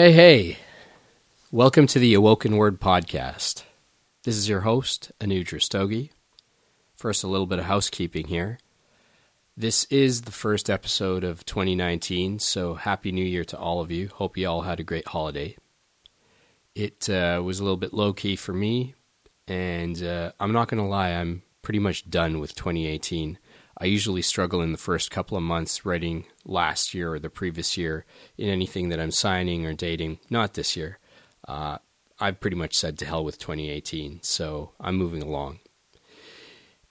Hey, hey. Welcome to the Awoken Word podcast. This is your host, Anuj Rastogi. First, a little bit of housekeeping here. This is the first episode of 2019, so Happy New Year to all of you. Hope you all had a great holiday. It uh, was a little bit low key for me, and uh, I'm not going to lie, I'm pretty much done with 2018. I usually struggle in the first couple of months writing last year or the previous year in anything that I'm signing or dating. Not this year. Uh, I've pretty much said to hell with 2018, so I'm moving along.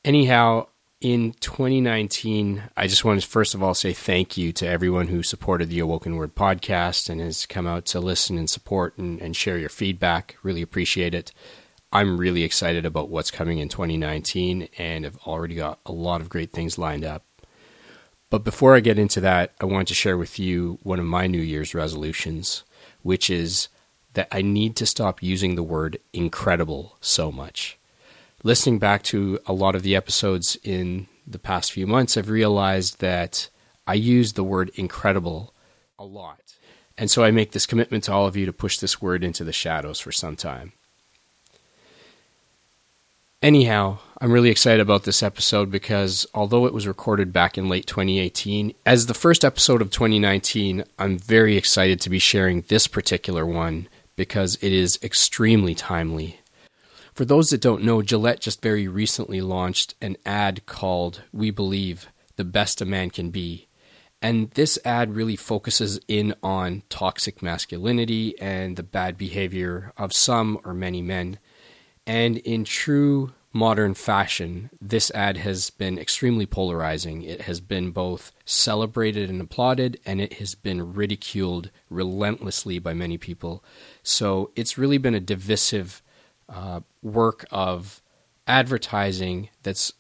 Anyhow, in 2019, I just want to first of all say thank you to everyone who supported the Awoken Word podcast and has come out to listen and support and, and share your feedback. Really appreciate it. I'm really excited about what's coming in 2019 and have already got a lot of great things lined up. But before I get into that, I want to share with you one of my New Year's resolutions, which is that I need to stop using the word incredible so much. Listening back to a lot of the episodes in the past few months, I've realized that I use the word incredible a lot. And so I make this commitment to all of you to push this word into the shadows for some time. Anyhow, I'm really excited about this episode because although it was recorded back in late 2018, as the first episode of 2019, I'm very excited to be sharing this particular one because it is extremely timely. For those that don't know, Gillette just very recently launched an ad called We Believe the Best a Man Can Be. And this ad really focuses in on toxic masculinity and the bad behavior of some or many men. And in true modern fashion, this ad has been extremely polarizing. It has been both celebrated and applauded, and it has been ridiculed relentlessly by many people. So it's really been a divisive uh, work of advertising that's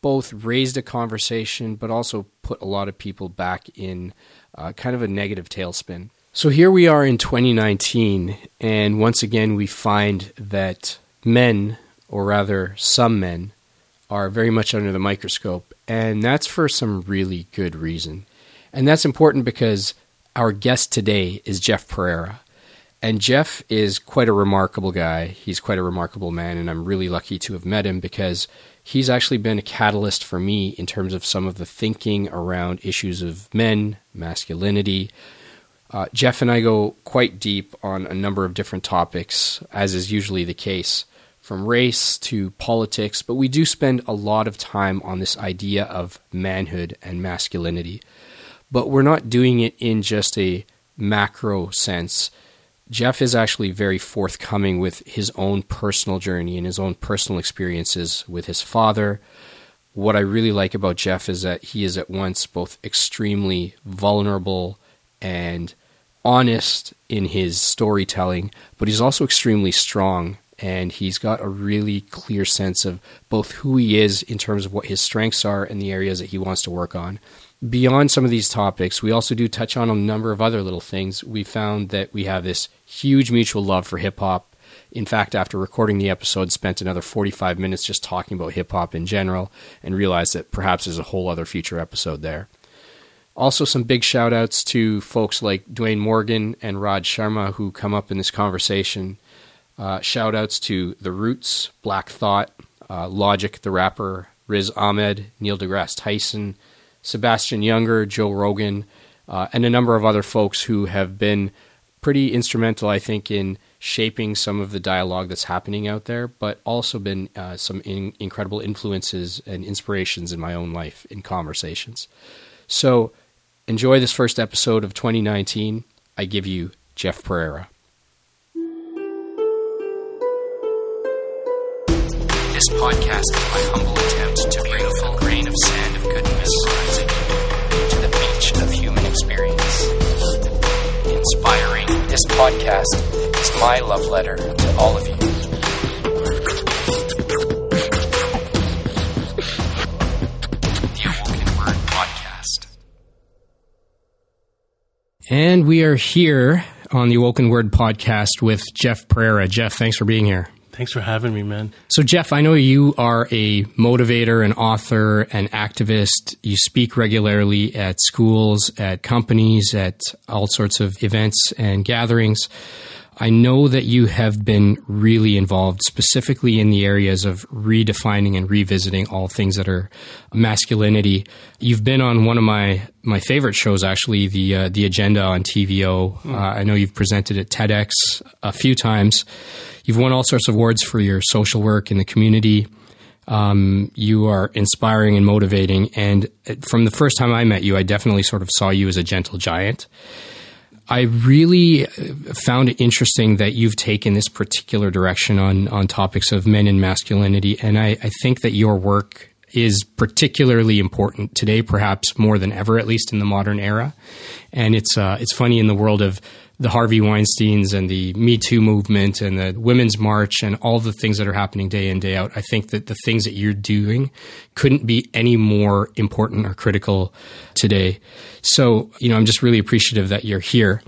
both raised a conversation but also put a lot of people back in uh, kind of a negative tailspin. So here we are in 2019, and once again, we find that men, or rather some men, are very much under the microscope, and that's for some really good reason. And that's important because our guest today is Jeff Perera. And Jeff is quite a remarkable guy. He's quite a remarkable man, and I'm really lucky to have met him because he's actually been a catalyst for me in terms of some of the thinking around issues of men, masculinity. Uh, Jeff and I go quite deep on a number of different topics, as is usually the case from race to politics, but we do spend a lot of time on this idea of manhood and masculinity. But we're not doing it in just a macro sense. Jeff is actually very forthcoming with his own personal journey and his own personal experiences with his father. What I really like about Jeff is that he is at once both extremely vulnerable and honest in his storytelling, but he's also extremely strong and he's got a really clear sense of both who he is in terms of what his strengths are and the areas that he wants to work on. Beyond some of these topics, we also do touch on a number of other little things. We found that we have this huge mutual love for hip hop. In fact, after recording the episode, spent another 45 minutes just talking about hip hop in general and realized that perhaps there's a whole other future episode there. Also, some big shout outs to folks like Dwayne Morgan and Raj Sharma who come up in this conversation. Uh, shout outs to The Roots, Black Thought, uh, Logic the Rapper, Riz Ahmed, Neil deGrasse Tyson, Sebastian Junger, Joe Rogan, uh, and a number of other folks who have been pretty instrumental, I think, in shaping some of the dialogue that's happening out there, but also been uh, some in- incredible influences and inspirations in my own life in conversations. So enjoy this first episode of 2019. I give you Jeff Perera. This podcast is my humble attempt to bring a full grain of sand of goodness to the beach of human experience. Inspiring. This podcast is my love letter to all of you. The Awoken Word Podcast. And we are here on the Awoken Word Podcast with Jeff Perera. Jeff, thanks for being here. Thanks for having me, man. So, Jeff, I know you are a motivator, an author, an activist. You speak regularly at schools, at companies, at all sorts of events and gatherings. I know that you have been really involved specifically in the areas of redefining and revisiting all things that are masculinity. You've been on one of my, my favorite shows, actually, the uh, the Agenda on TVO. Mm. Uh, I know you've presented at TEDx a few times. You've won all sorts of awards for your social work in the community. Um, you are inspiring and motivating. And from the first time I met you, I definitely sort of saw you as a gentle giant. I really uh, found it interesting that you've taken this particular direction on on topics of men and masculinity, and I, I think that your work is particularly important today, perhaps more than ever, at least in the modern era. And it's uh, it's funny in the world of the Harvey Weinsteins and the Me Too movement and the Women's March and all the things that are happening day in, day out, I think that the things that you're doing couldn't be any more important or critical today. So, you know, I'm just really appreciative that you're here.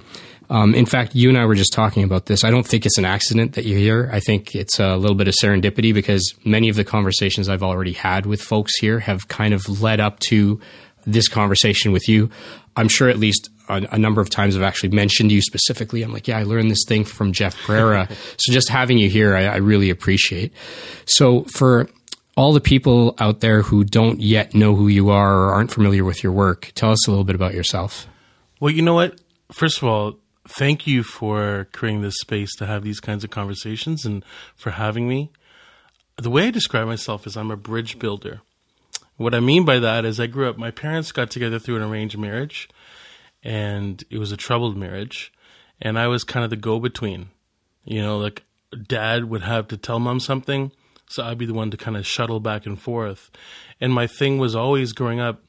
Um, in fact, you and I were just talking about this. I don't think it's an accident that you're here. I think it's a little bit of serendipity because many of the conversations I've already had with folks here have kind of led up to this conversation with you. I'm sure at least a, a, number of times I've actually mentioned you specifically. I'm like, yeah, I learned this thing from Jeff Perera. so just having you here, I, I really appreciate. So for all the people out there who don't yet know who you are or aren't familiar with your work, tell us a little bit about yourself. Well, you know what? First of all, thank you for creating this space to have these kinds of conversations and for having me. The way I describe myself is I'm a bridge builder. What I mean by that is I grew up, my parents got together through an arranged marriage and it was a troubled marriage. And I was kind of the go between. You know, like dad would have to tell mom something, so I'd be the one to kind of shuttle back and forth. And my thing was always growing up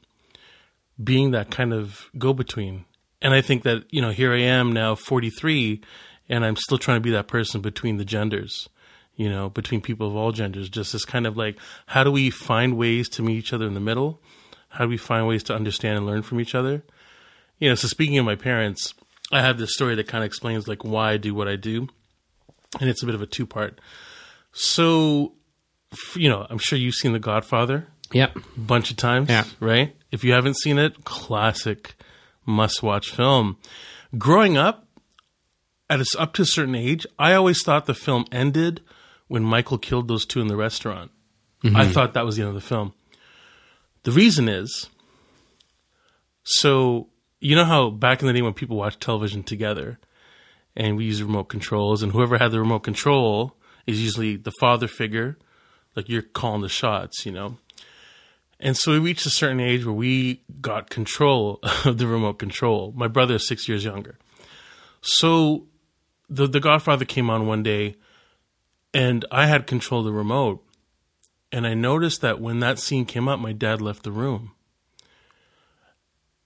being that kind of go between. And I think that, you know, here I am now 43 and I'm still trying to be that person between the genders, you know, between people of all genders. Just this kind of like, how do we find ways to meet each other in the middle? How do we find ways to understand and learn from each other? You know, so speaking of my parents, I have this story that kind of explains like why I do what I do, and it's a bit of a two part. So, you know, I'm sure you've seen The Godfather. Yep. A bunch of times. Yeah. Right? If you haven't seen it, classic must watch film. Growing up, at a, up to a certain age, I always thought the film ended when Michael killed those two in the restaurant. Mm-hmm. I thought that was the end of the film. The reason is so you know how back in the day when people watched television together and we used remote controls and whoever had the remote control is usually the father figure like you're calling the shots you know? And so we reached a certain age where we got control of the remote control. My brother is six years younger. So the the godfather came on one day and i had control of the remote. And i noticed that when that scene came up my dad left the room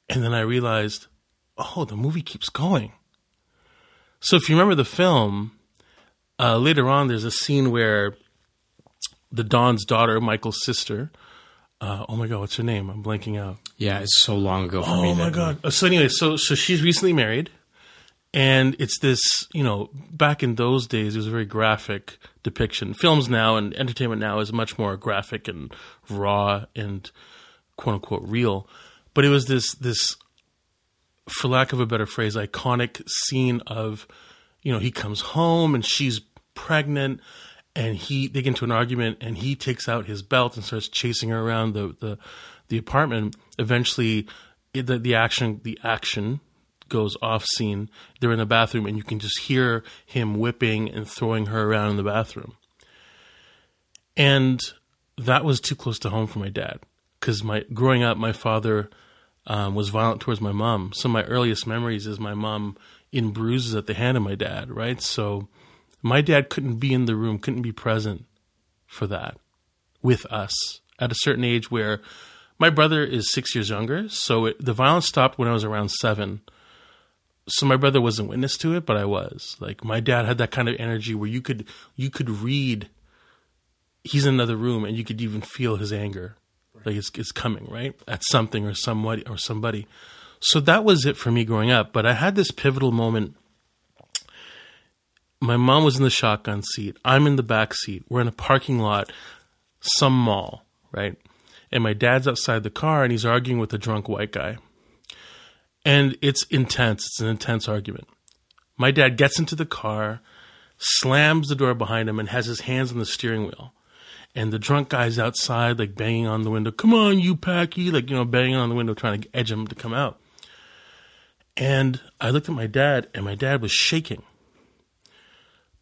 and then I realized, oh, the movie keeps going. So if you remember the film, uh, later on, there's a scene where the Don's daughter, Michael's sister, uh, oh my god, what's her name? I'm blanking out. Yeah, it's so long ago for oh me. Oh my god. Uh, so anyway, so so she's recently married, and it's this, you know, back in those days, it was a very graphic depiction. Films now and entertainment now is much more graphic and raw and quote unquote real but it was this this for lack of a better phrase iconic scene of you know he comes home and she's pregnant and he they get into an argument and he takes out his belt and starts chasing her around the the, the apartment. Eventually the, the action the action goes off scene. They're in the bathroom and you can just hear him whipping and throwing her around in the bathroom. And that was too close to home for my dad because my growing up my father um, was violent towards my mom. Some of my earliest memories is my mom in bruises at the hand of my dad, right? So my dad couldn't be in the room, couldn't be present for that with us at a certain age where my brother is six years younger. So it, the violence stopped when I was around seven. So my brother wasn't witness to it, but I was. Like my dad had that kind of energy where you could you could read he's in another room and you could even feel his anger like it's, it's coming right at something or somebody or somebody so that was it for me growing up but i had this pivotal moment my mom was in the shotgun seat. I'm in the back seat. We're in a parking lot, some mall, right? And my dad's outside the car and he's arguing with a drunk white guy. And it's intense. It's an intense argument. My dad gets into the car, slams the door behind him, and has his hands on the steering wheel. And the drunk guy's outside, like banging on the window. Come on, you Packy! Like, you know, banging on the window, trying to edge him to come out. And I looked at my dad, and my dad was shaking.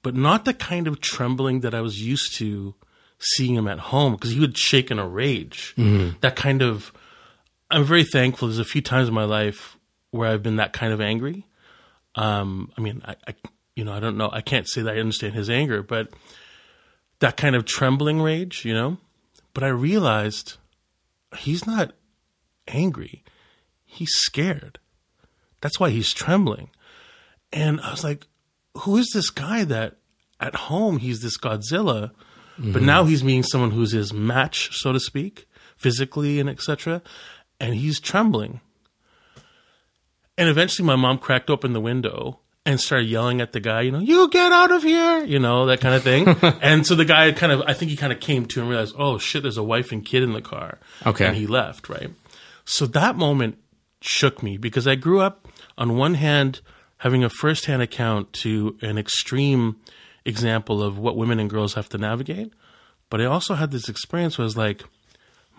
But not the kind of trembling that I was used to seeing him at home, because he would shake in a rage. Mm-hmm. That kind of. I'm very thankful. There's a few times in my life where I've been that kind of angry. Um, I mean, I, I, you know, I don't know. I can't say that I understand his anger, but that kind of trembling rage, you know. But I realized he's not angry; he's scared. That's why he's trembling. And I was like, who is this guy that at home he's this Godzilla, mm-hmm. but now he's meeting someone who's his match, so to speak, physically and etc. And he's trembling. And eventually my mom cracked open the window and started yelling at the guy, you know, you get out of here, you know, that kind of thing. and so the guy kind of, I think he kind of came to and realized, oh shit, there's a wife and kid in the car. Okay. And he left, right? So that moment shook me because I grew up on one hand, having a firsthand account to an extreme example of what women and girls have to navigate. But I also had this experience where I was like,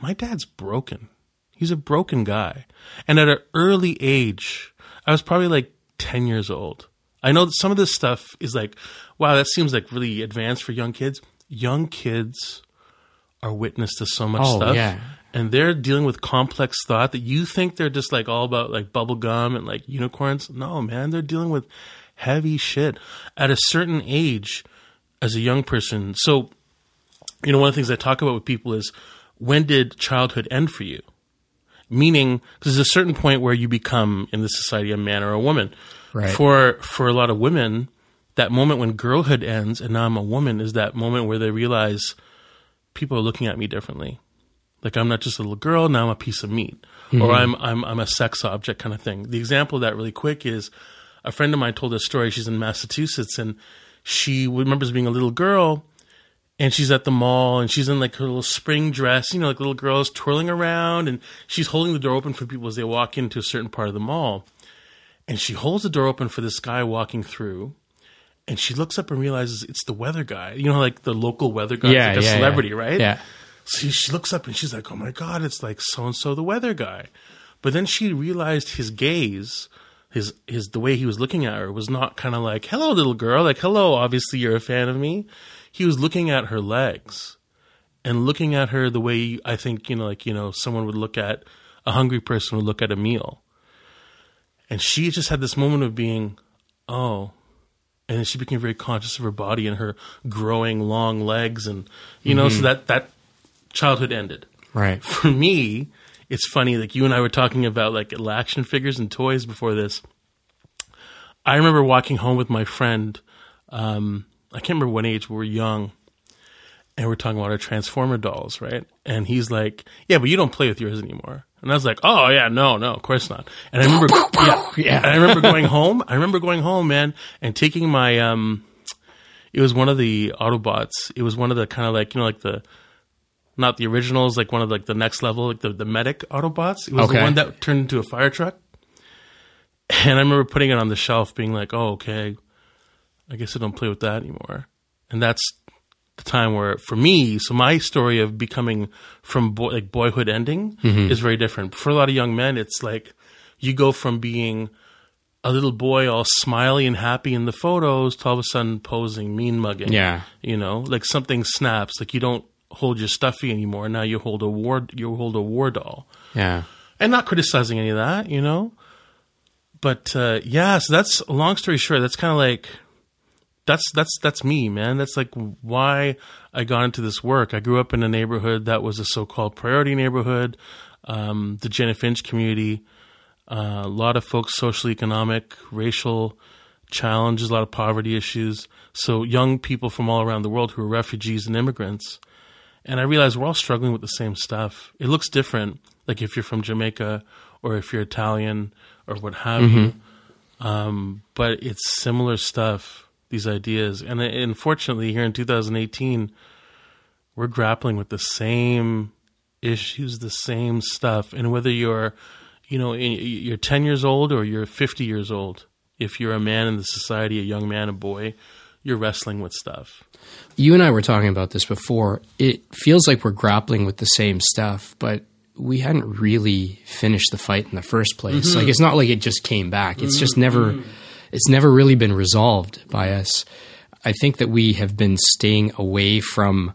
my dad's broken. He's a broken guy. And at an early age, I was probably like 10 years old. I know that some of this stuff is like, wow, that seems like really advanced for young kids. Young kids are witness to so much oh, stuff. Yeah and they're dealing with complex thought that you think they're just like all about like bubble gum and like unicorns. No, man, they're dealing with heavy shit at a certain age as a young person. So, you know, one of the things I talk about with people is when did childhood end for you? Meaning, because there's a certain point where you become in this society a man or a woman. Right. For for a lot of women, that moment when girlhood ends and now I'm a woman is that moment where they realize people are looking at me differently like I'm not just a little girl, now I'm a piece of meat. Mm-hmm. Or I'm I'm I'm a sex object kind of thing. The example of that really quick is a friend of mine told a story. She's in Massachusetts and she remembers being a little girl and she's at the mall and she's in like her little spring dress, you know, like little girls twirling around and she's holding the door open for people as they walk into a certain part of the mall. And she holds the door open for this guy walking through and she looks up and realizes it's the weather guy. You know, like the local weather guy, yeah, like a yeah, celebrity, yeah. right? Yeah. So she looks up and she's like, "Oh my god, it's like so and so the weather guy." But then she realized his gaze, his his the way he was looking at her was not kind of like, "Hello, little girl," like, "Hello, obviously you're a fan of me." He was looking at her legs and looking at her the way I think, you know, like, you know, someone would look at a hungry person would look at a meal. And she just had this moment of being, "Oh, and then she became very conscious of her body and her growing long legs and you know mm-hmm. so that that childhood ended. Right. For me, it's funny. Like you and I were talking about like action figures and toys before this. I remember walking home with my friend. Um, I can't remember what age we were young, and we're talking about our Transformer dolls, right? And he's like, "Yeah, but you don't play with yours anymore." And I was like, "Oh yeah, no, no, of course not." And I remember, yeah, yeah. And I remember going home. I remember going home, man, and taking my um, it was one of the Autobots. It was one of the kind of like you know like the not the originals, like one of like the next level, like the, the medic Autobots. It was okay. the one that turned into a fire truck. And I remember putting it on the shelf, being like, "Oh, okay, I guess I don't play with that anymore." And that's the time where, for me, so my story of becoming from boy, like boyhood ending mm-hmm. is very different. For a lot of young men, it's like you go from being a little boy all smiley and happy in the photos to all of a sudden posing mean mugging. Yeah, you know, like something snaps. Like you don't hold your stuffy anymore. Now you hold a war you hold a war doll. Yeah. And not criticizing any of that, you know. But uh, yeah, so that's long story short. That's kind of like that's that's that's me, man. That's like why I got into this work. I grew up in a neighborhood that was a so-called priority neighborhood, um, the Jane Finch community. Uh, a lot of folks, social, economic, racial challenges, a lot of poverty issues. So young people from all around the world who are refugees and immigrants and I realized we're all struggling with the same stuff. It looks different, like if you're from Jamaica or if you're Italian or what have mm-hmm. you. Um, but it's similar stuff. These ideas. And unfortunately, here in 2018, we're grappling with the same issues, the same stuff. And whether you're, you know, you're 10 years old or you're 50 years old, if you're a man in the society, a young man, a boy, you're wrestling with stuff. You and I were talking about this before. It feels like we're grappling with the same stuff, but we hadn't really finished the fight in the first place. Mm-hmm. Like it's not like it just came back. It's mm-hmm. just never mm-hmm. It's never really been resolved by us. I think that we have been staying away from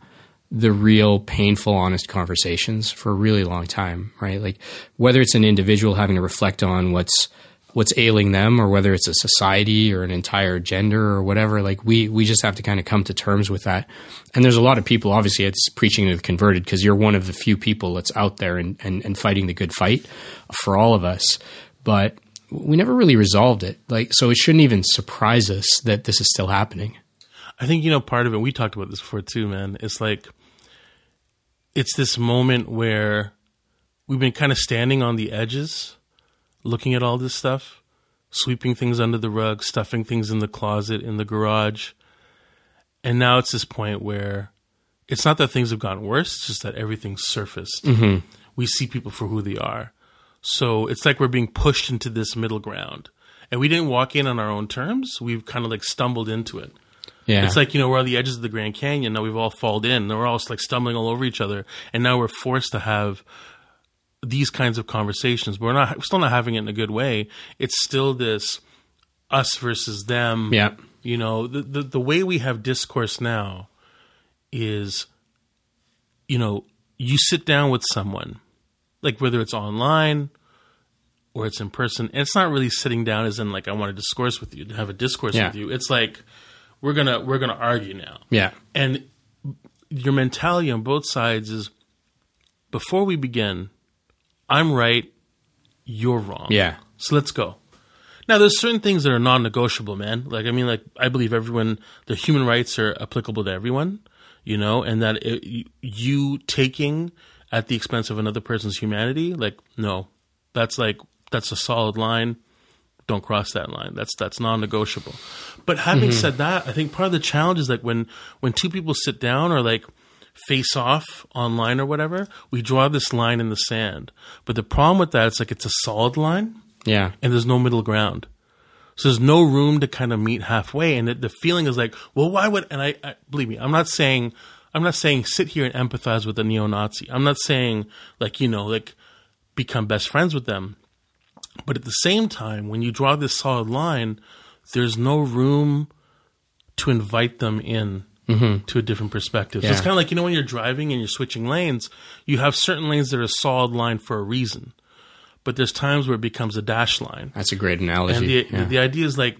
the real painful honest conversations for a really long time, right? Like whether it's an individual having to reflect on what's what's ailing them or whether it's a society or an entire gender or whatever like we we just have to kind of come to terms with that and there's a lot of people obviously it's preaching to the converted because you're one of the few people that's out there and, and, and fighting the good fight for all of us but we never really resolved it like so it shouldn't even surprise us that this is still happening i think you know part of it we talked about this before too man it's like it's this moment where we've been kind of standing on the edges looking at all this stuff, sweeping things under the rug, stuffing things in the closet, in the garage. And now it's this point where it's not that things have gotten worse, it's just that everything's surfaced. Mm-hmm. We see people for who they are. So it's like we're being pushed into this middle ground. And we didn't walk in on our own terms. We've kind of like stumbled into it. Yeah. It's like, you know, we're on the edges of the Grand Canyon. Now we've all fallen in. Now we're all like stumbling all over each other. And now we're forced to have these kinds of conversations. But we're not we're still not having it in a good way. It's still this us versus them. Yeah. You know, the, the the way we have discourse now is you know, you sit down with someone, like whether it's online or it's in person, and it's not really sitting down as in like I want to discourse with you, to have a discourse yeah. with you. It's like we're gonna we're gonna argue now. Yeah. And your mentality on both sides is before we begin, I'm right, you're wrong. Yeah. So let's go. Now, there's certain things that are non-negotiable, man. Like, I mean, like, I believe everyone, the human rights are applicable to everyone, you know, and that it, you taking at the expense of another person's humanity, like, no, that's like, that's a solid line. Don't cross that line. That's that's non-negotiable. But having mm-hmm. said that, I think part of the challenge is like when when two people sit down or like face off online or whatever, we draw this line in the sand. But the problem with that, it's like it's a solid line. Yeah. And there's no middle ground. So there's no room to kind of meet halfway. And the, the feeling is like, well, why would, and I, I, believe me, I'm not saying, I'm not saying sit here and empathize with a neo Nazi. I'm not saying like, you know, like become best friends with them. But at the same time, when you draw this solid line, there's no room to invite them in mm-hmm. to a different perspective. Yeah. So it's kind of like you know when you're driving and you're switching lanes, you have certain lanes that are a solid line for a reason, but there's times where it becomes a dash line. That's a great analogy. And the, yeah. the, the idea is like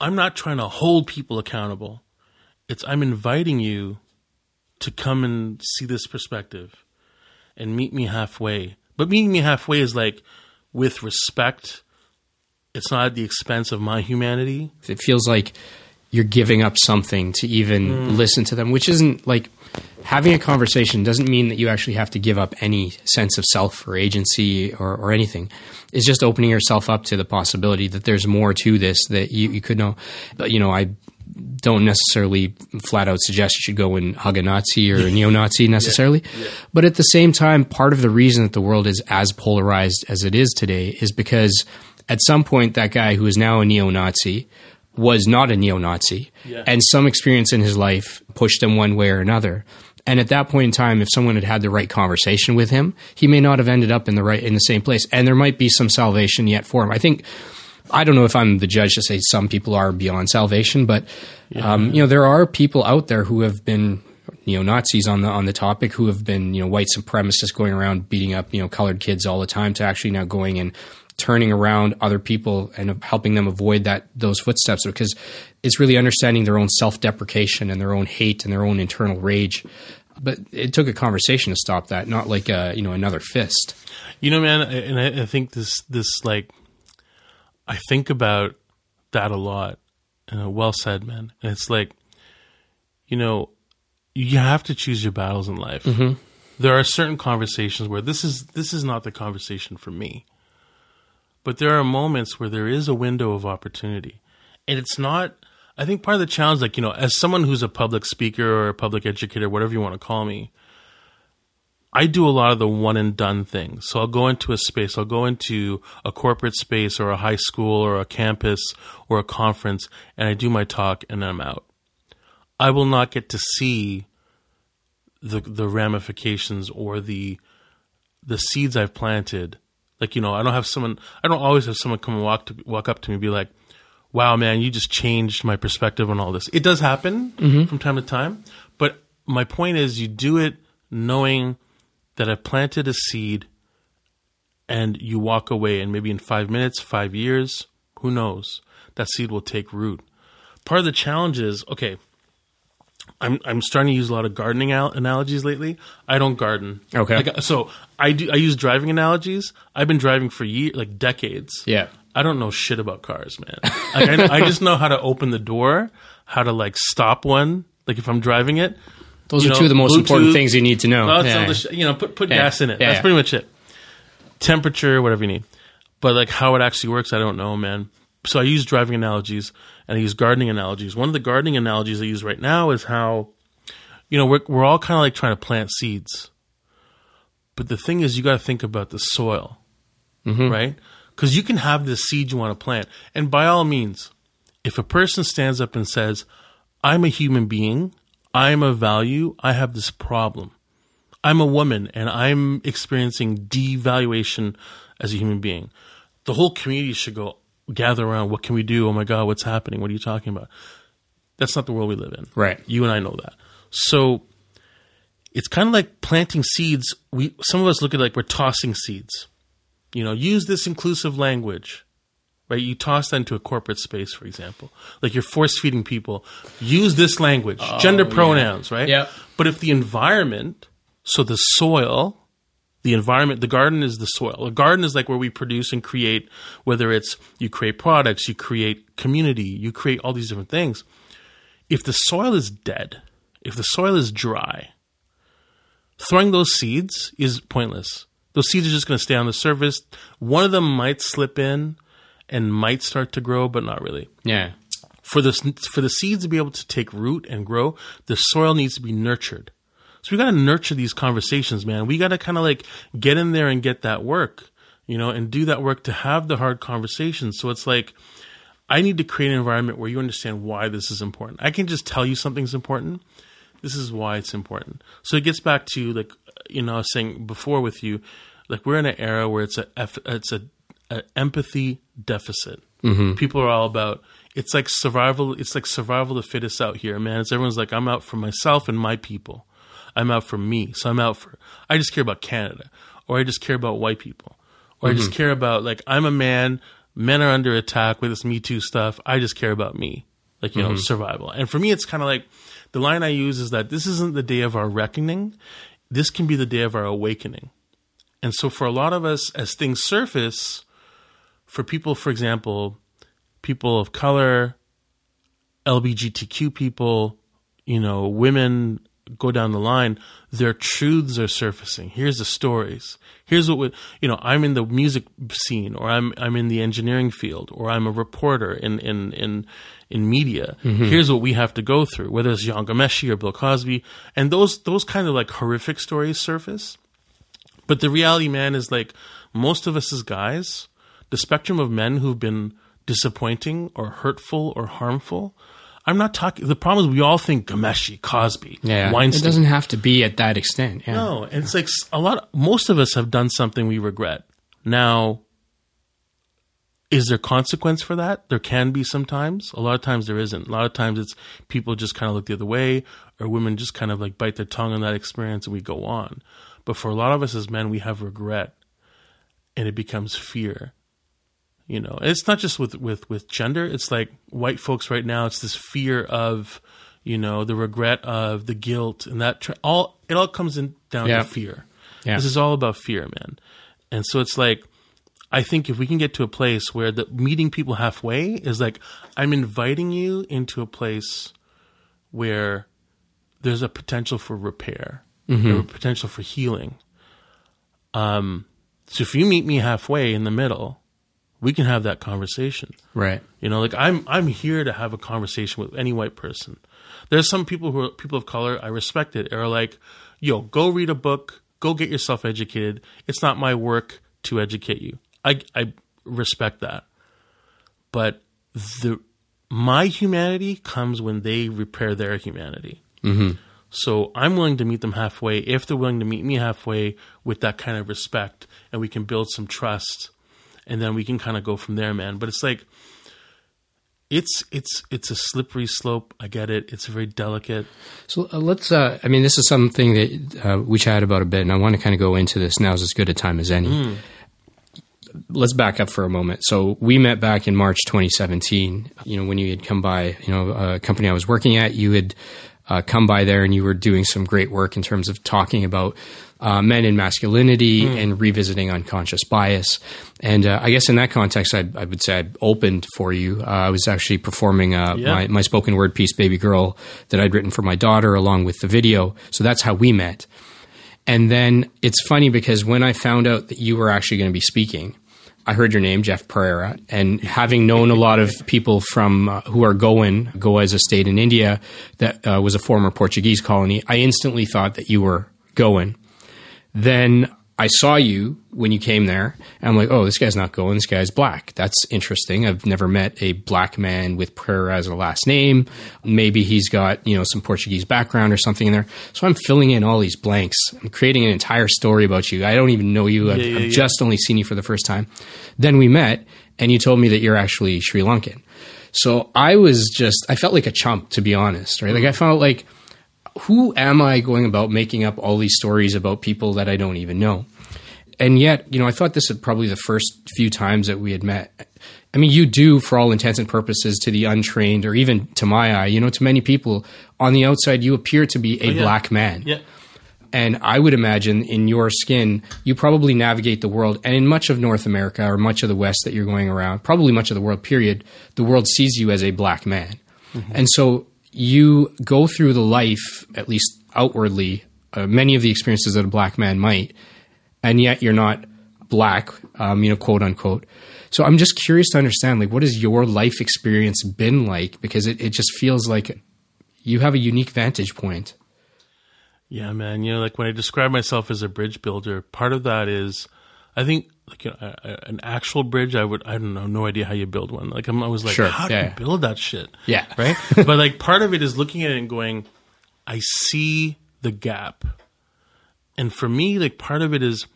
I'm not trying to hold people accountable. It's I'm inviting you to come and see this perspective and meet me halfway. But meeting me halfway is like with respect. It's not at the expense of my humanity. It feels like you're giving up something to even mm. listen to them, which isn't like having a conversation doesn't mean that you actually have to give up any sense of self or agency or, or anything. It's just opening yourself up to the possibility that there's more to this that you, you could know. But, you know, I don't necessarily flat out suggest you should go and hug a Nazi or a neo Nazi necessarily. Yeah. Yeah. But at the same time, part of the reason that the world is as polarized as it is today is because at some point that guy who is now a neo Nazi was not a neo Nazi, yeah. and some experience in his life pushed him one way or another. And at that point in time, if someone had had the right conversation with him, he may not have ended up in the right in the same place, and there might be some salvation yet for him. I think I don't know if I'm the judge to say some people are beyond salvation, but yeah. um, you know there are people out there who have been neo Nazis on the on the topic who have been you know white supremacists going around beating up you know colored kids all the time to actually now going and turning around other people and helping them avoid that those footsteps because it's really understanding their own self-deprecation and their own hate and their own internal rage but it took a conversation to stop that not like a you know another fist you know man and I, I think this this like i think about that a lot and well said man and it's like you know you have to choose your battles in life mm-hmm. there are certain conversations where this is this is not the conversation for me but there are moments where there is a window of opportunity. And it's not I think part of the challenge, like, you know, as someone who's a public speaker or a public educator, whatever you want to call me, I do a lot of the one and done things. So I'll go into a space, I'll go into a corporate space or a high school or a campus or a conference, and I do my talk and I'm out. I will not get to see the the ramifications or the the seeds I've planted. Like, you know, I don't have someone I don't always have someone come and walk to walk up to me and be like, Wow, man, you just changed my perspective on all this. It does happen mm-hmm. from time to time, but my point is you do it knowing that I've planted a seed and you walk away, and maybe in five minutes, five years, who knows, that seed will take root. Part of the challenge is okay. I'm I'm starting to use a lot of gardening al- analogies lately. I don't garden. Okay. Like, so I do. I use driving analogies. I've been driving for years, like decades. Yeah. I don't know shit about cars, man. Like, I, I just know how to open the door, how to like stop one. Like if I'm driving it, Those You are know, two of the most important things you need to know. Yeah. sh- you know, put put Yeah. gas in it. Yeah, That's pretty much it. Temperature, whatever you need. But like how it actually works, I don't know, man. So I use driving analogies and I use gardening analogies. One of the gardening analogies I use right now is how, you know, we're we're all kind of like trying to plant seeds. But the thing is, you got to think about the soil, mm-hmm. right? Because you can have the seed you want to plant, and by all means, if a person stands up and says, "I'm a human being, I'm of value, I have this problem." I'm a woman and I'm experiencing devaluation as a human being. The whole community should go gather around. What can we do? Oh my God, what's happening? What are you talking about? That's not the world we live in. Right. You and I know that. So it's kind of like planting seeds. We some of us look at it like we're tossing seeds. You know, use this inclusive language. Right? You toss that into a corporate space, for example. Like you're force feeding people. Use this language. Oh, gender pronouns, right? Yep. But if the environment, so the soil, the environment, the garden is the soil. A garden is like where we produce and create, whether it's you create products, you create community, you create all these different things. If the soil is dead, if the soil is dry, throwing those seeds is pointless. Those seeds are just going to stay on the surface. One of them might slip in and might start to grow, but not really Yeah. for the for the seeds to be able to take root and grow, the soil needs to be nurtured. So we got to nurture these conversations, man. We got to kind of like get in there and get that work, you know, and do that work to have the hard conversations. So it's like I need to create an environment where you understand why this is important. I can just tell you something's important. This is why it's important. So it gets back to like you know I was saying before with you, like we're in an era where it's a it's a, a empathy deficit. Mm-hmm. People are all about it's like survival. It's like survival of the fittest out here, man. It's everyone's like I'm out for myself and my people. I'm out for me. So I'm out for. I just care about Canada, or I just care about white people, or I just mm-hmm. care about like I'm a man. Men are under attack with this Me Too stuff. I just care about me, like you know, mm-hmm. survival. And for me, it's kind of like the line I use is that this isn't the day of our reckoning. This can be the day of our awakening. And so for a lot of us, as things surface, for people, for example, people of color, LGBTQ people, you know, women go down the line, their truths are surfacing. Here's the stories. Here's what we, you know, I'm in the music scene or I'm I'm in the engineering field or I'm a reporter in in in in media. Mm-hmm. Here's what we have to go through, whether it's Jian Ghomeshi or Bill Cosby. And those those kind of like horrific stories surface. But the reality, man, is like most of us as guys, the spectrum of men who've been disappointing or hurtful or harmful. I'm not talking. The problem is we all think Ghomeshi, Cosby, Yeah. Weinstein. It doesn't have to be at that extent. Yeah. No, and it's like s- a lot. most of us have done something we regret. Now, is there consequence for that? There can be sometimes. A lot of times there isn't. A lot of times it's people just kind of look the other way, or women just kind of like bite their tongue on that experience, and we go on. But for a lot of us as men, we have regret, and it becomes fear. You know, and it's not just with with with gender. It's like white folks right now. It's this fear of, you know, the regret of the guilt, and that tr- all it all comes in down Yeah. to fear. Yeah. This is all about fear, man. And so it's like, I think if we can get to a place where the meeting people halfway is like, I'm inviting you into a place where there's a potential for repair, Mm-hmm. a potential for healing. Um, so if you meet me halfway in the middle, we can have that conversation. Right. You know, like I'm I'm here to have a conversation with any white person. There's some people who are people of color, I respect it, are like, yo, go read a book, go get yourself educated. It's not my work to educate you. I I respect that. But the my humanity comes when they repair their humanity. Mm-hmm. So I'm willing to meet them halfway if they're willing to meet me halfway with that kind of respect, and we can build some trust, and then we can kind of go from there, man. But it's like it's it's it's a slippery slope. I get it. It's very delicate. So uh, let's. Uh, I mean, this is something that uh, we chatted about a bit, and I want to kind of go into this now. Is as good a time as any. Mm. Let's back up for a moment. So we met back in March 2017. You know, when you had come by, you know, a company I was working at, you had uh, come by there, and you were doing some great work in terms of talking about uh, men and masculinity mm. and revisiting unconscious bias. And uh, I guess in that context, I'd, I would say I opened for you. Uh, I was actually performing uh, yeah. my, my spoken word piece, Baby Girl, that I'd written for my daughter along with the video. So that's how we met. And then it's funny because when I found out that you were actually going to be speaking, I heard your name, Jeff Perera, and having known a lot of people from uh, who are Goan, Goa is a state in India that uh, was a former Portuguese colony, I instantly thought that you were Goan. Then I saw you when you came there. And I'm like, oh, this guy's not Goan. This guy's black. That's interesting. I've never met a black man with Pereira as a last name. Maybe he's got, you know, some Portuguese background or something in there. So I'm filling in all these blanks. I'm creating an entire story about you. I don't even know you. I've, yeah, yeah, I've yeah. just only seen you for the first time. Then we met and you told me that you're actually Sri Lankan. So I was just, I felt like a chump, to be honest, right? Like I felt like, who am I going about making up all these stories about people that I don't even know? And yet, you know, I thought this was probably the first few times that we had met. I mean, you do, for all intents and purposes, to the untrained, or even to my eye, you know, to many people, on the outside, you appear to be a oh, yeah. black man. Yeah. And I would imagine in your skin, you probably navigate the world. And in much of North America or much of the West that you're going around, probably much of the world, period, the world sees you as a black man. Mm-hmm. And so you go through the life, at least outwardly, uh, many of the experiences that a black man might, and yet you're not black, um, you know, quote unquote. So I'm just curious to understand, like, what has your life experience been like? Because it, it just feels like you have a unique vantage point. Yeah, man. You know, like when I describe myself as a bridge builder, part of that is, I think like you know, an actual bridge, I would I don't know, no idea how you build one. Like I'm, always like, sure. how yeah. do you build that shit? Yeah, right. but like part of it is looking at it and going, I see the gap, and for me, like part of it is,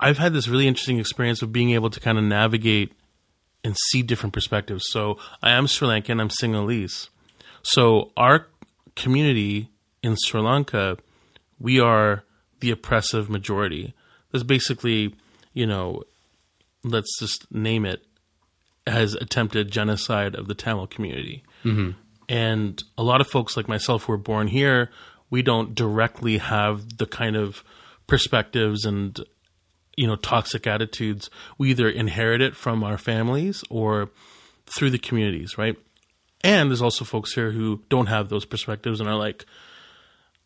I've had this really interesting experience of being able to kind of navigate and see different perspectives. So I am Sri Lankan, I'm Sinhalese. So our community in Sri Lanka, we are the oppressive majority. There's basically you know, let's just name it, has attempted genocide of the Tamil community. Mm-hmm. And a lot of folks like myself who were born here, we don't directly have the kind of perspectives and you know toxic attitudes. We either inherit it from our families or through the communities, right? And there's also folks here who don't have those perspectives and are like,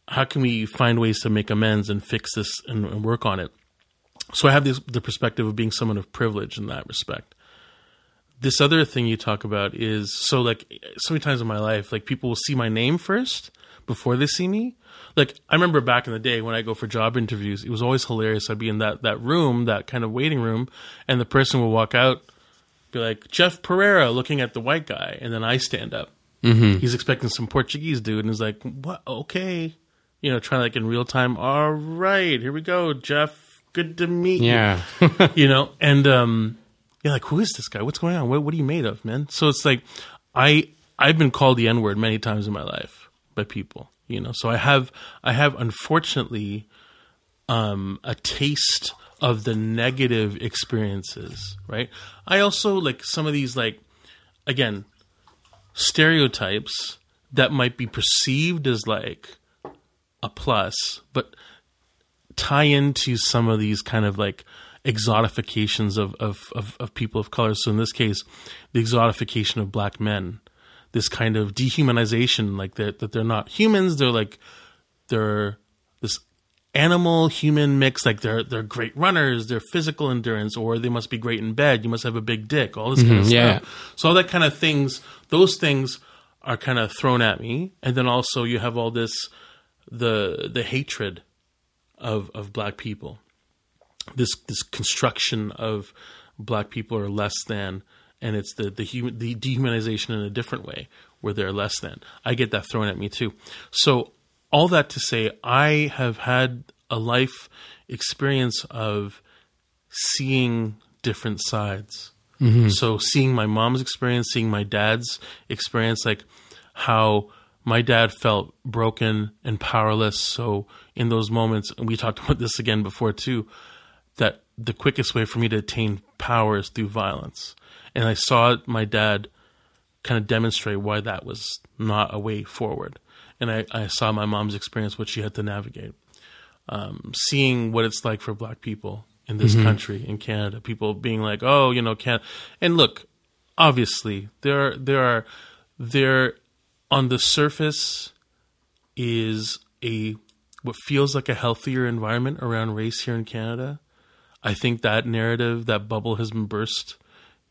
how can we find ways to make amends and fix this and, and work on it? So I have this, the perspective of being someone of privilege in that respect. This other thing you talk about is so like so many times in my life, like people will see my name first before they see me. Like I remember back in the day when I go for job interviews, it was always hilarious. I'd be in that that room, that kind of waiting room, and the person will walk out, be like Jeff Perera, looking at the white guy, and then I stand up. Mm-hmm. He's expecting some Portuguese dude, and he's like, "What? Okay." You know, trying like in real time. All right, here we go, Jeff good to meet yeah. you. you know, and um, you're like, who is this guy? What's going on? What, what are you made of, man? So it's like, I I've been called the N word many times in my life by people. You know, so I have I have unfortunately um, a taste of the negative experiences. Right. I also like some of these like again stereotypes that might be perceived as like a plus, but tie into some of these kind of like exotifications of, of, of, of, people of color. So in this case, the exotification of black men, this kind of dehumanization, like that, that they're not humans. They're like, they're this animal human mix like they're they're great runners they're physical endurance or they must be great in bed you must have a big dick all this kind of Mm-hmm. yeah. stuff so all that kind of things those things are kind of thrown at me and then also you have all this the the hatred of of black people. This this construction of black people are less than and it's the the human the dehumanization in a different way where they're less than. I get that thrown at me too. So all that to say i have had a life experience of seeing different sides. Mm-hmm. So seeing my mom's experience seeing my dad's experience like how my dad felt broken and powerless so in those moments and we talked about this again before too that the quickest way for me to attain power is through violence. And I saw my dad kind of demonstrate why that was not a way forward. And I, I saw my mom's experience, what she had to navigate. Um, seeing what it's like for black people in this country, in Canada, people being like, oh, you know, can and look, obviously there are, there are there on the surface is a what feels like a healthier environment around race here in Canada. I think that narrative, that bubble has been burst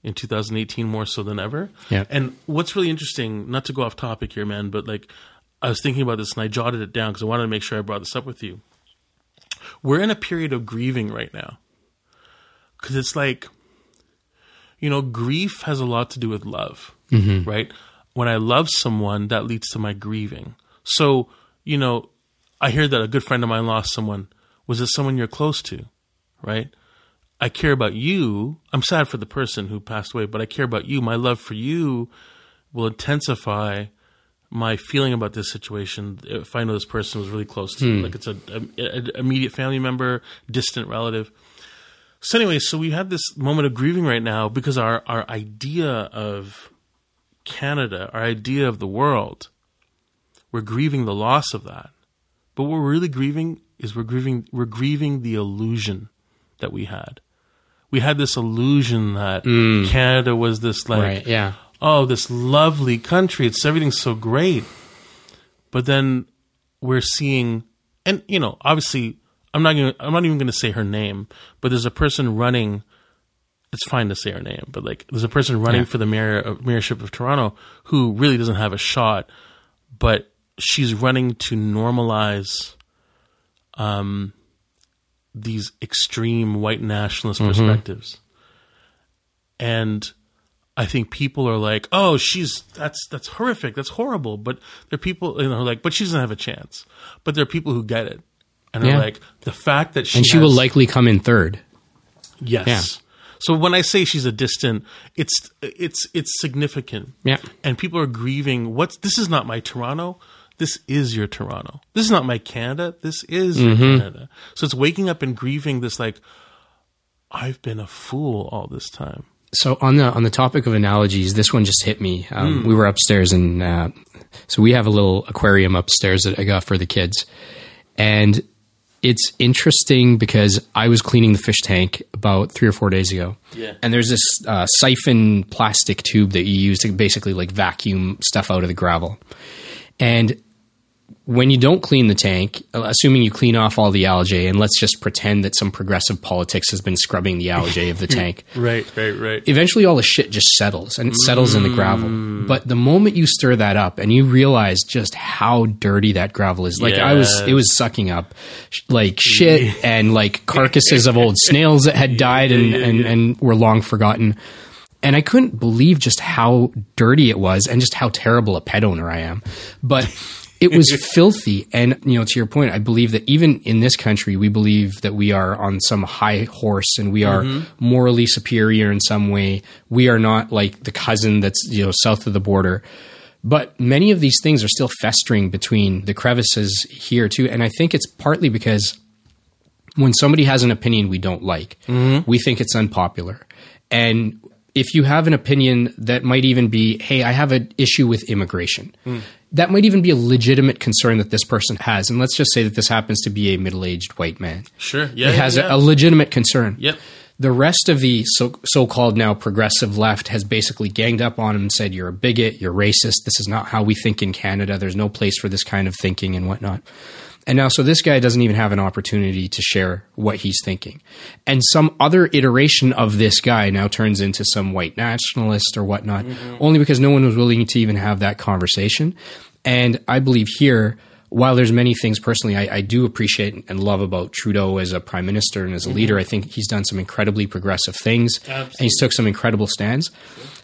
in 2018 more so than ever. Yeah. And what's really interesting, not to go off topic here, man, but like I was thinking about this and I jotted it down because I wanted to make sure I brought this up with you. We're in a period of grieving right now. Because it's like, you know, grief has a lot to do with love, mm-hmm. right? When I love someone, that leads to my grieving. So, you know, I hear that a good friend of mine lost someone. Was it someone you're close to, right? I care about you. I'm sad for the person who passed away, but I care about you. My love for you will intensify my feeling about this situation if I know this person was really close to me. Hmm. Like it's a, a, a immediate family member, distant relative. So anyway, so we have this moment of grieving right now because our our idea of Canada, our idea of the world, we're grieving the loss of that. But what we're really grieving is we're grieving we're grieving the illusion that we had. We had this illusion that mm. Canada was this like Right. Yeah. oh, this lovely country. It's everything's so great. But then we're seeing, and you know, obviously, I'm not gonna, I'm not even going to say her name, but there's a person running. It's fine to say her name, but like, there's a person running Yeah. for the mayor of mayorship of Toronto who really doesn't have a shot, but she's running to normalize, um, these extreme white nationalist perspectives, and I think people are like, "Oh, she's that's that's horrific, that's horrible." But there are people, you know, like, but she doesn't have a chance. But there are people who get it, and Yeah. are like, the fact that she And she will likely come in third. yes. So when I say she's a distant, it's it's it's significant. Yeah. And people are grieving. What's this is not my Toronto. This is your Toronto. This is not my Canada. This is Mm-hmm. Canada. So it's waking up and grieving this like, I've been a fool all this time. So on the on the topic of analogies, this one just hit me. Um, We were upstairs, and uh, so we have a little aquarium upstairs that I got for the kids, and it's interesting because I was cleaning the fish tank about three or four days ago, Yeah. and there's this uh, siphon plastic tube that you use to basically like vacuum stuff out of the gravel, and when you don't clean the tank, uh, assuming you clean off all the algae, and let's just pretend that some progressive politics has been scrubbing the algae of the tank Right, right, right. eventually all the shit just settles and it settles in the gravel. But the moment you stir that up and you realize just how dirty that gravel is, like I was, it was sucking up like shit and like carcasses of old snails that had died and, and, and were long forgotten. And I couldn't believe just how dirty it was and just how terrible a pet owner I am. But it was filthy. And, you know, to your point, I believe that even in this country, we believe that we are on some high horse and we are mm-hmm. morally superior in some way. We are not like the cousin that's, you know, south of the border. But many of these things are still festering between the crevices here, too. And I think it's partly because when somebody has an opinion we don't like, mm-hmm. we think it's unpopular. And if you have an opinion that might even be, hey, I have an issue with immigration, mm. That might even be a legitimate concern that this person has. And let's just say that this happens to be a middle aged white man. Sure. Yeah. It has yeah. a, a legitimate concern. Yep. The rest of the so-called now progressive left has basically ganged up on him and said, "You're a bigot. You're racist. This is not how we think in Canada. There's no place for this kind of thinking and whatnot." And now, so this guy doesn't even have an opportunity to share what he's thinking. And some other iteration of this guy now turns into some white nationalist or whatnot, mm-hmm. only because no one was willing to even have that conversation. And I believe here, while there's many things personally I, I, do appreciate and love about Trudeau as a prime minister and as a mm-hmm. leader, I think he's done some incredibly progressive things Absolutely. and he's took some incredible stands.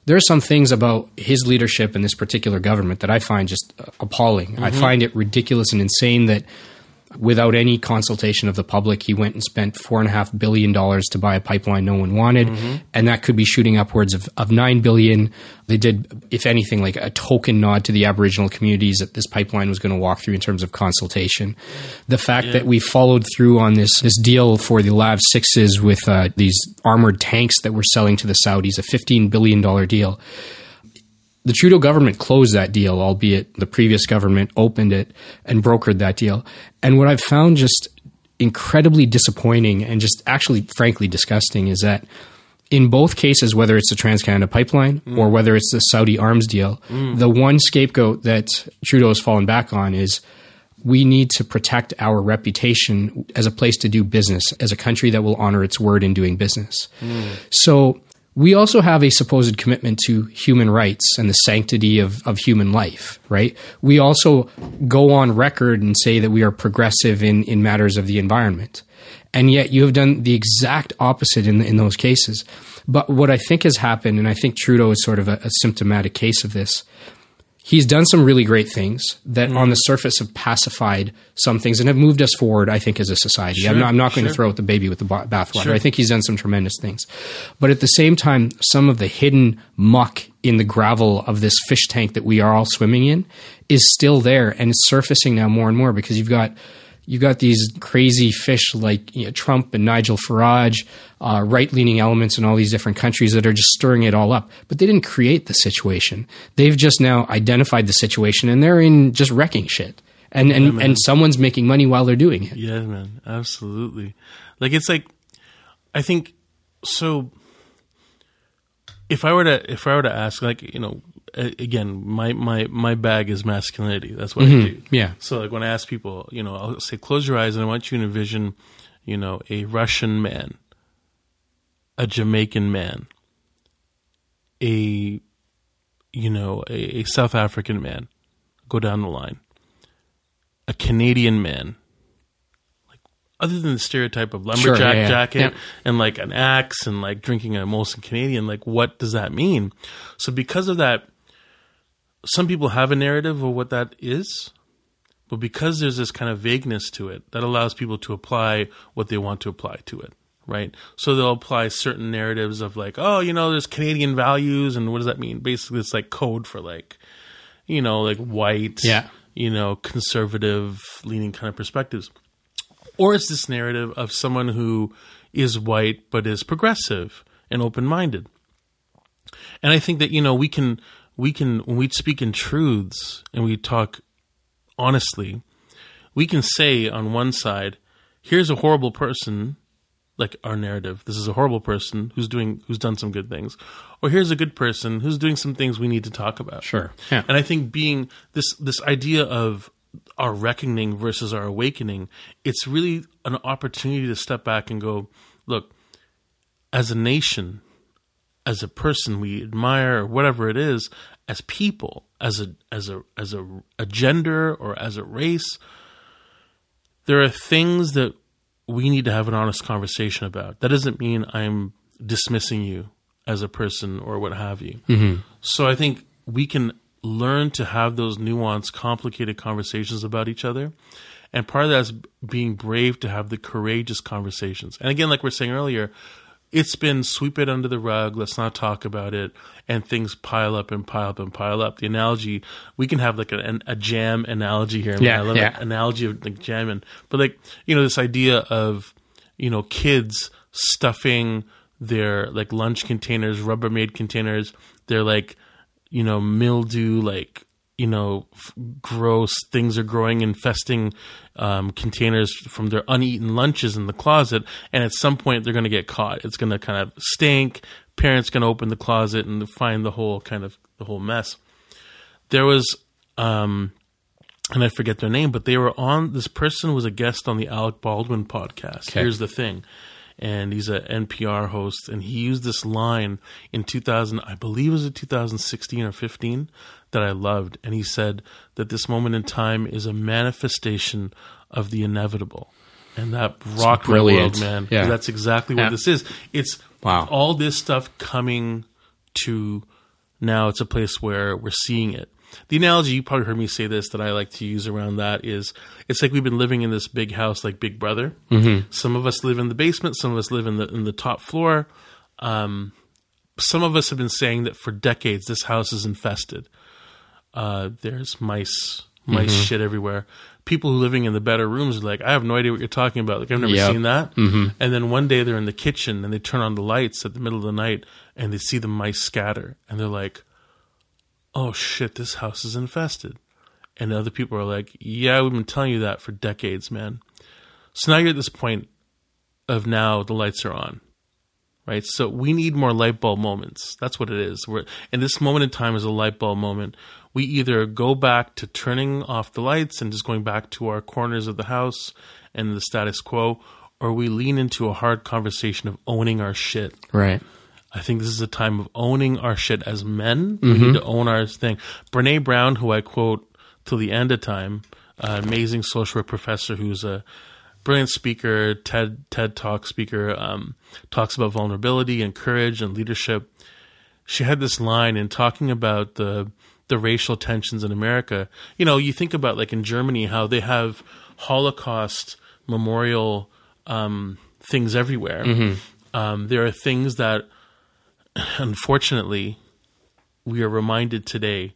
There are some things about his leadership in this particular government that I find just appalling. Mm-hmm. I find it ridiculous and insane that without any consultation of the public. He went and spent four and a half billion dollars to buy a pipeline no one wanted, mm-hmm. and that could be shooting upwards of, of nine billion. They did, if anything, like a token nod to the Aboriginal communities that this pipeline was going to walk through in terms of consultation. The fact yeah. that we followed through on this this deal for the Lav sixes with uh, these armored tanks that we're selling to the Saudis, a fifteen billion dollar deal the Trudeau government closed that deal, albeit the previous government opened it and brokered that deal. And what I've found just incredibly disappointing and just actually, frankly, disgusting is that in both cases, whether it's the Trans Canada Pipeline mm. or whether it's the Saudi arms deal, mm. the one scapegoat that Trudeau has fallen back on is we need to protect our reputation as a place to do business, as a country that will honor its word in doing business. Mm. So we also have a supposed commitment to human rights and the sanctity of, of human life, right? We also go on record and say that we are progressive in, in matters of the environment. And yet you have done the exact opposite in, in those cases. But what I think has happened, and I think Trudeau is sort of a, a symptomatic case of this, he's done some really great things that mm. on the surface have pacified some things and have moved us forward, I think, as a society. Sure, I'm not, I'm not going sure. to throw out the baby with the bathwater. Sure. I think he's done some tremendous things. But at the same time, some of the hidden muck in the gravel of this fish tank that we are all swimming in is still there and it's surfacing now more and more because you've got – you got these crazy fish like you know, Trump and Nigel Farage, uh, right leaning elements in all these different countries that are just stirring it all up. But they didn't create the situation. They've just now identified the situation and they're in just wrecking shit. And and, and someone's making money while they're doing it. Yeah, man, absolutely. Like it's like, I think so. If I were to if I were to ask, like you know, again, my, my, my bag is masculinity. That's what mm-hmm. I do. Yeah. So like when I ask people, you know, I'll say, close your eyes and I want you to envision, you know, a Russian man, a Jamaican man, a, you know, a, a South African man, go down the line, a Canadian man, like other than the stereotype of lumberjack sure, yeah, yeah. jacket yeah. and like an axe and like drinking a Molson Canadian, like what does that mean? So because of that some people have a narrative of what that is, but because there's this kind of vagueness to it, that allows people to apply what they want to apply to it, right? So they'll apply certain narratives of like, oh, you know, there's Canadian values, and what does that mean? Basically, it's like code for like, you know, like white, yeah. you know, conservative leaning kind of perspectives. Or it's this narrative of someone who is white but is progressive and open minded. And I think that, you know, we can we can when we speak in truths and we talk honestly, we can say on one side, here's a horrible person, like our narrative. This is a horrible person who's doing who's done some good things. Or here's a good person who's doing some things we need to talk about. Sure. Yeah. And I think being this this idea of our reckoning versus our awakening, it's really an opportunity to step back and go, look, as a nation, as a person we admire or whatever it is as people as a as a as a, a gender or as a race there are things that we need to have an honest conversation about. That doesn't mean i'm dismissing you as a person or what have you. Mm-hmm. so i think we can learn to have those nuanced complicated conversations about each other. And part of that is being brave to have the courageous conversations. And again like we are saying earlier it's been sweep it under the rug. Let's not talk about it. And things pile up and pile up and pile up. The analogy, we can have like a, a jam analogy here. Yeah, I love yeah. analogy of like jamming. But like, you know, this idea of, you know, kids stuffing their like lunch containers, Rubbermaid containers, they're like, you know, mildew, like you know, f- gross things are growing, infesting um, containers from their uneaten lunches in the closet. And at some point, they're going to get caught. It's going to kind of stink. Parents going to open the closet and find the whole kind of the whole mess. There was um, and I forget their name, but they were on. This person was a guest on the Alec Baldwin podcast. Okay. Here's the thing, and he's a NPR host, and he used this line in 2000, I believe it was in 2016 or 15, that I loved, and he said that this moment in time is a manifestation of the inevitable, and that rocked my world, man. Yeah. That's exactly what Yeah. this is. It's Wow. all this stuff coming to now it's a place where we're seeing it. The analogy you probably heard me say this that I like to use around that is it's like we've been living in this big house like Big Brother. Mm-hmm. Some of us live in the basement, some of us live in the in the top floor. Um, some of us have been saying that for decades this house is infested. Uh, there's mice, mice shit everywhere. People who living in the better rooms are like, I have no idea what you're talking about. Like I've never Yep. seen that. Mm-hmm. And then one day they're in the kitchen and they turn on the lights at the middle of the night and they see the mice scatter and they're like, oh shit, this house is infested. And other people are like, yeah, we've been telling you that for decades, man. So now you're at this point of now the lights are on, right? So we need more light bulb moments. That's what it is. We're, and this moment in time is a light bulb moment. We either go back to turning off the lights and just going back to our corners of the house and the status quo, or we lean into a hard conversation of owning our shit. Right. I think this is a time of owning our shit as men. We need to own our thing. Brene Brown, who I quote till the end of time, uh, amazing social work professor who's a brilliant speaker, TED TED Talk speaker, um, talks about vulnerability and courage and leadership. She had this line in talking about the the racial tensions in America. You know, you think about like in Germany how they have Holocaust memorial um, things everywhere. Um, there are things that unfortunately, we are reminded today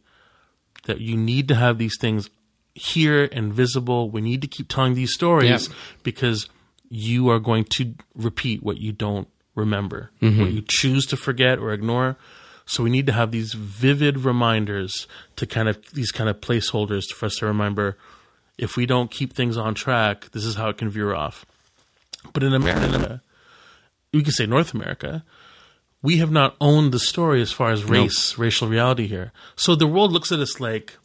that you need to have these things here and visible. We need to keep telling these stories because you are going to repeat what you don't remember, what you choose to forget or ignore. So we need to have these vivid reminders to kind of these kind of placeholders for us to remember. If we don't keep things on track, this is how it can veer off. But in America, we can say North America, we have not owned the story as far as race, racial reality here. So the world looks at us like,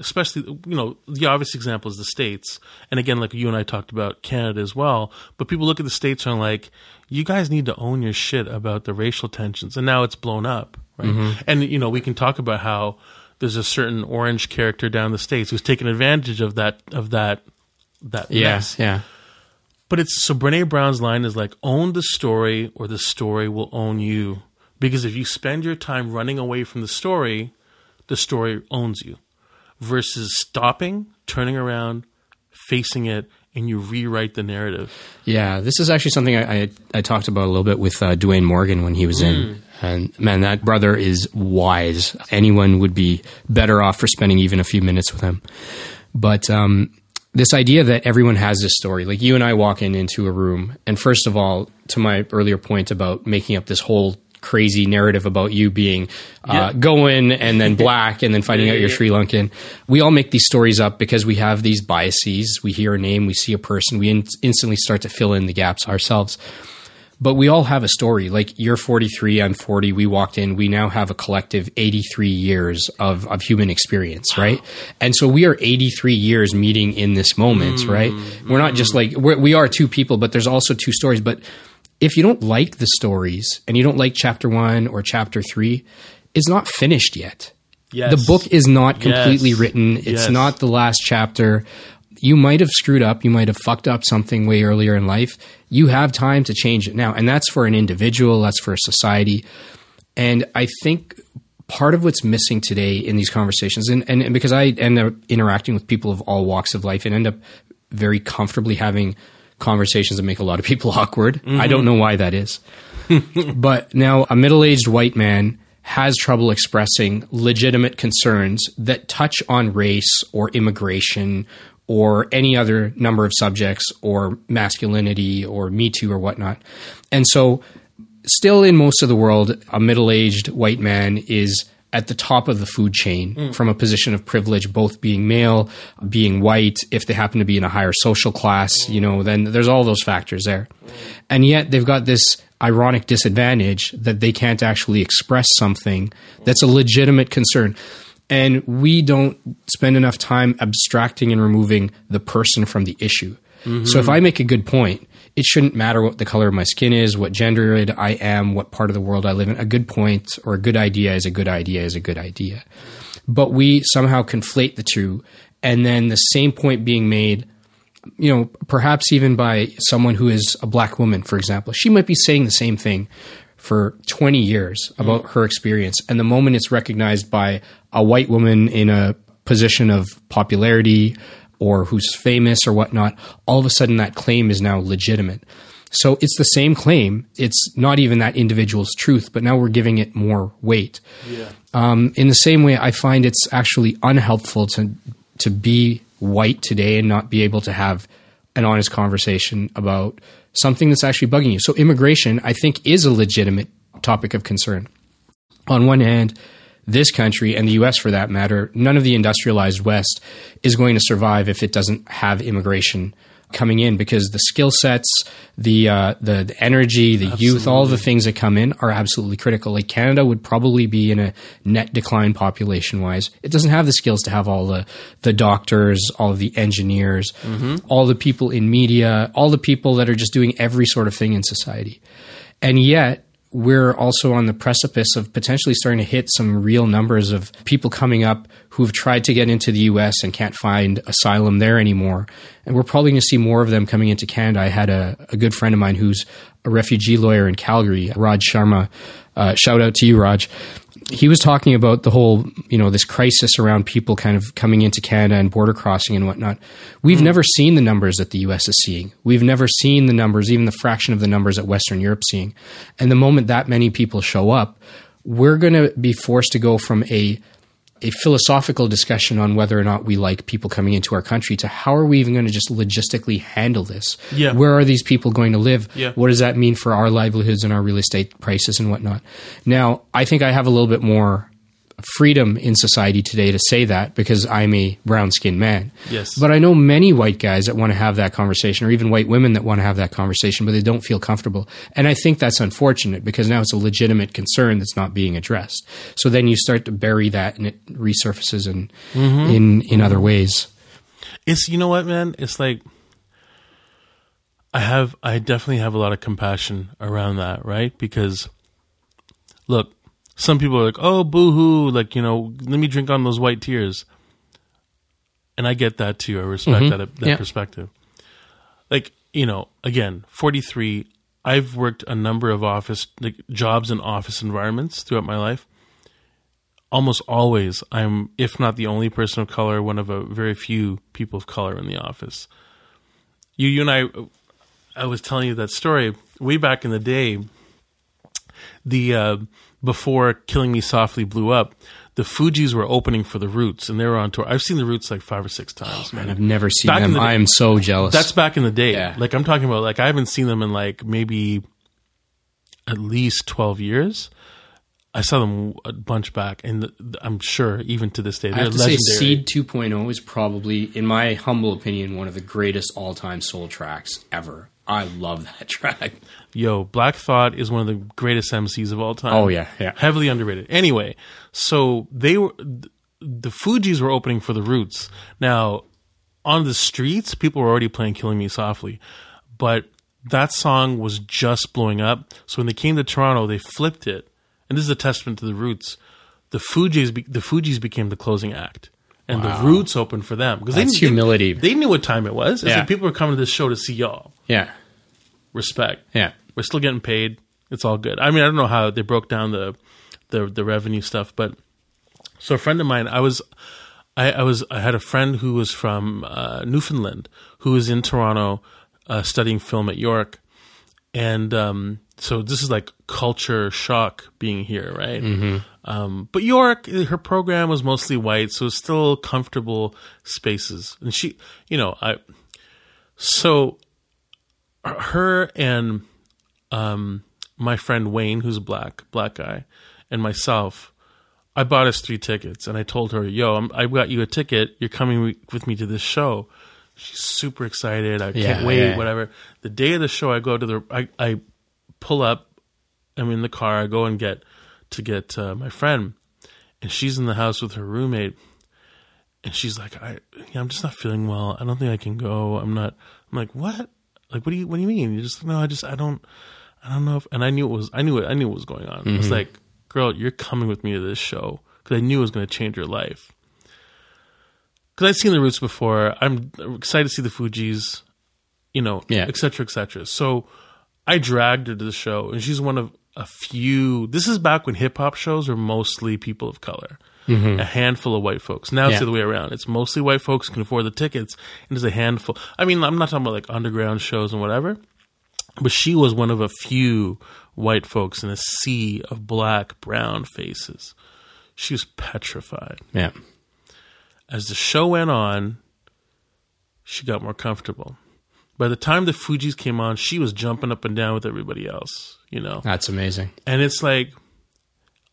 especially, you know, the obvious example is the States. And again, like you and I talked about Canada as well. But people look at the States and are like, you guys need to own your shit about the racial tensions. And now it's blown up, right? And, you know, we can talk about how there's a certain orange character down the States who's taken advantage of that, of that, that Yeah. mess. Yeah. But it's so Brene Brown's line is like own the story or the story will own you. Because if you spend your time running away from the story, the story owns you. Versus stopping, turning around, facing it, and you rewrite the narrative. Yeah, this is actually something I, I, I talked about a little bit with uh, Dwayne Morgan when he was in. And man, that brother is wise. Anyone would be better off for spending even a few minutes with him. But um, this idea that everyone has this story, like you and I walk in into a room, and first of all, to my earlier point about making up this whole crazy narrative about you being uh, Yeah. Goan and then black and then finding Yeah, out you're yeah. Sri Lankan. We all make these stories up because we have these biases. We hear a name, we see a person, we in- instantly start to fill in the gaps ourselves. But we all have a story. Like you're 43, I'm 40. We walked in. We now have a collective 83 years of, of human experience, right? And so we are 83 years meeting in this moment, mm, right? We're not just mm. like we're, we are two people, but there's also two stories. But if you don't like the stories and you don't like chapter one or chapter three, it's not finished yet. Yes. The book is not completely Yes. written. It's Yes. not the last chapter. You might have screwed up. You might have fucked up something way earlier in life. You have time to change it now. And that's for an individual, that's for a society. And I think part of what's missing today in these conversations, and, and, and because I end up interacting with people of all walks of life and end up very comfortably having conversations that make a lot of people awkward. I don't know why that is. Mm-hmm. but now a middle aged white man has trouble expressing legitimate concerns that touch on race or immigration or any other number of subjects or masculinity or Me Too or whatnot. And so, still in most of the world, a middle aged white man is at the top of the food chain mm. from a position of privilege, both being male, being white, if they happen to be in a higher social class, mm. you know, then there's all those factors there. Mm. And yet they've got this ironic disadvantage that they can't actually express something that's a legitimate concern. And we don't spend enough time abstracting and removing the person from the issue. So if mm-hmm. I make a good point, it shouldn't matter what the color of my skin is, what gender I am, what part of the world I live in. A good point or a good idea is a good idea is a good idea. But we somehow conflate the two, and then the same point being made you know, perhaps even by someone who is a black woman, for example. She might be saying the same thing for 20 years about mm. her experience. And the moment it's recognized by a white woman in a position of popularity or who's famous or whatnot, all of a sudden that claim is now legitimate. So it's the same claim. It's not even that individual's truth, but now we're giving it more weight. Yeah. Um, in the same way, I find it's actually unhelpful to to be white today and not be able to have an honest conversation about something that's actually bugging you. So immigration, I think, is a legitimate topic of concern. On one hand, this country and the U.S. for that matter, none of the industrialized West is going to survive if it doesn't have immigration coming in because the skill sets, the, uh, the the energy, the youth, all the things that come in are absolutely critical. Like Canada would probably be in a net decline population wise. It doesn't have the skills to have all the the doctors, all the engineers, all the people in media, all the people that are just doing every sort of thing in society. And yet, we're also on the precipice of potentially starting to hit some real numbers of people coming up who've tried to get into the US and can't find asylum there anymore. And we're probably going to see more of them coming into Canada. I had a, a good friend of mine who's a refugee lawyer in Calgary, Raj Sharma. Uh, shout out to you, Raj. He was talking about the whole, you know, this crisis around people kind of coming into Canada and border crossing and whatnot. We've mm. never seen the numbers that the U.S. is seeing. We've never seen the numbers, even the fraction of the numbers that Western Europe's seeing. And the moment that many people show up, we're going to be forced to go from a a philosophical discussion on whether or not we like people coming into our country to how are we even going to just logistically handle this? Yeah. Where are these people going to live? Yeah. What does that mean for our livelihoods and our real estate prices and whatnot? Now, I think I have a little bit more freedom in society today to say that because I'm a brown skinned man. Yes. But I know many white guys that want to have that conversation, or even white women that want to have that conversation, but they don't feel comfortable. And I think that's unfortunate because now it's a legitimate concern that's not being addressed. So then you start to bury that and it resurfaces in mm-hmm. in, in other ways. It's you know what, man. It's like I have, I definitely have a lot of compassion around that, right? Because look, some people are like, "Oh, boo-hoo!" Like you know, let me drink on those white tears. And I get that too. I respect that that Yeah. perspective. Like you know, again, forty three. I've worked a number of office like, jobs in office environments throughout my life. Almost always, I'm, if not the only person of color, one of a very few people of color in the office. You, you and I, I was telling you that story way back in the day. The uh, before "Killing Me Softly" blew up, the Fugees were opening for the Roots, and they were on tour. I've seen the Roots like five or six times, oh, man. I've never seen Back them. the I am so jealous. That's back in the day. Yeah. Like I'm talking about like I haven't seen them in like maybe at least 12 years. I saw them a bunch back and I'm sure even to this day I they're have to legendary. say, Seed 2.0 is probably, in my humble opinion, one of the greatest all time soul tracks ever. I love that track. Yo, Black Thought is one of the greatest MCs of all time. Oh, yeah, yeah. Heavily underrated. Anyway, so they were the Fugees were opening for the Roots. Now, on the streets, people were already playing Killing Me Softly. But that song was just blowing up. So when they came to Toronto, they flipped it. And this is a testament to the Roots. The Fugees be- the Fugees became the closing act. And the Roots opened for them because That's they, they- humility. They, knew what time it was. It's Yeah. like people were coming to this show to see y'all. Yeah. Respect. Yeah. We're still getting paid. It's all good. I mean, I don't know how they broke down the the the revenue stuff, but so a friend of mine, I was I, I was I had a friend who was from uh, Newfoundland who was in Toronto uh, studying film at York, and um, so this is like culture shock being here, right? Um, but York, her program was mostly white, so it's still comfortable spaces, and she, you know, I so her and um, my friend Wayne, who's a black black guy, and myself, I bought us three tickets, and I told her, "Yo, I'm, I got you a ticket. You're coming wi- with me to this show." She's super excited. I Yeah, can't wait. yeah. Whatever. The day of the show, I go to the. I, I pull up. I'm in the car. I go and get to get uh, my friend, and she's in the house with her roommate, and she's like, "I, I'm just not feeling well. I don't think I can go. I'm not." I'm like, "What? Like, what do you, what do you mean? You just no, I just, I don't, I don't know." If, and I knew it was, I knew it, I knew what was going on. Mm-hmm. I was like, "Girl, you're coming with me to this show because I knew it was going to change your life." Because I'd seen the Roots before. I'm excited to see the Fugees, you know, Yeah. et cetera, et cetera. So I dragged her to the show, and she's one of a few. This is back when hip hop shows were mostly people of color, Mm-hmm. a handful of white folks. Now it's the other way around. It's mostly white folks can afford the tickets, and there's a handful. I mean, I'm not talking about like underground shows and whatever, but she was one of a few white folks in a sea of black, brown faces. She was petrified. Yeah. As the show went on, she got more comfortable. By the time the Fugees came on, she was jumping up and down with everybody else, you know? That's amazing. And it's like,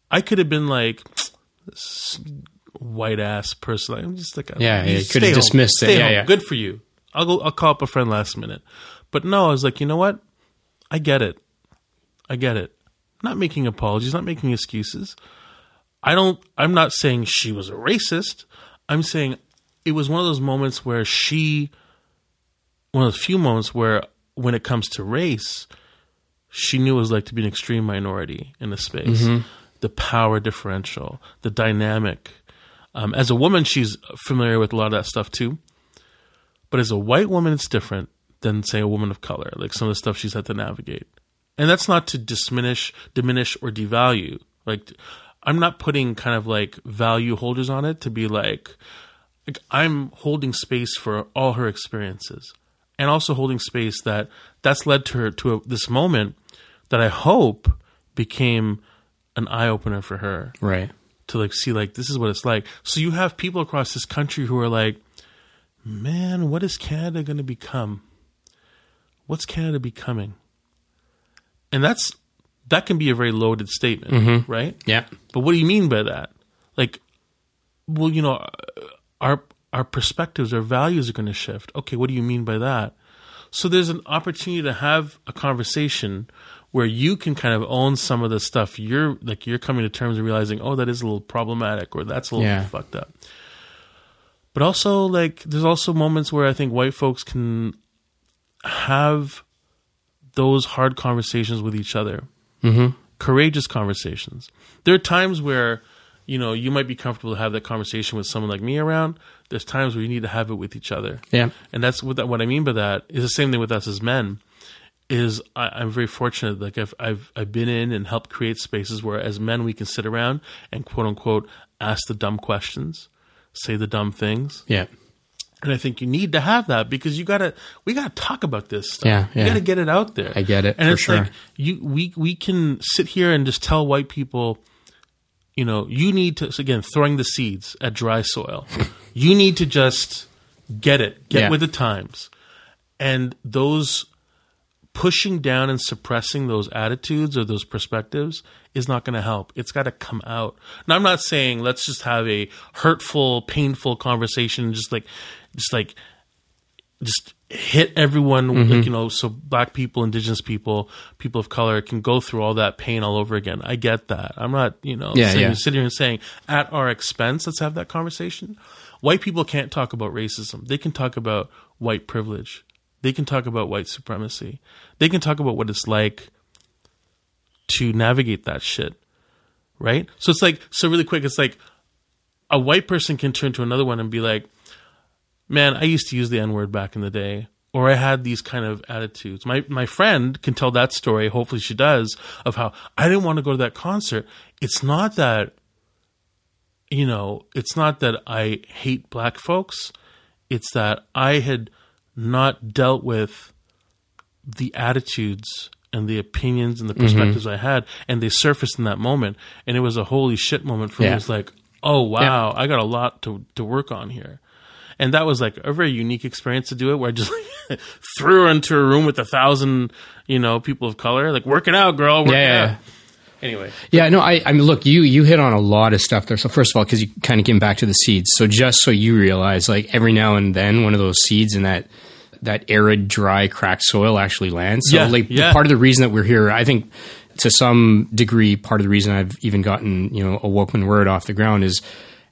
I could have been like, white ass person. I'm just like, Yeah, yeah, you could have dismissed it. Yeah, home. yeah. Good for you. I'll go, I'll call up a friend last minute. But no, I was like, you know what? I get it. I get it. Not making apologies, not making excuses. I don't, I'm not saying she was a racist. I'm saying it was one of those moments where she, one of those few moments where when it comes to race, she knew it was like to be an extreme minority in a space. Mm-hmm. The power differential, the dynamic. Um, as a woman, she's familiar with a lot of that stuff too. But as a white woman, it's different than, say, a woman of color, like some of the stuff she's had to navigate. And that's not to diminish, diminish or devalue. Like, I'm not putting kind of like value holders on it to be like, like I'm holding space for all her experiences, and also holding space that that's led to her to a, this moment that I hope became an eye opener for her Right. to like see like this is what it's like. So you have people across this country who are like, man, what is Canada going to become? What's Canada becoming? And that's that can be a very loaded statement, mm-hmm. right? Yeah. But what do you mean by that? Like, well, you know, our our perspectives, our values are going to shift. Okay, what do you mean by that? So there's an opportunity to have a conversation where you can kind of own some of the stuff you're like you're coming to terms and realizing, oh, that is a little problematic or that's a little Yeah. fucked up. But also, like, there's also moments where I think white folks can have those hard conversations with each other mm-hmm. courageous conversations. There are times where, you know, you might be comfortable to have that conversation with someone like me around. There's times where you need to have it with each other. Yeah. And that's what that, what I mean by that is the same thing with us as men. Is I, I'm very fortunate. Like I've I've I've been in and helped create spaces where as men we can sit around and quote unquote ask the dumb questions, say the dumb things. Yeah. And I think you need to have that because you gotta we gotta talk about this stuff. Yeah, You yeah. gotta get it out there. I get it, And for it's sure. like you we we can sit here and just tell white people, you know, you need to so again throwing the seeds at dry soil. you need to just get it, get Yeah. with the times. And those pushing down and suppressing those attitudes or those perspectives is not going to help. It's got to come out. Now, I'm not saying let's just have a hurtful, painful conversation, just like, just like, just hit everyone, Mm-hmm. like, you know, so black people, indigenous people, people of color can go through all that pain all over again. I get that. I'm not, you know, Yeah, saying, yeah. sitting here and saying at our expense, let's have that conversation. White people can't talk about racism. They can talk about white privilege. They can talk about white supremacy. They can talk about what it's like to navigate that shit. Right? So it's like, so really quick, it's like a white person can turn to another one and be like, man, I used to use the N word back in the day. Or I had these kind of attitudes. My my friend can tell that story, hopefully she does, of how I didn't want to go to that concert. It's not that you know, it's not that I hate black folks. It's that I had not dealt with the attitudes and the opinions and the perspectives mm-hmm. I had, and they surfaced in that moment. And it was a holy shit moment for me. Yeah. It was like, oh wow, I got a lot to to work on here. And that was like a very unique experience to do it, where I just like, threw her into a room with a thousand, you know, people of color, like working out, girl. Working Yeah, out. Anyway, Yeah, no, I, I mean, look, you you hit on a lot of stuff there. So first of all, because you kind of came back to the seeds. So just so you realize, like every now and then, one of those seeds in that that arid, dry, cracked soil actually lands. So Yeah, like yeah. part of the reason that we're here, I think to some degree, part of the reason I've even gotten you know a Woken word off the ground is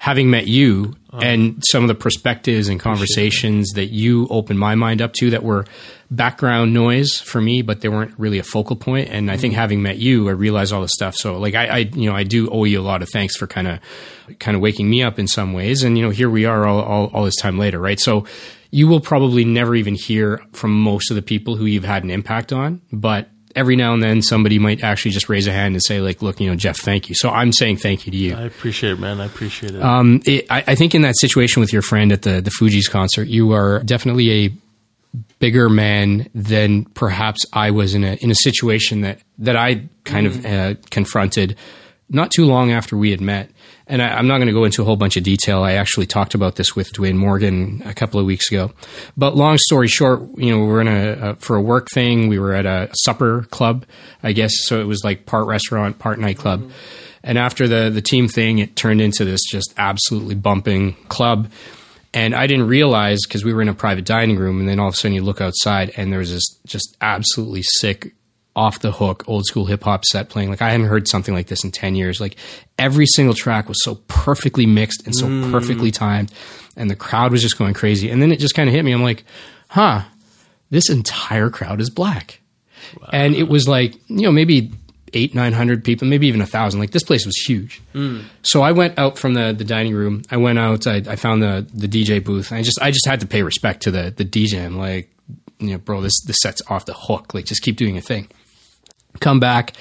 having met you uh-huh. and some of the perspectives and conversations that you opened my mind up to that were background noise for me, but they weren't really a focal point. And I think mm-hmm. having met you, I realized all this stuff. So like I, I you know, I do owe you a lot of thanks for kind of, kind of waking me up in some ways. And you know, here we are all, all, all this time later, right? So you will probably never even hear from most of the people who you've had an impact on, but every now and then somebody might actually just raise a hand and say like look you know jeff thank you so i'm saying thank you to you I appreciate it, man. I appreciate it. um, it, I, I think in that situation with your friend at the the Fugees concert, you are definitely a bigger man than perhaps I was in a in a situation that that I kind of uh, confronted not too long after we had met. And I, I'm not going to go into a whole bunch of detail. I actually talked about this with Dwayne Morgan a couple of weeks ago. But long story short, you know, we were in a, a for a work thing. We were at a supper club, I guess. So it was like part restaurant, part nightclub. Mm-hmm. And after the the team thing, it turned into this just absolutely bumping club. And I didn't realize because we were in a private dining room, and then all of a sudden you look outside, and there's this just absolutely sick, off the hook old school hip hop set playing. Like I hadn't heard something like this in ten years. Like every single track was so perfectly mixed and so mm. perfectly timed, and the crowd was just going crazy. And then it just kind of hit me. I'm like, huh, this entire crowd is black, and it was like you know maybe eight nine hundred people, maybe even a thousand. Like this place was huge. Mm. So I went out from the, the dining room. I went out. I, I found the the DJ booth. I just I just had to pay respect to the the DJ. I'm like, you know, bro, this this set's off the hook. Like, just keep doing your thing. Come back,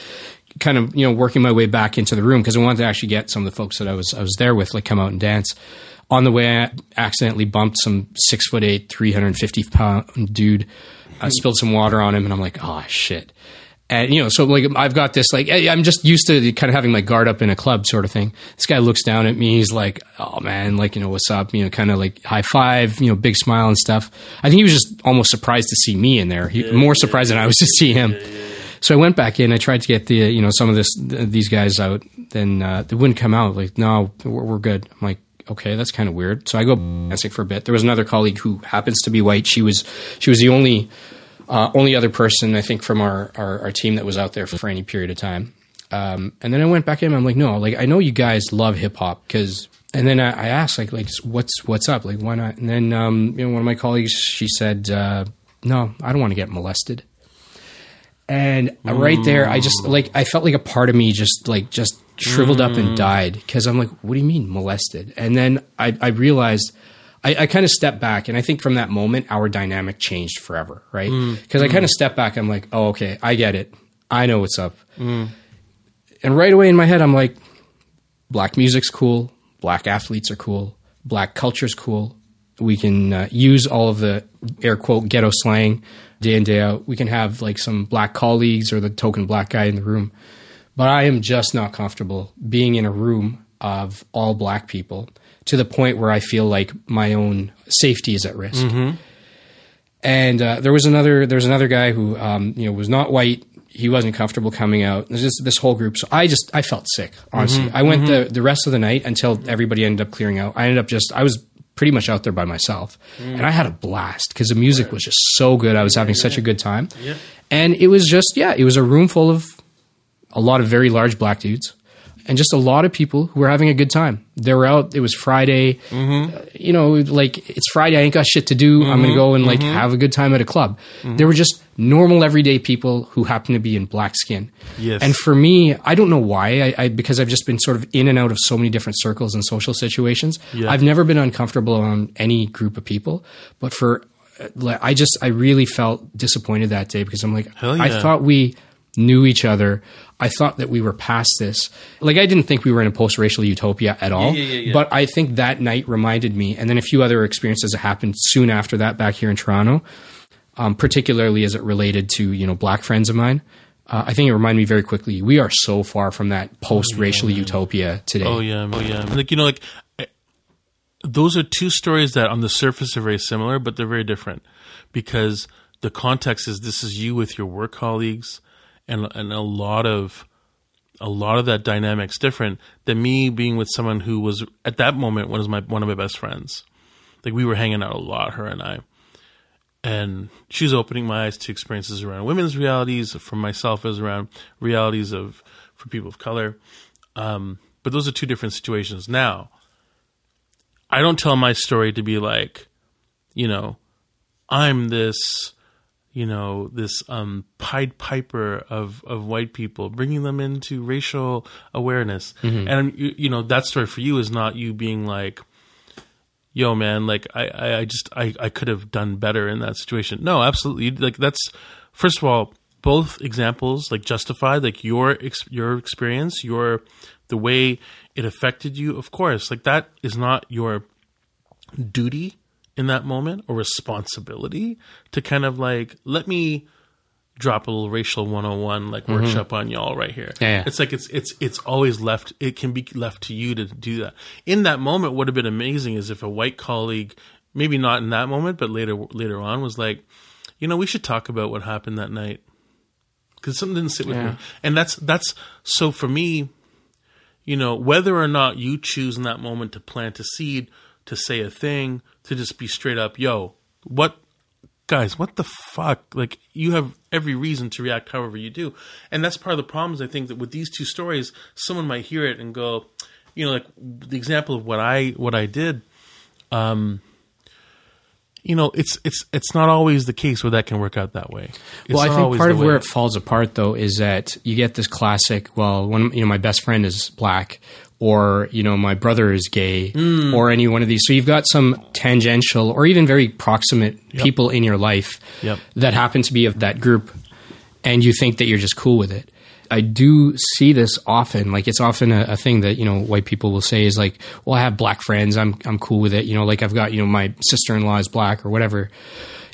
kind of you know working my way back into the room because I wanted to actually get some of the folks that I was I was there with like come out and dance. On the way, I accidentally bumped some six foot eight, three hundred and fifty pound dude. I spilled some water on him, and I'm like, oh shit. And you know, so like I've got this like I'm just used to kind of having my guard up in a club sort of thing. This guy looks down at me. He's like, "Oh man, like you know, what's up?" You know, kind of like high five, you know, big smile and stuff. I think he was just almost surprised to see me in there. He, more surprised than I was to see him. So I went back in. I tried to get the you know some of this th- these guys out. Then uh, they wouldn't come out. Like, no, we're, we're good. I'm like, okay, that's kind of weird. So I go dancing for a bit. There was another colleague who happens to be white. She was she was the only uh, only other person I think from our, our our team that was out there for, for any period of time. Um, and then I went back in. I'm like, no, like I know you guys love hip hop because. And then I, I asked, like, like what's what's up? Like, why not? And then um, you know, one of my colleagues, she said, uh, no, I don't want to get molested. And right there, I just mm. like I felt like a part of me just like just shriveled up and mm. died because I'm like, what do you mean molested? And then I, I realized I, I kind of stepped back, and I think from that moment, our dynamic changed forever, right? Mm. Because I kind of stepped back. I'm like, oh, okay, I get it. I know what's up. And right away in my head, I'm like, black music's cool, black athletes are cool, black culture's cool. We can uh, use all of the air quote ghetto slang day in day out. We can have like some black colleagues or the token black guy in the room, but I am just not comfortable being in a room of all black people to the point where I feel like my own safety is at risk. And uh, there was another there was another guy who um, you know was not white. He wasn't comfortable coming out. There's just this whole group. So I just I felt sick. Honestly, I went the the rest of the night until everybody ended up clearing out. I ended up just I was pretty much out there by myself, mm. and I had a blast because the music was just so good. I was having such a good time, and it was just yeah, it was a room full of a lot of very large black dudes and just a lot of people who were having a good time. They were out. It was Friday. Mm-hmm. Uh, you know, like it's Friday. I ain't got shit to do. I'm going to go and like Mm-hmm. have a good time at a club. They were just normal, everyday people who happen to be in black skin. Yes. And for me, I don't know why. I, I because I've just been sort of in and out of so many different circles and social situations. Yeah. I've never been uncomfortable around any group of people. But for uh, like, I just I really felt disappointed that day because I'm like Hell I thought we knew each other. I thought that we were past this. Like I didn't think we were in a post-racial utopia at all. Yeah, yeah, yeah. But I think that night reminded me, and then a few other experiences that happened soon after that back here in Toronto, um, particularly as it related to you know black friends of mine. Uh, I think it reminded me very quickly. We are so far from that post-racial utopia today. Oh yeah, oh yeah. Like you know, like eh, those are two stories that on the surface are very similar, but they're very different because the context is this is you with your work colleagues, and and a lot of a lot of that dynamic's different than me being with someone who was at that moment one of my one of my best friends. Like we were hanging out a lot, her and I. and she's opening my eyes to experiences around women's realities for myself as around realities of for people of color. Um, but those are two different situations. Now, I don't tell my story to be like, you know, I'm this, you know, this um, Pied Piper of of white people, bringing them into racial awareness. Mm-hmm. And you, you know, that story for you is not you being like, yo man like i i just i i could have done better in that situation no absolutely like that's first of all both examples like justify like your ex- your experience your the way it affected you of course like that is not your duty in that moment or responsibility to kind of like let me drop a little racial 101 like mm-hmm. workshop on y'all right here. Yeah, yeah, It's like it's it's it's always left it can be left to you to do that. In that moment would have been amazing is if a white colleague maybe not in that moment but later later on was like, "You know, we should talk about what happened that night." Cuz something didn't sit with yeah. me. And that's that's so for me, you know, whether or not you choose in that moment to plant a seed, to say a thing, to just be straight up, "Yo, what guys, what the fuck? Like, you have every reason to react however you do. And that's part of the problems, I think, that with these two stories, someone might hear it and go, you know, like the example of what I what I did, um, you know, it's it's it's not always the case where that can work out that way. It's well, I think part of where it falls apart though is that you get this classic. Well, one you know, my best friend is black, or you know my brother is gay mm. or any one of these so you've got some tangential or even very proximate yep. people in your life yep. that happen to be of that group and you think that you're just cool with it i do see this often like it's often a, a, thing that you know white people will say is like well i have black friends i'm i'm cool with it you know like i've got you know my sister-in-law is black or whatever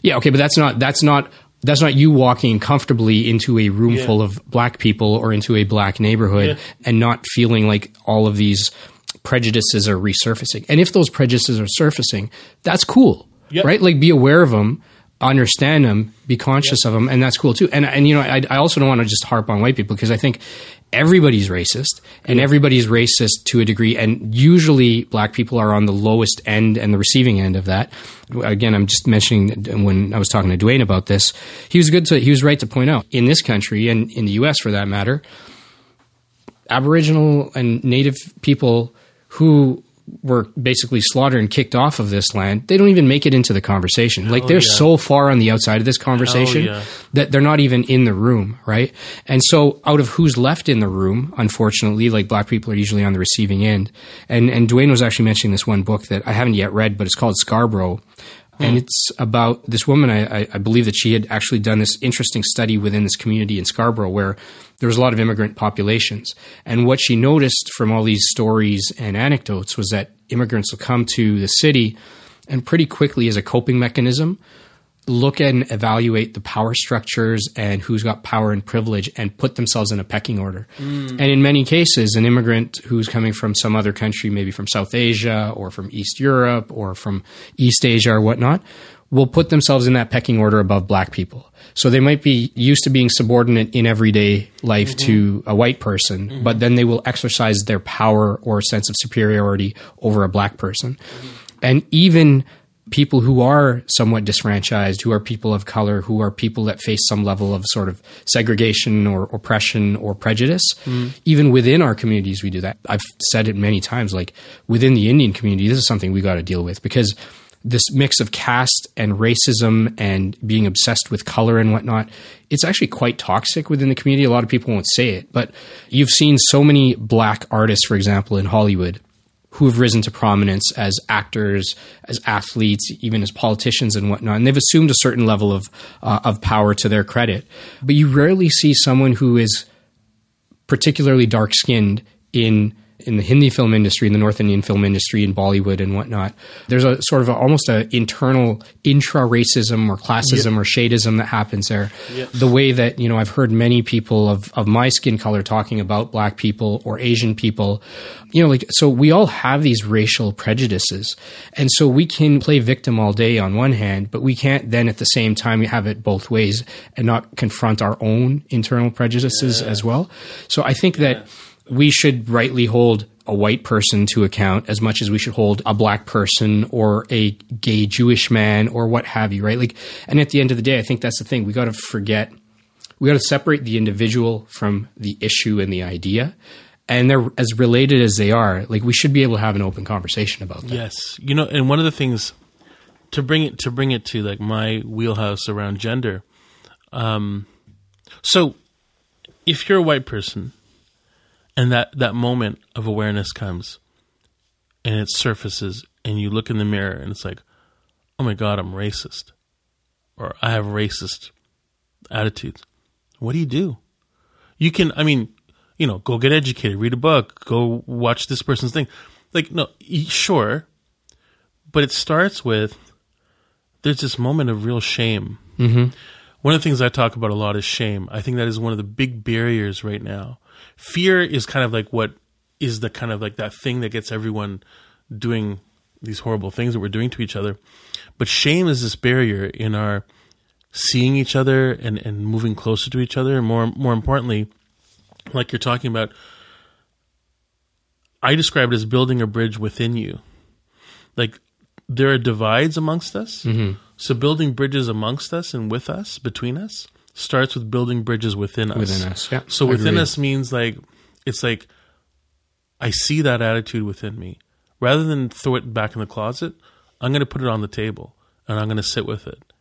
yeah okay but that's not that's not that's not you walking comfortably into a room yeah. full of black people or into a black neighborhood yeah. and not feeling like all of these prejudices are resurfacing. And if those prejudices are surfacing, that's cool, yep. right? Like be aware of them, understand them, be conscious yep. of them, and that's cool too. And and you know, I, I also don't want to just harp on white people because I think everybody's racist and everybody's racist to a degree and usually black people are on the lowest end and the receiving end of that. Again i'm just mentioning when i was talking to dwayne about this he was good to he was right to point out in this country and in the us for that matter aboriginal and native people who were basically slaughtered and kicked off of this land, they don't even make it into the conversation. Like oh, they're yeah. so far on the outside of this conversation oh, yeah. that they're not even in the room, right? And so out of who's left in the room, unfortunately, like black people are usually on the receiving end. And and Dwayne was actually mentioning this one book that I haven't yet read, but it's called Scarborough. And hmm. it's about this woman. I, I believe that she had actually done this interesting study within this community in Scarborough where there was a lot of immigrant populations. And what she noticed from all these stories and anecdotes was that immigrants will come to the city and pretty quickly, as a coping mechanism, look and evaluate the power structures and who's got power and privilege and put themselves in a pecking order. Mm. And in many cases, an immigrant who's coming from some other country, maybe from South Asia or from East Europe or from East Asia or whatnot, will put themselves in that pecking order above black people. So they might be used to being subordinate in everyday life mm-hmm. to a white person, mm-hmm. but then they will exercise their power or sense of superiority over a black person. Mm-hmm. And even people who are somewhat disfranchised, who are people of color, who are people that face some level of sort of segregation or oppression or prejudice. Mm. Even within our communities, we do that. I've said it many times, like within the Indian community, this is something we got to deal with because this mix of caste and racism and being obsessed with color and whatnot, it's actually quite toxic within the community. A lot of people won't say it, but you've seen so many black artists, for example, in Hollywood who have risen to prominence as actors, as athletes, even as politicians and whatnot, and they've assumed a certain level of uh, of power to their credit. But you rarely see someone who is particularly dark skinned in in the Hindi film industry, in the North Indian film industry, in Bollywood and whatnot, there's a sort of a, almost an internal intra racism or classism or shadism that happens there. The way that, you know, I've heard many people of, of my skin color talking about black people or Asian people, you know, like, so we all have these racial prejudices. And so we can play victim all day on one hand, but we can't then at the same time have it both ways and not confront our own internal prejudices yeah. as well. So I think that. We should rightly hold a white person to account as much as we should hold a black person or a gay Jewish man or what have you, right? Like, and at the end of the day, I think that's the thing. We got to forget, we got to separate the individual from the issue and the idea. And they're as related as they are. Like, we should be able to have an open conversation about that. Yes, you know, and one of the things to bring it to bring it to like my wheelhouse around gender. Um, so if you're a white person and that, that moment of awareness comes and it surfaces and you look in the mirror and it's like, oh my God, I'm racist or I have racist attitudes. What do you do? You can, I mean, you know, go get educated, read a book, go watch this person's thing. Like, no, sure. But it starts with there's this moment of real shame. Mm-hmm. One of the things I talk about a lot is shame. I think that is one of the big barriers right now. Fear is kind of like what is the kind of like that thing that gets everyone doing these horrible things that we're doing to each other. But shame is this barrier in our seeing each other and, and moving closer to each other. And more more importantly, like you're talking about, I describe it as building a bridge within you. Like there are divides amongst us. Mm-hmm. So building bridges amongst us and with us, between us, starts with building bridges within us. Within us, yeah. So within Agreed. us means like it's like I see that attitude within me. Rather than throw it back in the closet, I'm going to put it on the table and I'm going to sit with it.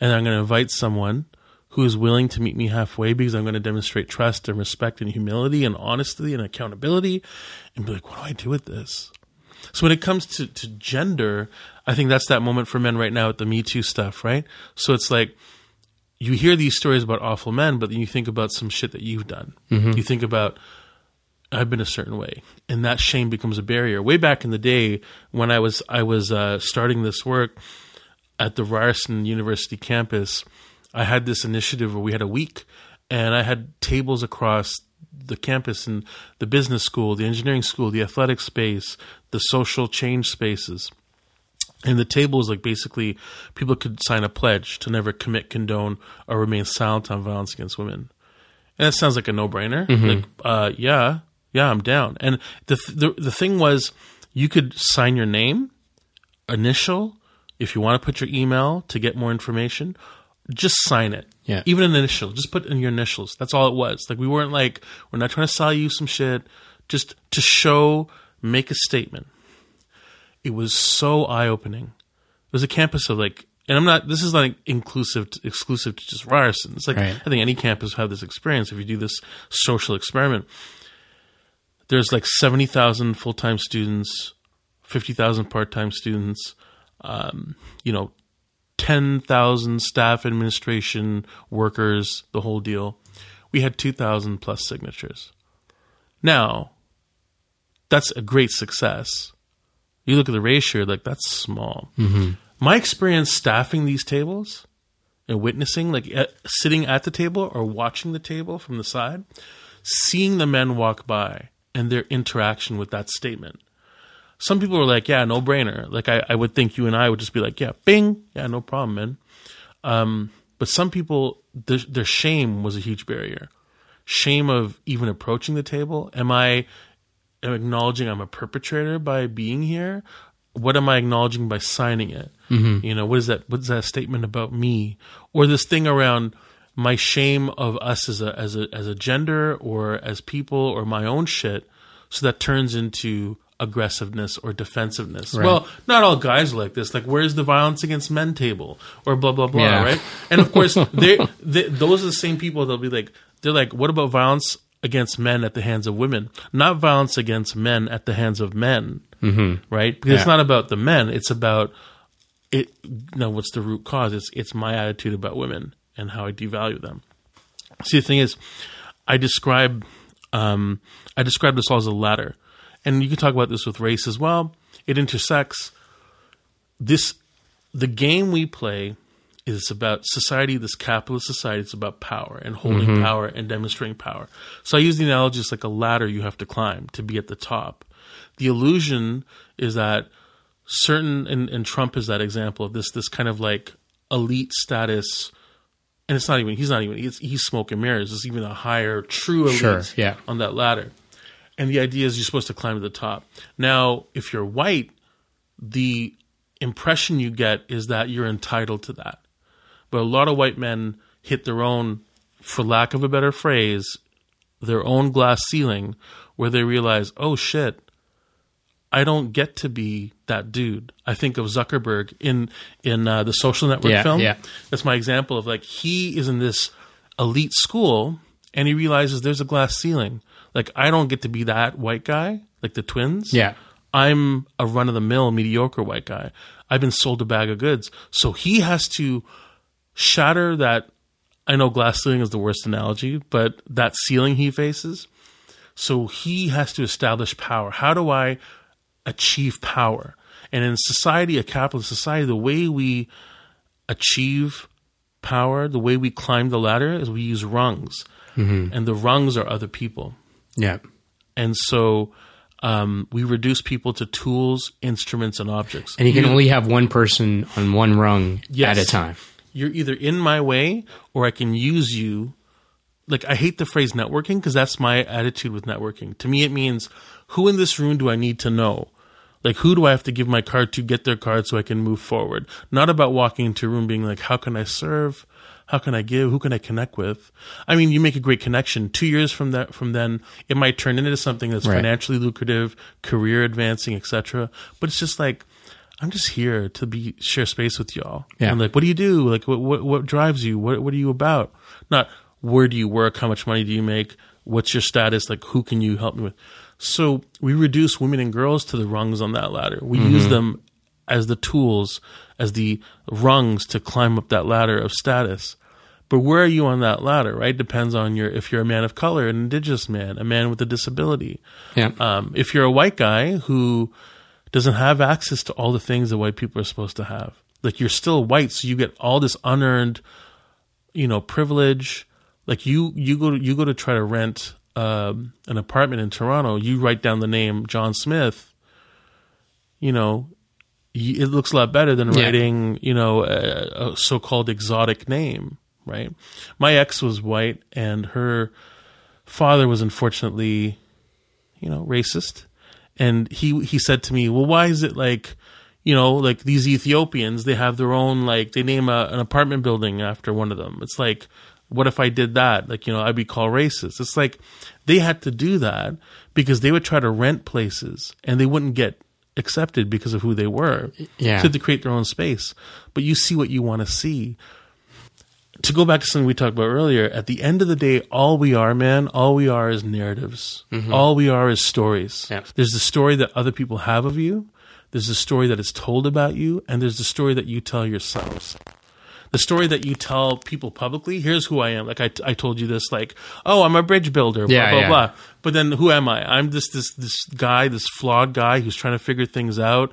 And I'm going to invite someone who is willing to meet me halfway because I'm going to demonstrate trust and respect and humility and honesty and accountability and be like, what do I do with this? So when it comes to, to gender, I think that's that moment for men right now with the Me Too stuff, right? So it's like you hear these stories about awful men, but then you think about some shit that you've done. You think about I've been a certain way, and that shame becomes a barrier. Way back in the day, when I was I was uh, starting this work at the Ryerson University campus, I had this initiative where we had a week, and I had tables across the campus and the business school, the engineering school, the athletic space, the social change spaces. And the table was like basically people could sign a pledge to never commit, condone, or remain silent on violence against women. And that sounds like a no brainer. Like, uh, yeah, yeah, I'm down. And the, the the thing was, you could sign your name, initial, if you want to put your email to get more information, just sign it. Yeah. Even an initial, just put in your initials. That's all it was. Like we weren't like we're not trying to sell you some shit. Just to show, make a statement. It was so eye opening. It was a campus of like, and I'm not. This is not inclusive, to, exclusive to just Ryerson. It's like Right. I think any campus have this experience if you do this social experiment. There's like seventy thousand full time students, fifty thousand part time students. Um, you know, 10,000 staff administration workers, the whole deal. We had 2,000 plus signatures. Now, that's a great success. You look at the ratio, like that's small. My experience staffing these tables and witnessing, like at, sitting at the table or watching the table from the side, seeing the men walk by and their interaction with that statement some people are like, yeah, no brainer. Like I, I would think you and I would just be like, yeah, bing, yeah, no problem, man. Um, but some people, their, their shame was a huge barrier. Shame of even approaching the table. Am I acknowledging I'm a perpetrator by being here? What am I acknowledging by signing it? Mm-hmm. You know, what is that? What is that statement about me? Or this thing around my shame of us as a as a as a gender or as people or my own shit. So that turns into aggressiveness or defensiveness. Well, not all guys like this. Like, where's the violence against men table or blah blah blah, Yeah. right? And of course, they they those are the same people. They'll be like, they're like, what about violence against men at the hands of women? Not violence against men at the hands of men, mm-hmm. right? Because it's not about the men. It's about it. No, what's the root cause? It's it's my attitude about women and how I devalue them. See, the thing is, I describe um, I describe this all as a ladder, and you can talk about this with race as well. It intersects. This the game we play is about society, this capitalist society. It's about power and holding mm-hmm. power and demonstrating power. So I use the analogy it's like a ladder you have to climb to be at the top. The illusion is that certain, and, and Trump is that example of this this kind of like elite status. And it's not even he's not even he's, he's smoking mirrors. It's even a higher true elite Sure, yeah. on that ladder. and the idea is you're supposed to climb to the top. Now, if you're white, the impression you get is that you're entitled to that. But a lot of white men hit their own, for lack of a better phrase, their own glass ceiling where they realize, oh shit, I don't get to be that dude. I think of Zuckerberg in in uh, the Social Network Yeah, film. yeah. That's my example of like he is in this elite school and he realizes there's a glass ceiling. Like I don't get to be that white guy, like the twins. Yeah. I'm a run of the mill mediocre white guy. I've been sold a bag of goods. So he has to shatter that I know glass ceiling is the worst analogy, but that ceiling he faces. So he has to establish power. How do I achieve power? And in society, a capitalist society, the way we achieve power, the way we climb the ladder is we use rungs. And the rungs are other people. Yeah. And so um, we reduce people to tools, instruments, and objects. And you can only have one person on one rung Yes. at a time. You're either in my way or I can use you. Like, I hate the phrase networking because that's my attitude with networking. To me, it means who in this room do I need to know? Like, who do I have to give my card to get their card so I can move forward? Not about walking into a room being like, how can I serve? How can I give? Who can I connect with? I mean, you make a great connection. Two years from that, from then, it might turn into something that's Right. financially lucrative, career advancing, etc. But it's just like, I'm just here to be share space with y'all. Yeah. And like, what do you do? Like, what what, what drives you? What what are you about? Not where do you work? How much money do you make? What's your status? Like, who can you help me with? So we reduce women and girls to the rungs on that ladder. We use them as the tools, as the rungs to climb up that ladder of status. But where are you on that ladder, right? Depends on your if you're a man of color, an indigenous man, a man with a disability. Yeah. Um, if you're a white guy who doesn't have access to all the things that white people are supposed to have, like you're still white, so you get all this unearned, you know, privilege. Like you, you go to you go to try to rent um, an apartment in Toronto. You write down the name John Smith. You know, it looks a lot better than Yeah. writing, you know, a, a so-called exotic name, right? My ex was white, and her father was unfortunately, you know, racist. And he he said to me, "Well, why is it like, you know, like these Ethiopians? They have their own like they name a, an apartment building after one of them. It's like, what if I did that? Like, you know, I'd be called racist. It's like they had to do that because they would try to rent places and they wouldn't get accepted because of who they were. Yeah. So they had to create their own space. But you see what you want to see to go back to something we talked about earlier, at the end of the day, all we are, man, all we are is narratives. Mm-hmm. All we are is stories. Yeah. There's the story that other people have of you, there's the story that is told about you, and there's the story that you tell yourselves. The story that you tell people publicly, here's who I am. Like I, I told you this, like, oh, I'm a bridge builder, blah, Yeah, blah, yeah. blah. But then who am I? I'm just this, this guy, this flawed guy who's trying to figure things out.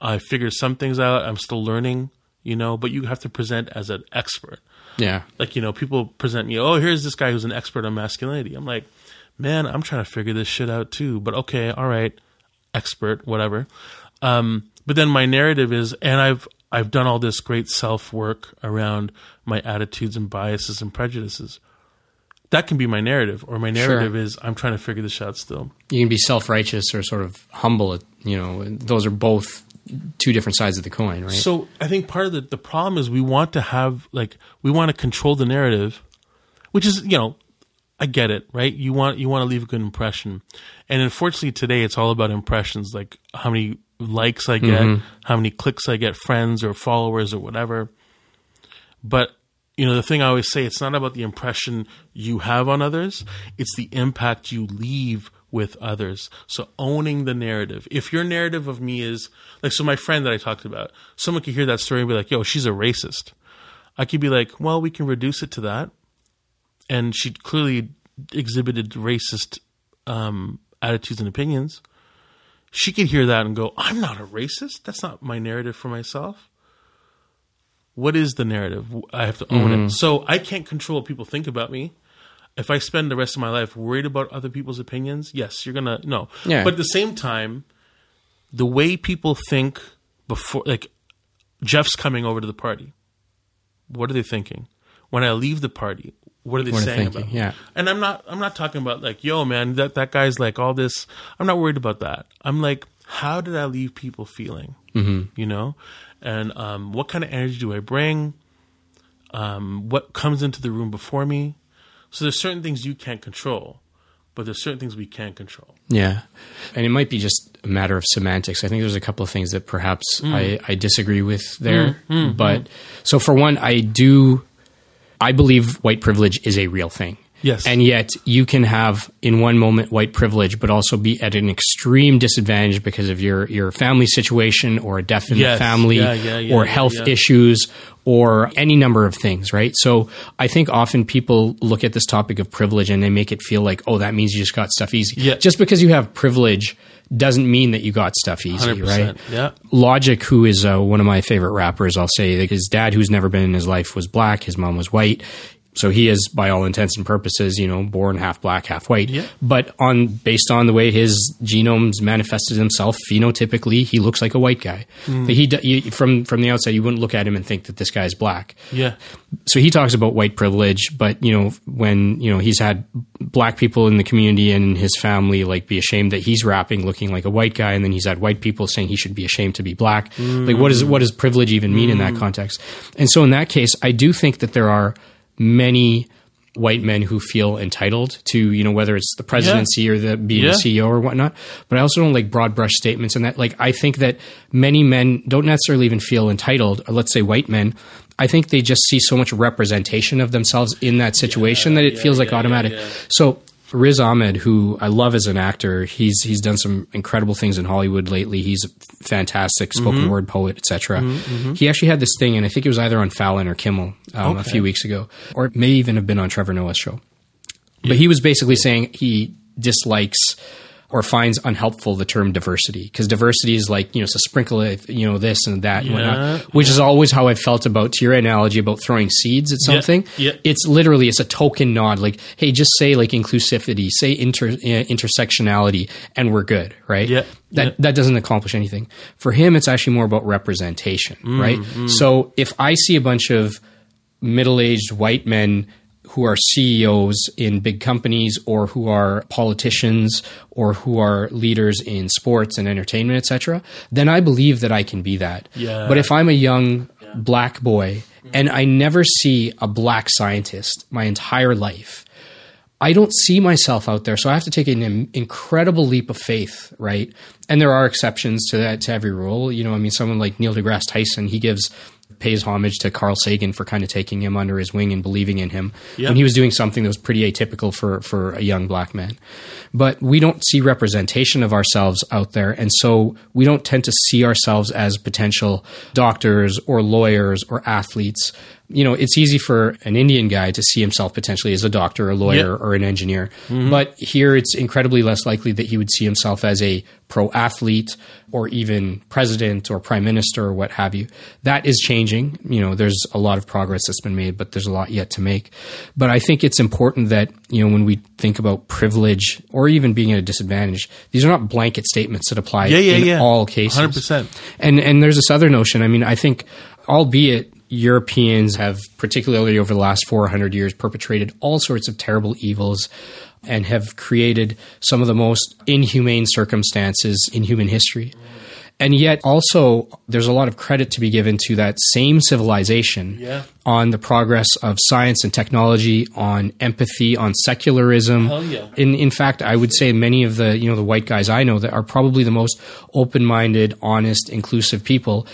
I figured some things out. I'm still learning, you know, but you have to present as an expert Yeah. like you know people present me oh here's this guy who's an expert on masculinity i'm like man i'm trying to figure this shit out too but okay all right expert whatever um, but then my narrative is and i've i've done all this great self work around my attitudes and biases and prejudices that can be my narrative or my narrative is i'm trying to figure this out still You can be self righteous or sort of humble. You know, those are both two different sides of the coin, right? So I think part of the, the problem is we want to have like we want to control the narrative, which is you know I get it right. You want you want to leave a good impression, and unfortunately today it's all about impressions, like how many likes I get, mm-hmm. how many clicks I get, friends or followers or whatever. But you know the thing I always say, it's not about the impression you have on others; it's the impact you leave with others. So owning the narrative. If your narrative of me is like, so my friend that I talked about, someone could hear that story and be like, "Yo, she's a racist." I could be like, "Well, we can reduce it to that," and she clearly exhibited racist um, attitudes and opinions. She could hear that and go, "I'm not a racist. That's not my narrative for myself." What is the narrative? I have to own it. So I can't control what people think about me. If I spend the rest of my life worried about other people's opinions, yes, you're gonna no. Yeah. But at the same time, the way people think before, like Jeff's coming over to the party. What are they thinking? When I leave the party, what are they What saying about? Yeah. And I'm not I'm not talking about like, yo, man, that that guy's like all this. I'm not worried about that. I'm like, how did I leave people feeling? Mm-hmm. You know, and um, what kind of energy do I bring? Um, what comes into the room before me? So there's certain things you can't control, but there's certain things we can control. Yeah. And it might be just a matter of semantics. I think there's a couple of things that perhaps Mm. I, I disagree with there. Hmm. Hmm. but hmm. so for one, I do, I believe white privilege is a real thing. Yes. And yet you can have in one moment white privilege, but also be at an extreme disadvantage because of your, your family situation or a death in Yes. the family Yeah, yeah, yeah, or health issues or any number of things, right? So I think often people look at this topic of privilege and they make it feel like, oh, that means you just got stuff easy. Yeah. Just because you have privilege doesn't mean that you got stuff easy, 100%. right? Yeah. Logic, who is uh, one of my favorite rappers, I'll say that his dad, who's never been in his life, was black. His mom was white. So he is, by all intents and purposes, you know, born half black, half white. Yeah. But on based on the way his genomes manifested himself, phenotypically, he looks like a white guy. Hmm. He you, from from the outside, you wouldn't look at him and think that this guy is black Yeah. so he talks about white privilege, but you know when you know he's had black people in the community and his family like be ashamed that he's rapping looking like a white guy, and then he's had white people saying he should be ashamed to be black. Like what is what does privilege even mean in that context? And so in that case, I do think that there are many white men who feel entitled to you know whether it's the presidency or the being Yeah. CEO or whatnot. But I also don't like broad brush statements and that like I think that many men don't necessarily even feel entitled, or let's say white men. I think they just see so much representation of themselves in that situation that it yeah, feels like yeah, automatic. yeah, yeah. So Riz Ahmed, who I love as an actor, he's he's done some incredible things in Hollywood lately. He's a fantastic spoken Mm-hmm. word poet, etc. He actually had this thing, and I think it was either on Fallon or Kimmel um, a few weeks ago, or it may even have been on Trevor Noah's show. But he was basically saying he dislikes or finds unhelpful the term diversity because diversity is like you know it's a sprinkle of you know this and that and Yeah, whatnot, which is always how I felt about to your analogy about throwing seeds at something. yeah. It's literally it's a token nod like hey just say like inclusivity, say inter uh, intersectionality, and we're good, right? Yeah, That yeah. that doesn't accomplish anything. For him, it's actually more about representation, Mm, right? So if I see a bunch of middle-aged white men who are CEOs in big companies or who are politicians or who are leaders in sports and entertainment etc then I believe that I can be that Yeah. but if I'm a young black boy mm-hmm. and I never see a black scientist my entire life I don't see myself out there, so I have to take an incredible leap of faith, right? And there are exceptions to that to every rule. You know, I mean, someone like Neil deGrasse Tyson, he gives pays homage to Carl Sagan for kind of taking him under his wing and believing in him Yeah. when he was doing something that was pretty atypical for for a young black man. But we don't see representation of ourselves out there, and so we don't tend to see ourselves as potential doctors or lawyers or athletes. You know, it's easy for an Indian guy to see himself potentially as a doctor, a lawyer, Yeah. or an engineer. But here it's incredibly less likely that he would see himself as a pro athlete or even president or prime minister or what have you. That is changing. You know, there's a lot of progress that's been made, but there's a lot yet to make. But I think it's important that, you know, when we think about privilege or even being at a disadvantage, these are not blanket statements that apply Yeah, yeah, in yeah. all cases. 100%. And and there's this other notion. I mean, I think, albeit Europeans have, particularly over the last 400 years, perpetrated all sorts of terrible evils and have created some of the most inhumane circumstances in human history. And yet, also, there's a lot of credit to be given to that same civilization Yeah. on the progress of science and technology, on empathy, on secularism. Yeah. In in fact, I would say many of the you know the white guys I know that are probably the most open minded, honest, inclusive people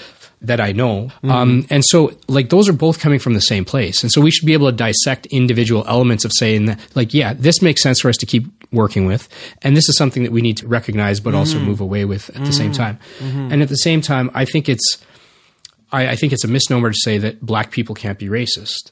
that I know. Mm-hmm. Um, and so, like, those are both coming from the same place. And so, we should be able to dissect individual elements of saying that, like, yeah, this makes sense for us to keep working with, and this is something that we need to recognize, but also mm-hmm. move away with at the same mm-hmm. time. And at the same time, I think it's I, I think it's a misnomer to say that black people can't be racist.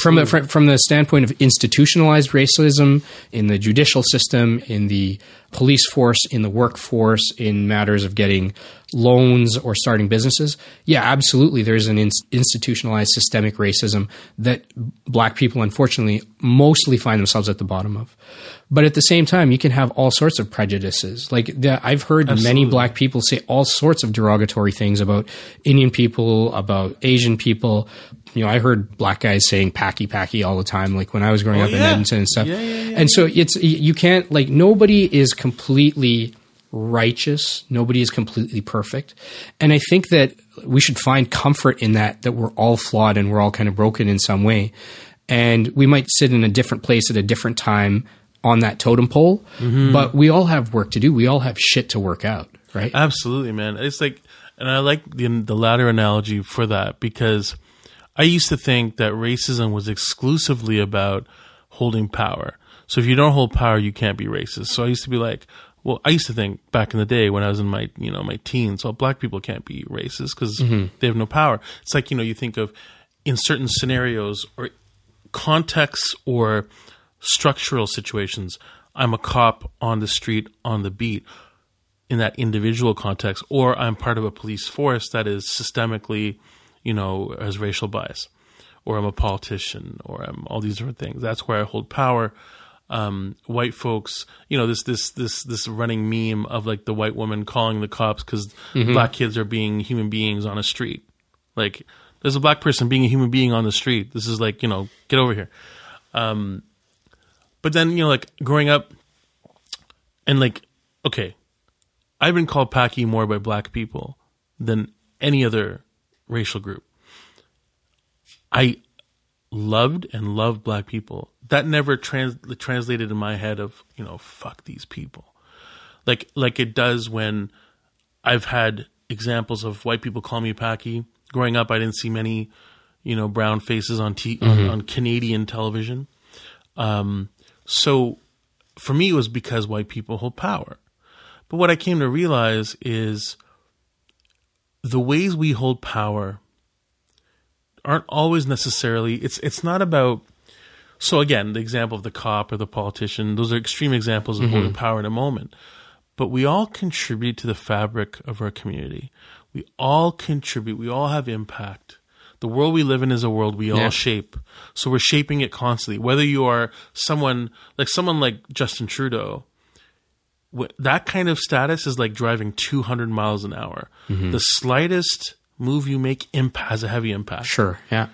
From from the standpoint of institutionalized racism in the judicial system, in the police force, in the workforce, in matters of getting loans or starting businesses, yeah, absolutely, there's an in- institutionalized systemic racism that black people, unfortunately, mostly find themselves at the bottom of. But at the same time, you can have all sorts of prejudices. Like the, I've heard Absolutely. many black people say all sorts of derogatory things about Indian people, about Asian people. You know, I heard black guys saying "Paki Paki" all the time, like when I was growing up in Oh, yeah. Edmonton and stuff. Yeah, yeah, yeah, and so it's you can't like nobody is completely righteous. Nobody is completely perfect. And I think that we should find comfort in that, that we're all flawed and we're all kind of broken in some way. And we might sit in a different place at a different time on that totem pole, Mm-hmm. but we all have work to do. We all have shit to work out, right? Absolutely, man. It's like, and I like the the ladder analogy for that because I used to think that racism was exclusively about holding power. So if you don't hold power, you can't be racist. So I used to be like, well, I used to think back in the day when I was in my you know my teens, well, black people can't be racist because mm-hmm. they have no power. It's like you know you think of in certain scenarios or contexts or structural situations. I'm a cop on the street on the beat in that individual context, or I'm part of a police force that is systemically, you know, has racial bias, or I'm a politician, or I'm all these different things. That's where I hold power. Um, white folks, you know, this this this this running meme of like the white woman calling the cops because black kids are being human beings on a street. Like, there's a black person being a human being on the street. This is like, you know, get over here. Um, but then, you know, like growing up and like, okay, I've been called Paki more by black people than any other racial group. I loved and loved black people. That never trans- translated in my head of, you know, fuck these people. Like like it does when I've had examples of white people call me Paki. Growing up I didn't see many, you know, brown faces on t- on, on Canadian television. Um so for me it was because white people hold power. But what I came to realize is the ways we hold power aren't always necessarily it's it's not about so again, the example of the cop or the politician, those are extreme examples of mm-hmm. holding power in a moment. But we all contribute to the fabric of our community. We all contribute, we all have impact. The world we live in is a world we Yeah. all shape. So we're shaping it constantly. Whether you are someone like someone like Justin Trudeau, that kind of status is like driving 200 miles an hour. Mm-hmm. The slightest move you make has a heavy impact. Sure. Yeah.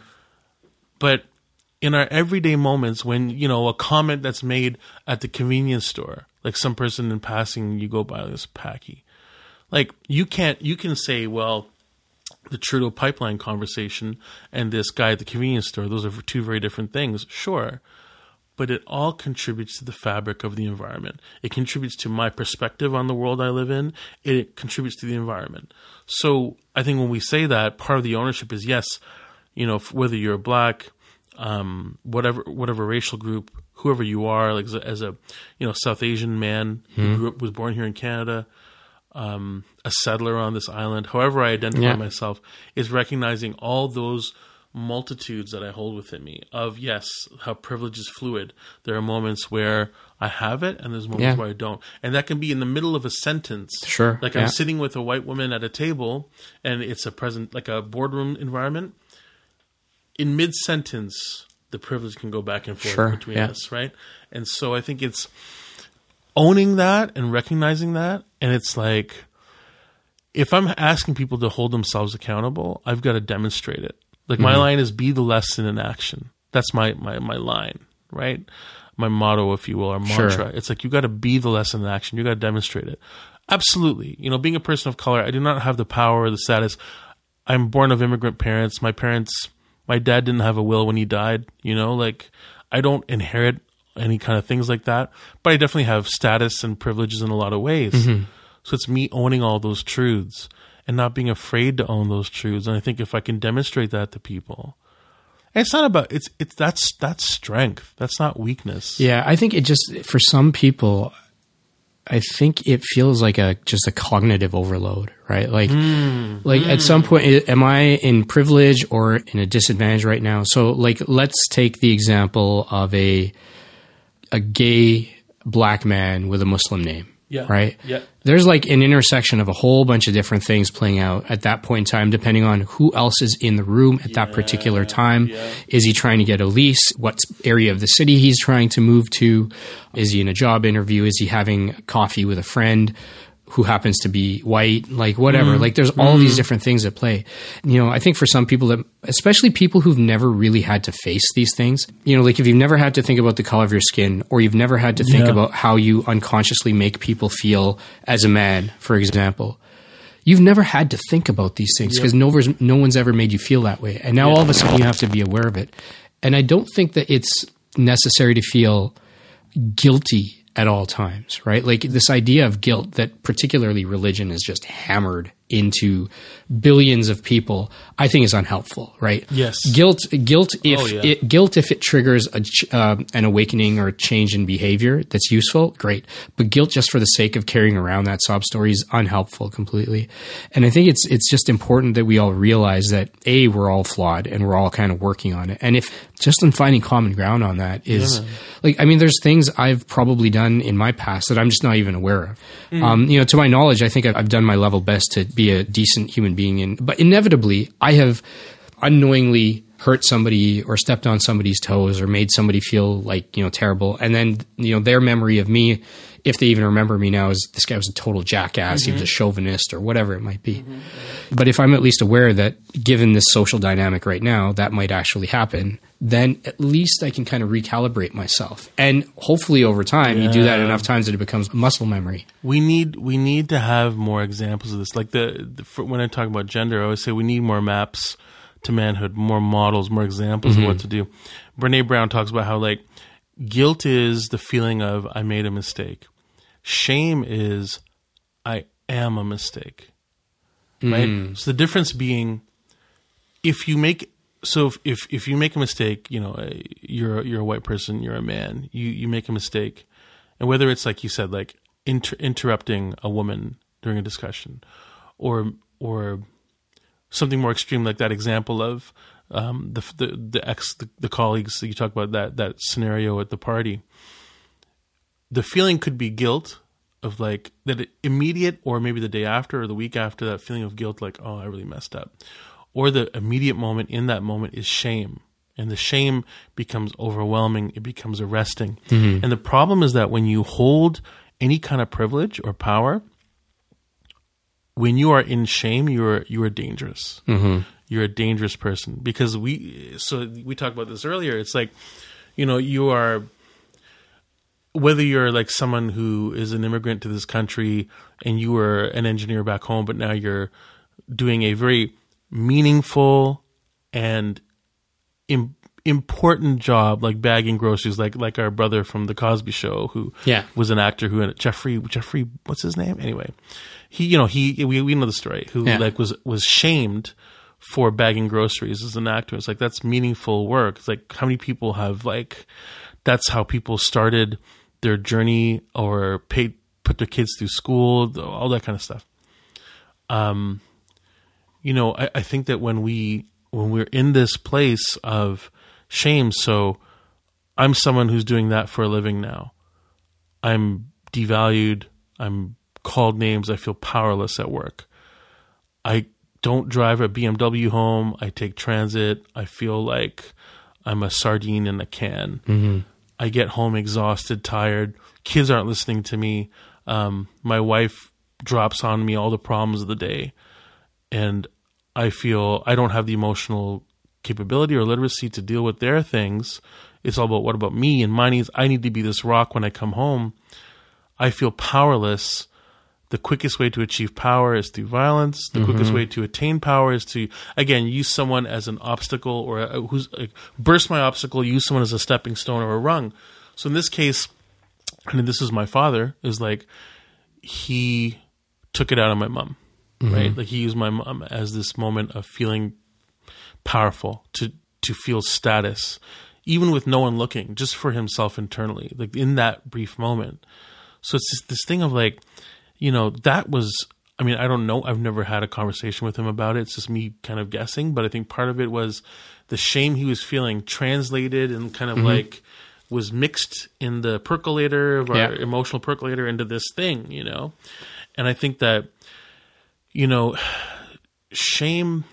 But in our everyday moments, when you know a comment that's made at the convenience store, like some person in passing, you go by this Paki, like you can't, you can say, well, the Trudeau pipeline conversation and this guy at the convenience store, those are two very different things. Sure. But it all contributes to the fabric of the environment. It contributes to my perspective on the world I live in. It contributes to the environment. So I think when we say that, part of the ownership is yes, you know, whether you're black, um, whatever whatever racial group, whoever you are, like as a, as a you know South Asian man who grew up was born here in Canada, um, a settler on this island, however I identify Yeah. myself, is recognizing all those multitudes that I hold within me of yes, how privilege is fluid. There are moments where I have it and there's moments Yeah. where I don't. And that can be in the middle of a sentence. Sure, Like yeah. I'm sitting with a white woman at a table and it's a present like a boardroom environment. In mid sentence, the privilege can go back and forth Sure, between yeah. us, right? And so I think it's owning that and recognizing that and it's like if I'm asking people to hold themselves accountable, I've got to demonstrate it. Like my mm-hmm. line is be the lesson in action. That's my my my line, right? My motto, if you will, or Sure. mantra. It's like you got to be the lesson in action. You got to demonstrate it. Absolutely. You know, being a person of color, I do not have the power or the status. I'm born of immigrant parents. My parents, my dad didn't have a will when he died. You know, like I don't inherit any kind of things like that, but I definitely have status and privileges in a lot of ways. Mm-hmm. So it's me owning all those truths and not being afraid to own those truths. And I think if I can demonstrate that to people, it's not about it's it's that's that's strength. That's not weakness. Yeah, I think it just for some people, I think it feels like a just a cognitive overload, right? Like, hmm. like at some hmm. point, am I in privilege or in a disadvantage right now? So, like, let's take the example of a a gay black man with a Muslim name, Yeah. Right? Yeah. There's like an intersection of a whole bunch of different things playing out at that point in time, depending on who else is in the room at that particular time. yeah. Is he trying to get a lease? What area of the city he's trying to move to? Is he in a job interview? Is he having coffee with a friend? Who happens to be white, like whatever. Mm. Like there's all these different things at play. You know, I think for some people that, especially people who've never really had to face these things, you know, like if you've never had to think about the color of your skin or you've never had to think Yeah. about how you unconsciously make people feel as a man, for example, you've never had to think about these things because no, vers- no one's ever made you feel that way. And now all of a sudden you have to be aware of it. And I don't think that it's necessary to feel guilty at all times, right? Like this idea of guilt that particularly religion is just hammered into billions of people, I think is unhelpful, right? Yes. Guilt, guilt if Oh, yeah. it, guilt if it triggers a, ch- uh, an awakening or a change in behavior that's useful, great. But guilt just for the sake of carrying around that sob story is unhelpful completely. And I think it's it's just important that we all realize that a we're all flawed and we're all kind of working on it. And if just in finding common ground on that is like I mean, there's things I've probably done in my past that I'm just not even aware of. Um, you know, to my knowledge, I think I've, I've done my level best to be a decent human being. And but inevitably, I have unknowingly hurt somebody or stepped on somebody's toes or made somebody feel like you know terrible and then you know their memory of me if they even remember me now is this guy was a total jackass. He was a mm-hmm. chauvinist or whatever it might be. Mm-hmm. But if i'm at least aware that given this social dynamic right now that might actually happen then at least i can kind of recalibrate myself. And hopefully over time you do that enough times that it becomes muscle memory. We need we need to have more examples of this. Like the, the when I talk about gender, I always say we need more maps to manhood, more models, more examples of mm-hmm. what to do. Brene Brown talks about how like guilt is the feeling of I made a mistake. Shame is I am a mistake. Right? So the difference being if you make so if, if if you make a mistake, you know, uh, you're you're a white person, you're a man, you you make a mistake, and whether it's like you said, like inter- interrupting a woman during a discussion, or or something more extreme like that example of um, the the the ex the, the colleagues that you talk about that that scenario at the party. The feeling could be guilt of like that immediate or maybe the day after or the week after that feeling of guilt like oh I really messed up. Or the immediate moment in that moment is shame. And the shame becomes overwhelming. It becomes arresting. And the problem is that when you hold any kind of privilege or power when you are in shame you are you are dangerous you're a dangerous person because we so we talked about this earlier it's like you know you are whether you're like someone who is an immigrant to this country and you were an engineer back home, but now you're doing a very meaningful and Im- important job, like bagging groceries, like like our brother from the Cosby Show, who Yeah. was an actor who Geoffrey Geoffrey what's his name anyway, he you know he we we know the story who Yeah. like was was shamed for bagging groceries as an actor. It's like that's meaningful work. It's like how many people have like that's how people started their journey or paid put their kids through school, all that kind of stuff. Um, you know, I, I think that when we when we're in this place of shame, so I'm someone who's doing that for a living now. I'm devalued. I'm called names. I feel powerless at work. I don't drive a BMW home. I take transit. I feel like I'm a sardine in a can. I get home exhausted, tired. Kids aren't listening to me. Um, my wife drops on me all the problems of the day. And I feel I don't have the emotional capability or literacy to deal with their things. It's all about what about me and my needs. I need to be this rock when I come home. I feel powerless. The quickest way to achieve power is through violence. The mm-hmm. quickest way to attain power is to, again, use someone as an obstacle or a, who's like, burst my obstacle, use someone as a stepping stone or a rung. So in this case, and this is my father, is like he took it out on my mom, mm-hmm. right? Like he used my mom as this moment of feeling powerful to to feel status, even with no one looking, just for himself internally, like in that brief moment. So it's this, this thing of like, you know, that was. I mean, I don't know. I've never had a conversation with him about it. It's just me kind of guessing. But I think part of it was the shame he was feeling translated and kind of mm-hmm. like was mixed in the percolator of our Yeah. emotional percolator into this thing, you know. And I think that you know, shame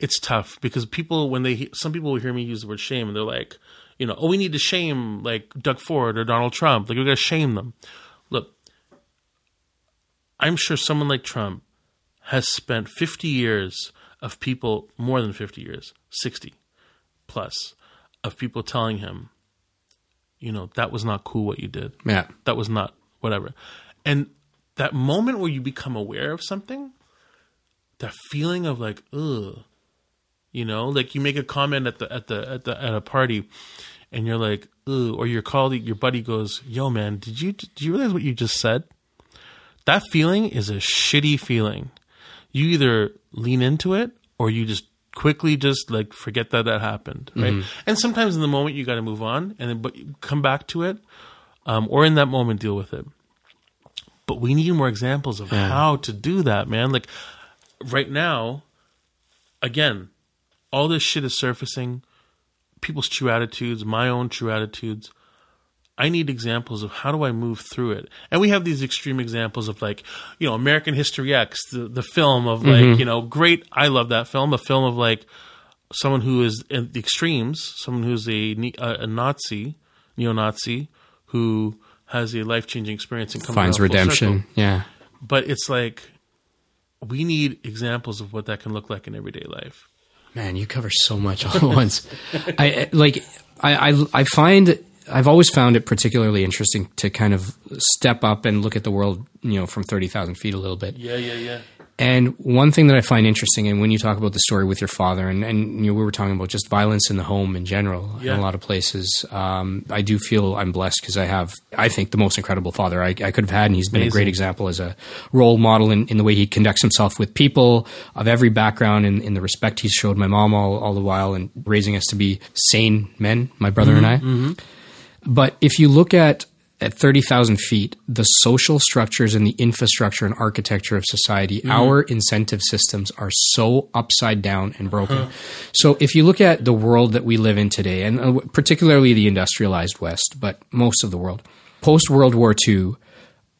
it's tough because people when they some people will hear me use the word shame and they're like, you know, oh, we need to shame like Doug Ford or Donald Trump. Like we got to shame them. I'm sure someone like Trump has spent 50 years of people more than 50 years, 60 plus of people telling him, you know, that was not cool what you did Yeah. that was not whatever. And that moment where you become aware of something, that feeling of like, ugh, you know, like you make a comment at the at the at the at a party, and you're like, ugh, or your colleague, your buddy goes, "Yo, man, did you did you realize what you just said?" That feeling is a shitty feeling. You either lean into it or you just quickly just like forget that that happened, right? And sometimes in the moment you got to move on, and then but come back to it, um, or in that moment deal with it. But we need more examples of how to do that, man. Like right now, again, all this shit is surfacing. People's true attitudes, my own true attitudes. I need examples of how do I move through it. And we have these extreme examples of like, you know, American History X, the, the film of like, mm-hmm. you know, great. I love that film. A film of like someone who is in the extremes, someone who's a, a, a Nazi, neo-Nazi, who has a life-changing experience and comes Finds redemption. circle. Yeah. But it's like we need examples of what that can look like in everyday life. Man, you cover so much all at once. I I- like. I, I I find I've always found it particularly interesting to kind of step up and look at the world, you know, from thirty thousand feet a little bit. Yeah, yeah, yeah. And one thing that I find interesting, and when you talk about the story with your father, and, and you know, we were talking about just violence in the home in general in a lot of places, um, I do feel I'm blessed because I have, I think, the most incredible father I, I could have had, and he's been a great example as a role model in, in the way he conducts himself with people of every background, and in the respect he's showed my mom all, all the while, and raising us to be sane men, my brother and I. But if you look at at 30,000 feet, the social structures and the infrastructure and architecture of society, our incentive systems are so upside down and broken. So if you look at the world that we live in today, and uh, particularly the industrialized West, but most of the world, post World War II,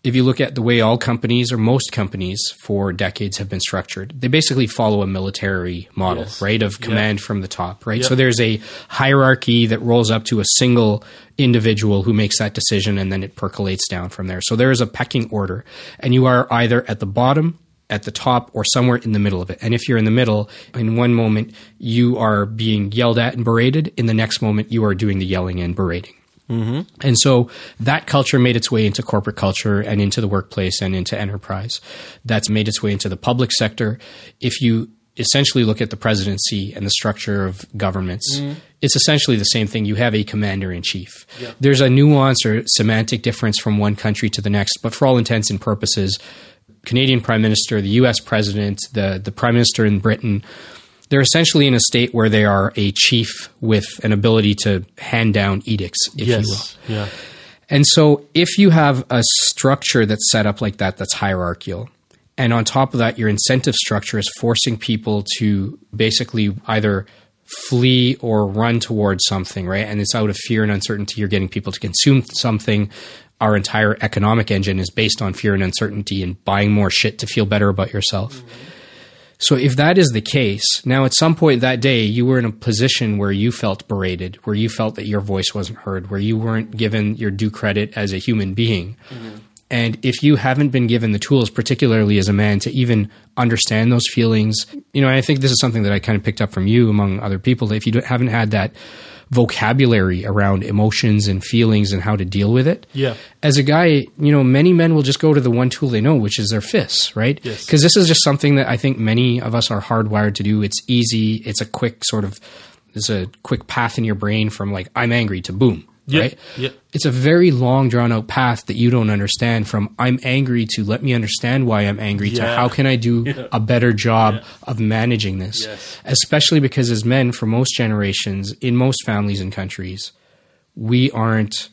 if you look at the way all companies or most companies for decades have been structured, they basically follow a military model, Yes. right? Of command from the top, right? Yep. So there's a hierarchy that rolls up to a single individual who makes that decision and then it percolates down from there. So there is a pecking order and you are either at the bottom at the top or somewhere in the middle of it. And if you're in the middle, in one moment you are being yelled at and berated, in the next moment you are doing the yelling and berating. Mm-hmm. And so that culture made its way into corporate culture and into the workplace and into enterprise. That's made its way into the public sector. If you essentially look at the presidency and the structure of governments, mm-hmm. it's essentially the same thing. You have a commander in chief. There's a nuance or semantic difference from one country to the next, but for all intents and purposes, Canadian Prime Minister, the US President, the, the Prime Minister in Britain, they're essentially in a state where they are a chief with an ability to hand down edicts, if you will. Yeah. And so, if you have a structure that's set up like that, that's hierarchical, and on top of that, your incentive structure is forcing people to basically either flee or run towards something, right? And it's out of fear and uncertainty. You're getting people to consume something. Our entire economic engine is based on fear and uncertainty and buying more shit to feel better about yourself. Mm-hmm. So if that is the case, now at some point that day you were in a position where you felt berated, where you felt that your voice wasn't heard, where you weren't given your due credit as a human being. Mm-hmm. And if you haven't been given the tools, particularly as a man, to even understand those feelings, you know, I think this is something that I kind of picked up from you among other people. That if you haven't had that vocabulary around emotions and feelings and how to deal with it, Yeah. as a guy, you know, many men will just go to the one tool they know, which is their fists, right? Yes. Because this is just something that I think many of us are hardwired to do. It's easy. It's a quick sort of, it's a quick path in your brain from like, I'm angry to boom, Yep. right? Yep. It's a very long, drawn out path that you don't understand from I'm angry to let me understand why I'm angry to how can I do a better job of managing this? Yes. Especially because as men, for most generations, in most families and countries, we aren't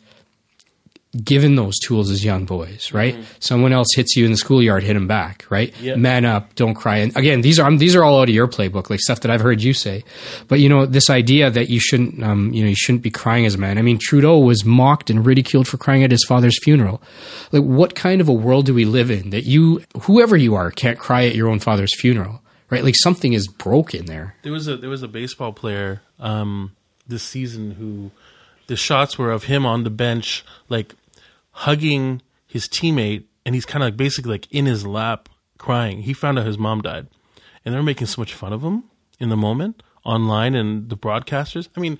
given those tools as young boys, right? Someone else hits you in the schoolyard, hit him back, right? Man up, don't cry. And again, these are um, these are all out of your playbook, like stuff that I've heard you say. But you know, this idea that you shouldn't, um, you know, you shouldn't be crying as a man. I mean, Trudeau was mocked and ridiculed for crying at his father's funeral. Like, what kind of a world do we live in that you, whoever you are, can't cry at your own father's funeral, right? Like something is broken there. There was a there was a baseball player um, this season who the shots were of him on the bench, like hugging his teammate, and he's kind of like basically like in his lap crying. He found out his mom died, and they're making so much fun of him in the moment online and the broadcasters. I mean,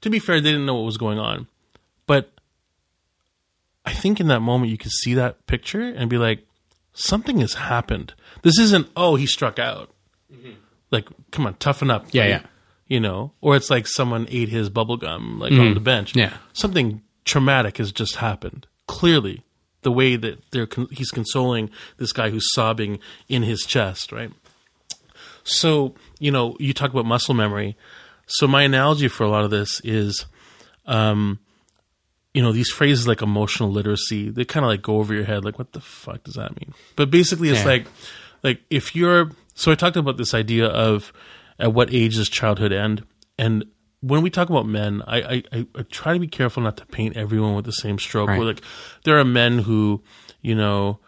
to be fair, they didn't know what was going on, but I think in that moment you could see that picture and be like, something has happened. This isn't oh he struck out. Mm-hmm. Like, come on, toughen up. Yeah, buddy. yeah. You know, or it's like someone ate his bubble gum like on mm. the bench. Yeah. something traumatic has just happened. Clearly, the way that they're con- he's consoling this guy who's sobbing in his chest, right? So, you know, you talk about muscle memory. So my analogy for a lot of this is, um, you know, these phrases like emotional literacy, they kind of like go over your head. Like, what the fuck does that mean? But basically, it's Yeah. like, like if you're. So I talked about this idea of at what age does childhood end, and when we talk about men, I I, I, try to be careful not to paint everyone with the same stroke. Right. Where like there are men who, you know,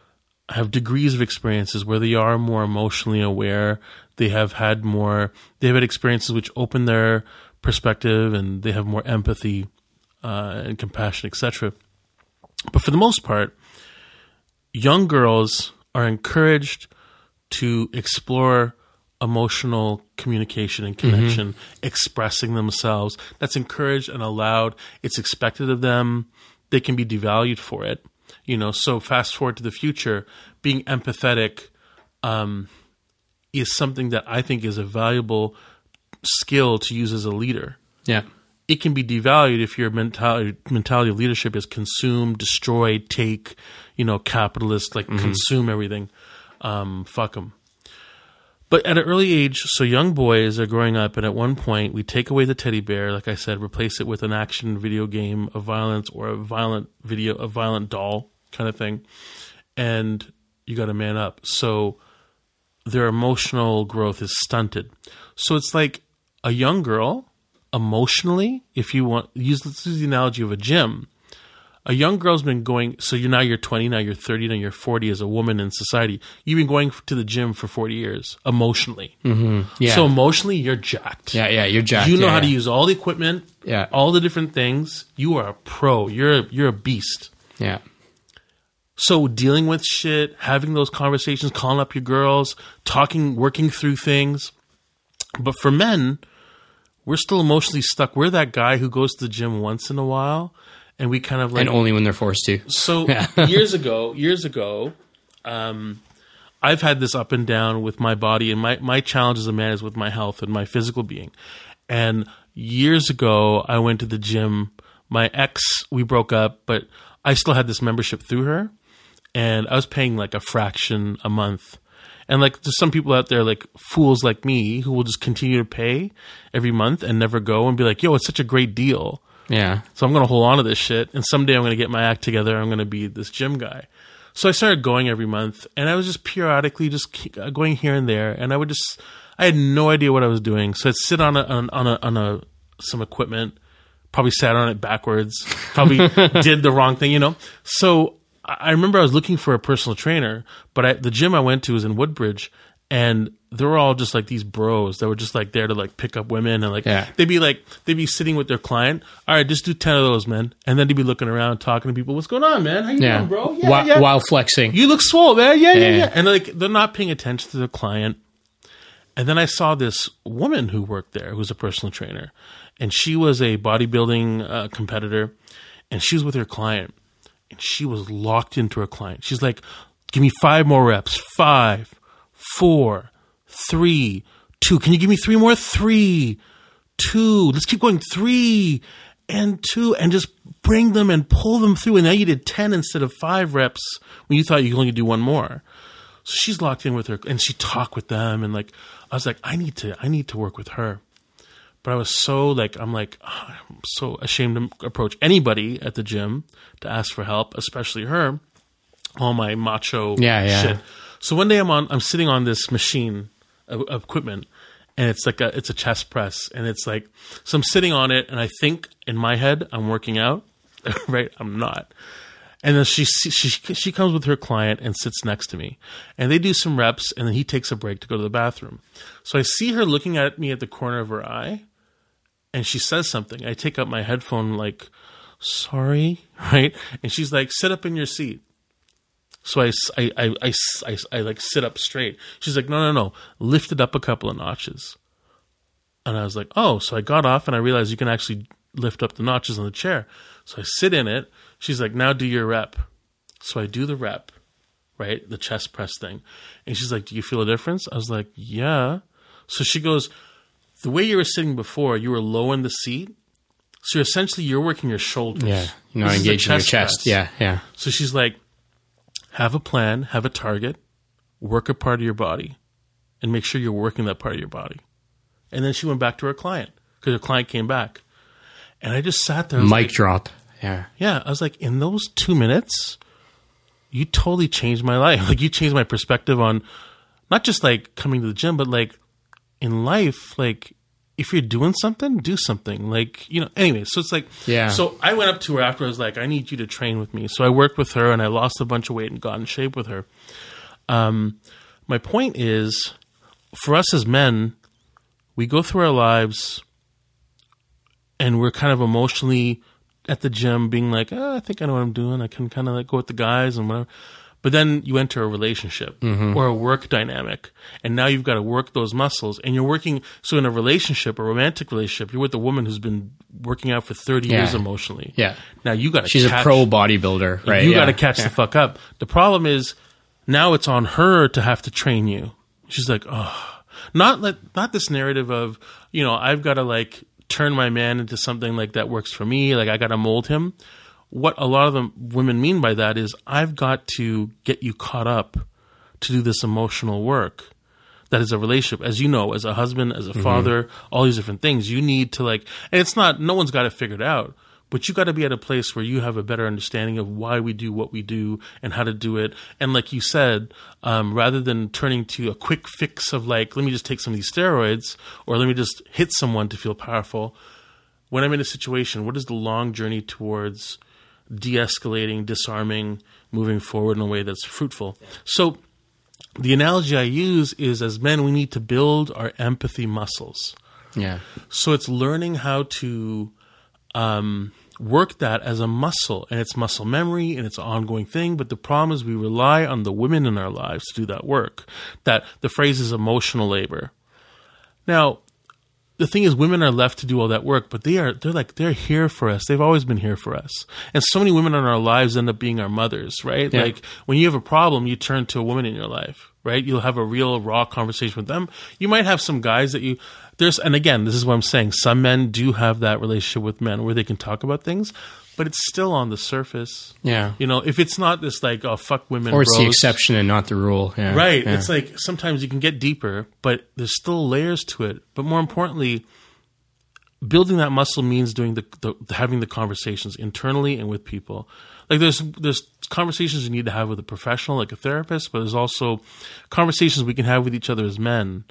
have degrees of experiences where they are more emotionally aware. They have had more. They've had experiences which open their perspective, and they have more empathy uh, and compassion, etc. But for the most part, young girls are encouraged to explore emotional communication and connection, expressing themselves. That's encouraged and allowed. It's expected of them. They can be devalued for it. You know, so fast forward to the future, being empathetic um, is something that I think is a valuable skill to use as a leader Yeah. it can be devalued if your mentality mentality of leadership is consume, destroy, take, you know, capitalist, like consume everything. Um, fuck them. But at an early age, so young boys are growing up, and at one point we take away the teddy bear, like I said, replace it with an action video game of violence or a violent video, a violent doll kind of thing, and you got to man up. So their emotional growth is stunted. So it's like a young girl emotionally, if you want use use the analogy of a gym. A young girl's been going so you're now you're 20, now you're 30, now you're 40 as a woman in society. You've been going to the gym for 40 years emotionally. Mm-hmm. Yeah. So emotionally you're jacked. yeah, yeah, you're jacked. You know yeah, how to use all the equipment, Yeah. all the different things. You are a pro. You're a, you're a beast. Yeah. So dealing with shit, having those conversations, calling up your girls, talking, working through things. But for men, we're still emotionally stuck. We're that guy who goes to the gym once in a while, and we kind of like And only when they're forced to. so years ago, years ago, um, I've had this up and down with my body, and my my challenge as a man is with my health and my physical being. And years ago, I went to the gym. My ex, we broke up, but I still had this membership through her, and I was paying like a fraction a month. And like, there's some people out there, like fools like me, who will just continue to pay every month and never go and be like, "Yo, it's such a great deal." Yeah. So I'm going to hold on to this shit. And someday I'm going to get my act together. I'm going to be this gym guy. So I started going every month and I was just periodically just uh, going here and there. And I would just, I had no idea what I was doing. So I'd sit on a, on, on a, on a, some equipment, probably sat on it backwards, probably did the wrong thing, you know? So I I remember I was looking for a personal trainer, but I, the gym I went to was in Woodbridge and they were all just like these bros that were just like there to like pick up women and like Yeah. they'd be like they'd be sitting with their client. All right, just do ten of those, man. And then they'd be looking around, talking to people. What's going on, man? How you Yeah. doing, bro? Yeah, while, yeah. while flexing. You look swole, man. Yeah, yeah, Yeah. yeah. And like they're not paying attention to the client. And then I saw this woman who worked there, who's a personal trainer, and she was a bodybuilding uh, competitor, and she was with her client, and she was locked into her client. She's like, "Give me five more reps. Five, four, three, two. Can you give me three more? Three, two. Let's keep going. Three and two, and just bring them and pull them through. And now you did ten instead of five reps when you thought you could only do one more. So she's locked in with her, and she talked with them, and like I was like, I need to, I need to work with her. but I was so like I'm like "Ah, I'm so ashamed to approach anybody at the gym to ask for help, especially her. All my macho Yeah, yeah. shit. So one day I'm on I'm sitting on this machine of, of equipment and it's like a it's a chest press and it's like so I'm sitting on it and I think in my head I'm working out, right? I'm not. And then she she she comes with her client and sits next to me, and they do some reps, and then he takes a break to go to the bathroom. So I see her looking at me at the corner of her eye, and she says something. I take out my headphone, like, "Sorry," right? And she's like, "Sit up in your seat." So I I I I like sit up straight. She's like, no, no, no, lift it up a couple of notches. And I was like, oh, so I got off and I realized you can actually lift up the notches on the chair. So I sit in it. She's like, now do your rep. So I do the rep, right? The chest press thing. And she's like, do you feel a difference? I was like, yeah. So she goes, the way you were sitting before, you were low in the seat. So essentially, you're working your shoulders. Yeah. You're not This is engaging your chest. press. Yeah, yeah. So she's like, have a plan, have a target, work a part of your body, and make sure you're working that part of your body. And then she went back to her client because her client came back. And I just sat there. Mic like, drop. Yeah. yeah, I was like, in those two minutes, you totally changed my life. Like, you changed my perspective on not just like coming to the gym, but like in life, like if you're doing something, do something. Like, you know, anyway, so it's like, Yeah. So I went up to her after I was like, I need you to train with me. So I worked with her and I lost a bunch of weight and got in shape with her. Um, my point is, for us as men, we go through our lives and we're kind of emotionally at the gym being like, oh, I think I know what I'm doing. I can kind of like go with the guys and whatever. But then you enter a relationship mm-hmm. or a work dynamic, and now you've got to work those muscles. And you're working, so in a relationship, a romantic relationship, you're with a woman who's been working out for 30 Yeah. years emotionally. Yeah. Now you got to She's a pro bodybuilder, right? you yeah. got to catch yeah. the fuck up. The problem is now it's on her to have to train you. She's like, oh, not like not this narrative of you know I've got to like turn my man into something like that works for me. Like I got to mold him. What a lot of the women mean by that is I've got to get you caught up to do this emotional work. That is a relationship, as you know, as a husband, as a Mm-hmm. father, all these different things. You need to like, and it's not. No one's got it figured out, but you got to be at a place where you have a better understanding of why we do what we do and how to do it. And like you said, um, rather than turning to a quick fix of like, let me just take some of these steroids or let me just hit someone to feel powerful. When I'm in a situation, what is the long journey towards de-escalating, disarming, moving forward in a way that's fruitful? So the analogy I use is as men, we need to build our empathy muscles. Yeah. So it's learning how to um, work that as a muscle, and it's muscle memory and it's an ongoing thing. But the problem is we rely on the women in our lives to do that work. That the phrase is emotional labor. Now, the thing is, women are left to do all that work, but they are they're like they're here for us. They've always been here for us, and so many women in our lives end up being our mothers, right? Yeah. Like when you have a problem, you turn to a woman in your life, right? You'll have a real raw conversation with them. You might have some guys that you there's, and again, this is what I'm saying. Some men do have that relationship with men where they can talk about things, but it's still on the surface. Yeah. You know, if it's not this like, oh fuck women, Or it's the exception and not the rule. Yeah. Right. Yeah. It's like sometimes you can get deeper, but there's still layers to it. But more importantly, building that muscle means doing the, the having the conversations internally and with people. Like there's there's conversations you need to have with a professional, like a therapist, but there's also conversations we can have with each other as men,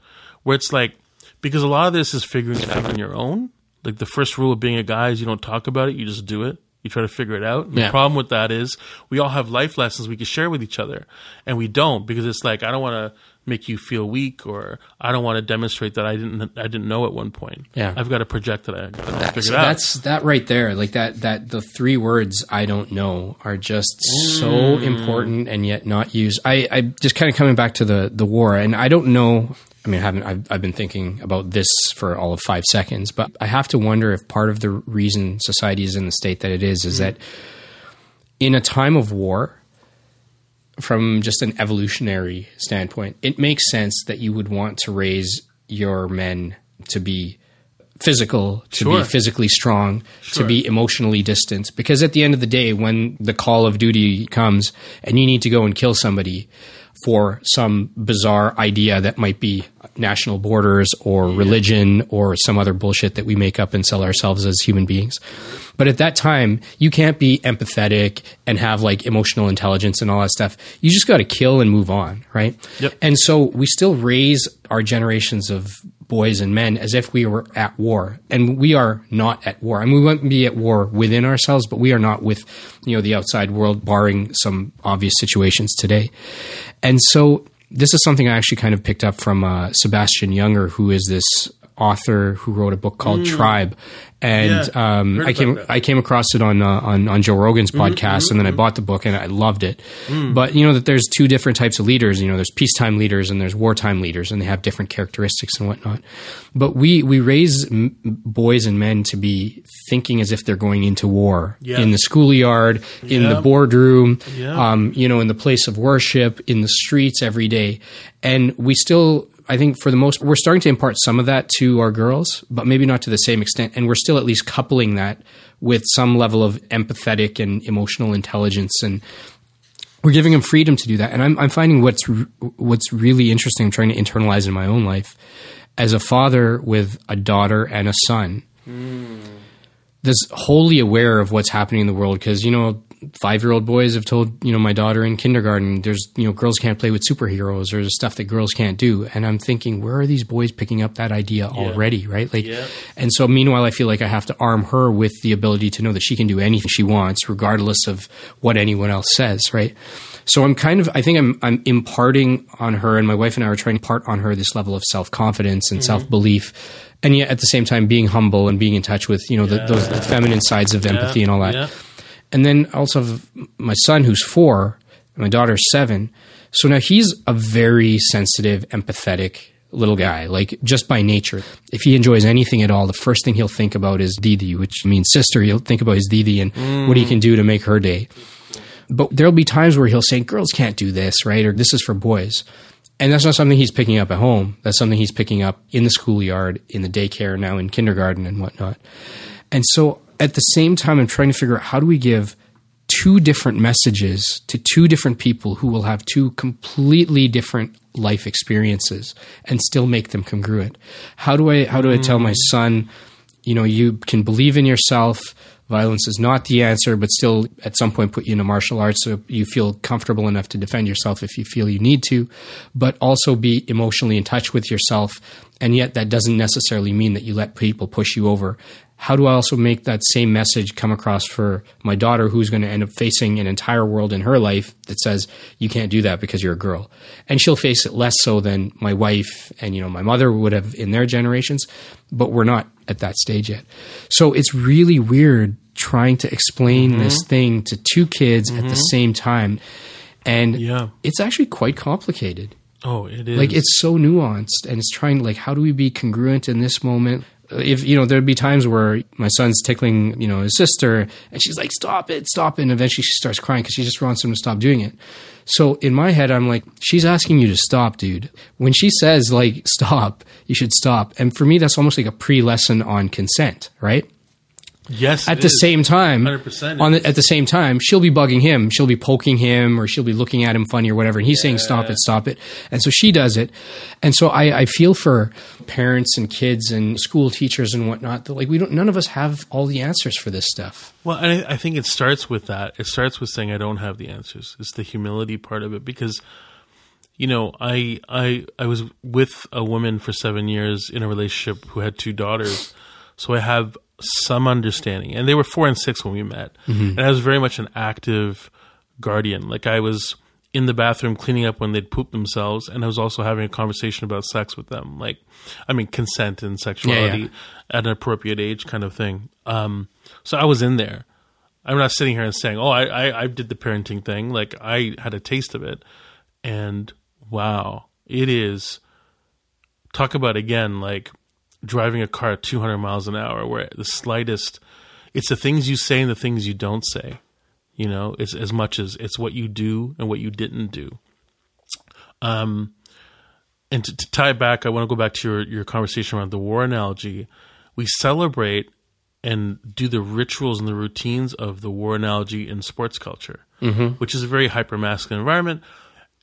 where it's like because a lot of this is figuring it out on your own. Like the first rule of being a guy is you don't talk about it, you just do it. You try to figure it out. Yeah. The problem with that is we all have life lessons we can share with each other, and we don't because it's like I don't want to make you feel weak, or I don't want to demonstrate that I didn't I didn't know at one point. Yeah. I've got to project that I, that I figured So out. that's that right there. Like that that the three words I don't know are just so Mm. important and yet not used. I, I just kind of coming back to the the war and I don't know I mean I haven't I've, I've been thinking about this for all of five seconds, but I have to wonder if part of the reason society is in the state that it is is hmm. that in a time of war from just an evolutionary standpoint, it makes sense that you would want to raise your men to be physical, to Sure. be physically strong, Sure. to be emotionally distant. Because at the end of the day, when the call of duty comes and you need to go and kill somebody, for some bizarre idea that might be national borders or religion or some other bullshit that we make up and sell ourselves as human beings. But at that time, you can't be empathetic and have like emotional intelligence and all that stuff. You just got to kill and move on, right? Yep. And so we still raise our generations of boys and men as if we were at war, and we are not at war. I mean, we might be at war within ourselves, but we are not with you know the outside world, barring some obvious situations today. And so this is something I actually kind of picked up from uh, Sebastian Junger, who is this author who wrote a book called Tribe, and Yeah, um, I came that. I came across it on uh, on on Joe Rogan's Mm-hmm, podcast, and then I bought the book and I loved it. Mm. But you know that there's two different types of leaders. You know, there's peacetime leaders and there's wartime leaders, and they have different characteristics and whatnot. But we we raise m- boys and men to be thinking as if they're going into war Yeah. in the schoolyard, in the boardroom, Yeah. um, you know, in the place of worship, in the streets every day, and we still. I think for the most, we're starting to impart some of that to our girls, but maybe not to the same extent. And we're still at least coupling that with some level of empathetic and emotional intelligence, and we're giving them freedom to do that. And I'm, I'm finding what's r- what's really interesting. I'm trying to internalize in my own life as a father with a daughter and a son. Hmm. That's wholly aware of what's happening in the world because you know five year old boys have told you know my daughter in kindergarten there's you know girls can't play with superheroes. Or there's stuff that girls can't do. And i'm thinking where are these boys picking up that idea already right? Like Yeah. and so meanwhile i feel like i have to arm her with the ability to know that she can do anything she wants regardless of what anyone else says right? So i'm kind of i think i'm i'm imparting on her and my wife and i are trying to impart on her this level of self-confidence and mm-hmm. self-belief. And yet at the same time being humble and being in touch with you know the, those the feminine sides of empathy and all that. Yeah. And then also my son who's four, my daughter's seven. So now he's a very sensitive, empathetic little guy, like just by nature. If he enjoys anything at all, the first thing he'll think about is Didi, which means sister. He'll think about his Didi and what he can do to make her day. But there'll be times where he'll say, girls can't do this, right? Or this is for boys. And that's not something he's picking up at home. That's something he's picking up in the schoolyard, in the daycare, now in kindergarten and whatnot. And so at the same time, I'm trying to figure out how do we give two different messages to two different people who will have two completely different life experiences and still make them congruent. How do I how do I tell my mm. son, you know, you can believe in yourself. Violence is not the answer, but still at some point put you into martial arts so you feel comfortable enough to defend yourself if you feel you need to, but also be emotionally in touch with yourself. And yet that doesn't necessarily mean that you let people push you over. How do I also make that same message come across for my daughter who's going to end up facing an entire world in her life that says you can't do that because you're a girl. And she'll face it less so than my wife and you know my mother would have in their generations, but we're not at that stage yet. So it's really weird trying to explain mm-hmm. this thing to two kids at the mm-hmm. same time. And Yeah. it's actually quite complicated. Oh, it is. Like it's so nuanced and it's trying like how do we be congruent in this moment? If you know, there'd be times where my son's tickling, you know, his sister, and she's like, "Stop it, stop it!" And eventually, she starts crying because she just wants him to stop doing it. So in my head, I'm like, "She's asking you to stop, dude." When she says like "stop," you should stop. And for me, that's almost like a pre-lesson on consent, right? Yes. at the is. same time 100% on the, at the same time she'll be bugging him she'll be poking him or she'll be looking at him funny or whatever and he's saying stop it stop it and so she does it and so I, I feel for parents and kids and school teachers and whatnot that like we don't none of us have all the answers for this stuff Well, and I, I think it starts with that. It starts with saying I don't have the answers. It's the humility part of it because, you know, I I I was with a woman for seven years in a relationship who had two daughters, so I have some understanding. And they were four and six when we met, and I was very much an active guardian. Like I was in the bathroom cleaning up when they'd poop themselves, and I was also having a conversation about sex with them. Like, I mean, consent and sexuality at an appropriate age, kind of thing. Um, so I was in there. I'm not sitting here and saying, "Oh, I, I I did the parenting thing." Like I had a taste of it, and wow, it is. Talk about again, like driving a car at 200 miles an hour, where the slightest, it's the things you say and the things you don't say. You know, it's as much as it's what you do and what you didn't do. Um, and to, to tie it back, I want to go back to your your conversation around the war analogy. We celebrate and do the rituals and the routines of the war analogy in sports culture, mm-hmm. which is a very hyper masculine environment.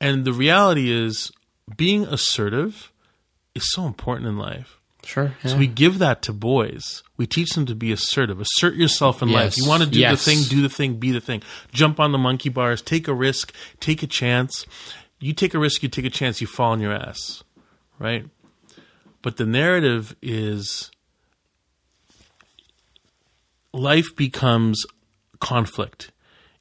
And the reality is, being assertive is so important in life. Sure. So we give that to boys. We teach them to be assertive. Assert yourself in life. You want to do Yes. the thing, do the thing, be the thing. Jump on the monkey bars, take a risk, take a chance. You take a risk, you take a chance, you fall on your ass. Right? But the narrative is life becomes conflict.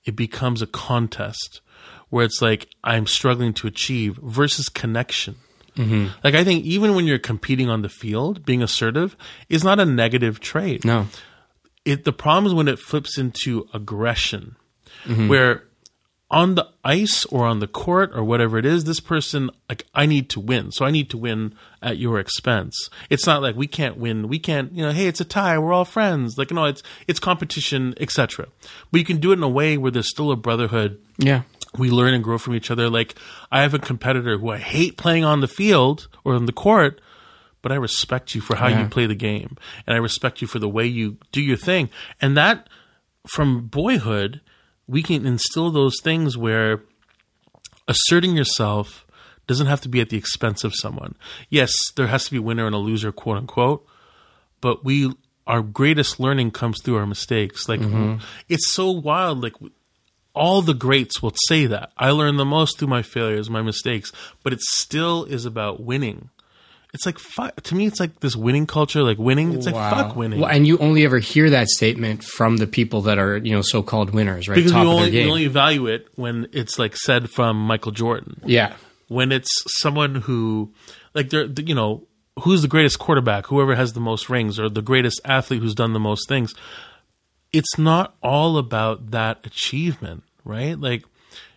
It becomes a contest where it's like I'm struggling to achieve versus connection. Like I think even when you're competing on the field, being assertive is not a negative trait. no. It the problem is when it flips into aggression, Mm-hmm. where on the ice or on the court or whatever it is, this person like I need to win, so I need to win at your expense. It's not like we can't win, we can't, you know, hey, it's a tie, we're all friends. Like no, it's it's competition, etc. But you can do it in a way where there's still a brotherhood Yeah. We learn and grow from each other. Like I have a competitor who I hate playing on the field or on the court, but I respect you for how Yeah. you play the game, and I respect you for the way you do your thing. And that, from boyhood, we can instill those things where asserting yourself doesn't have to be at the expense of someone. Yes, there has to be a winner and a loser, quote unquote, but we our greatest learning comes through our mistakes. Like mm-hmm. it's so wild. Like all the greats will say that I learned the most through my failures, my mistakes, but it still is about winning. It's like fu- to me, it's like this winning culture. Like winning, it's like fuck winning. Well, and you only ever hear that statement from the people that are, you know, so-called winners, right? because Top of only, we only value it when it's like said from Michael Jordan. yeah. when it's someone who like they're you know who's the greatest quarterback whoever has the most rings or the greatest athlete who's done the most things it's not all about that achievement right? Like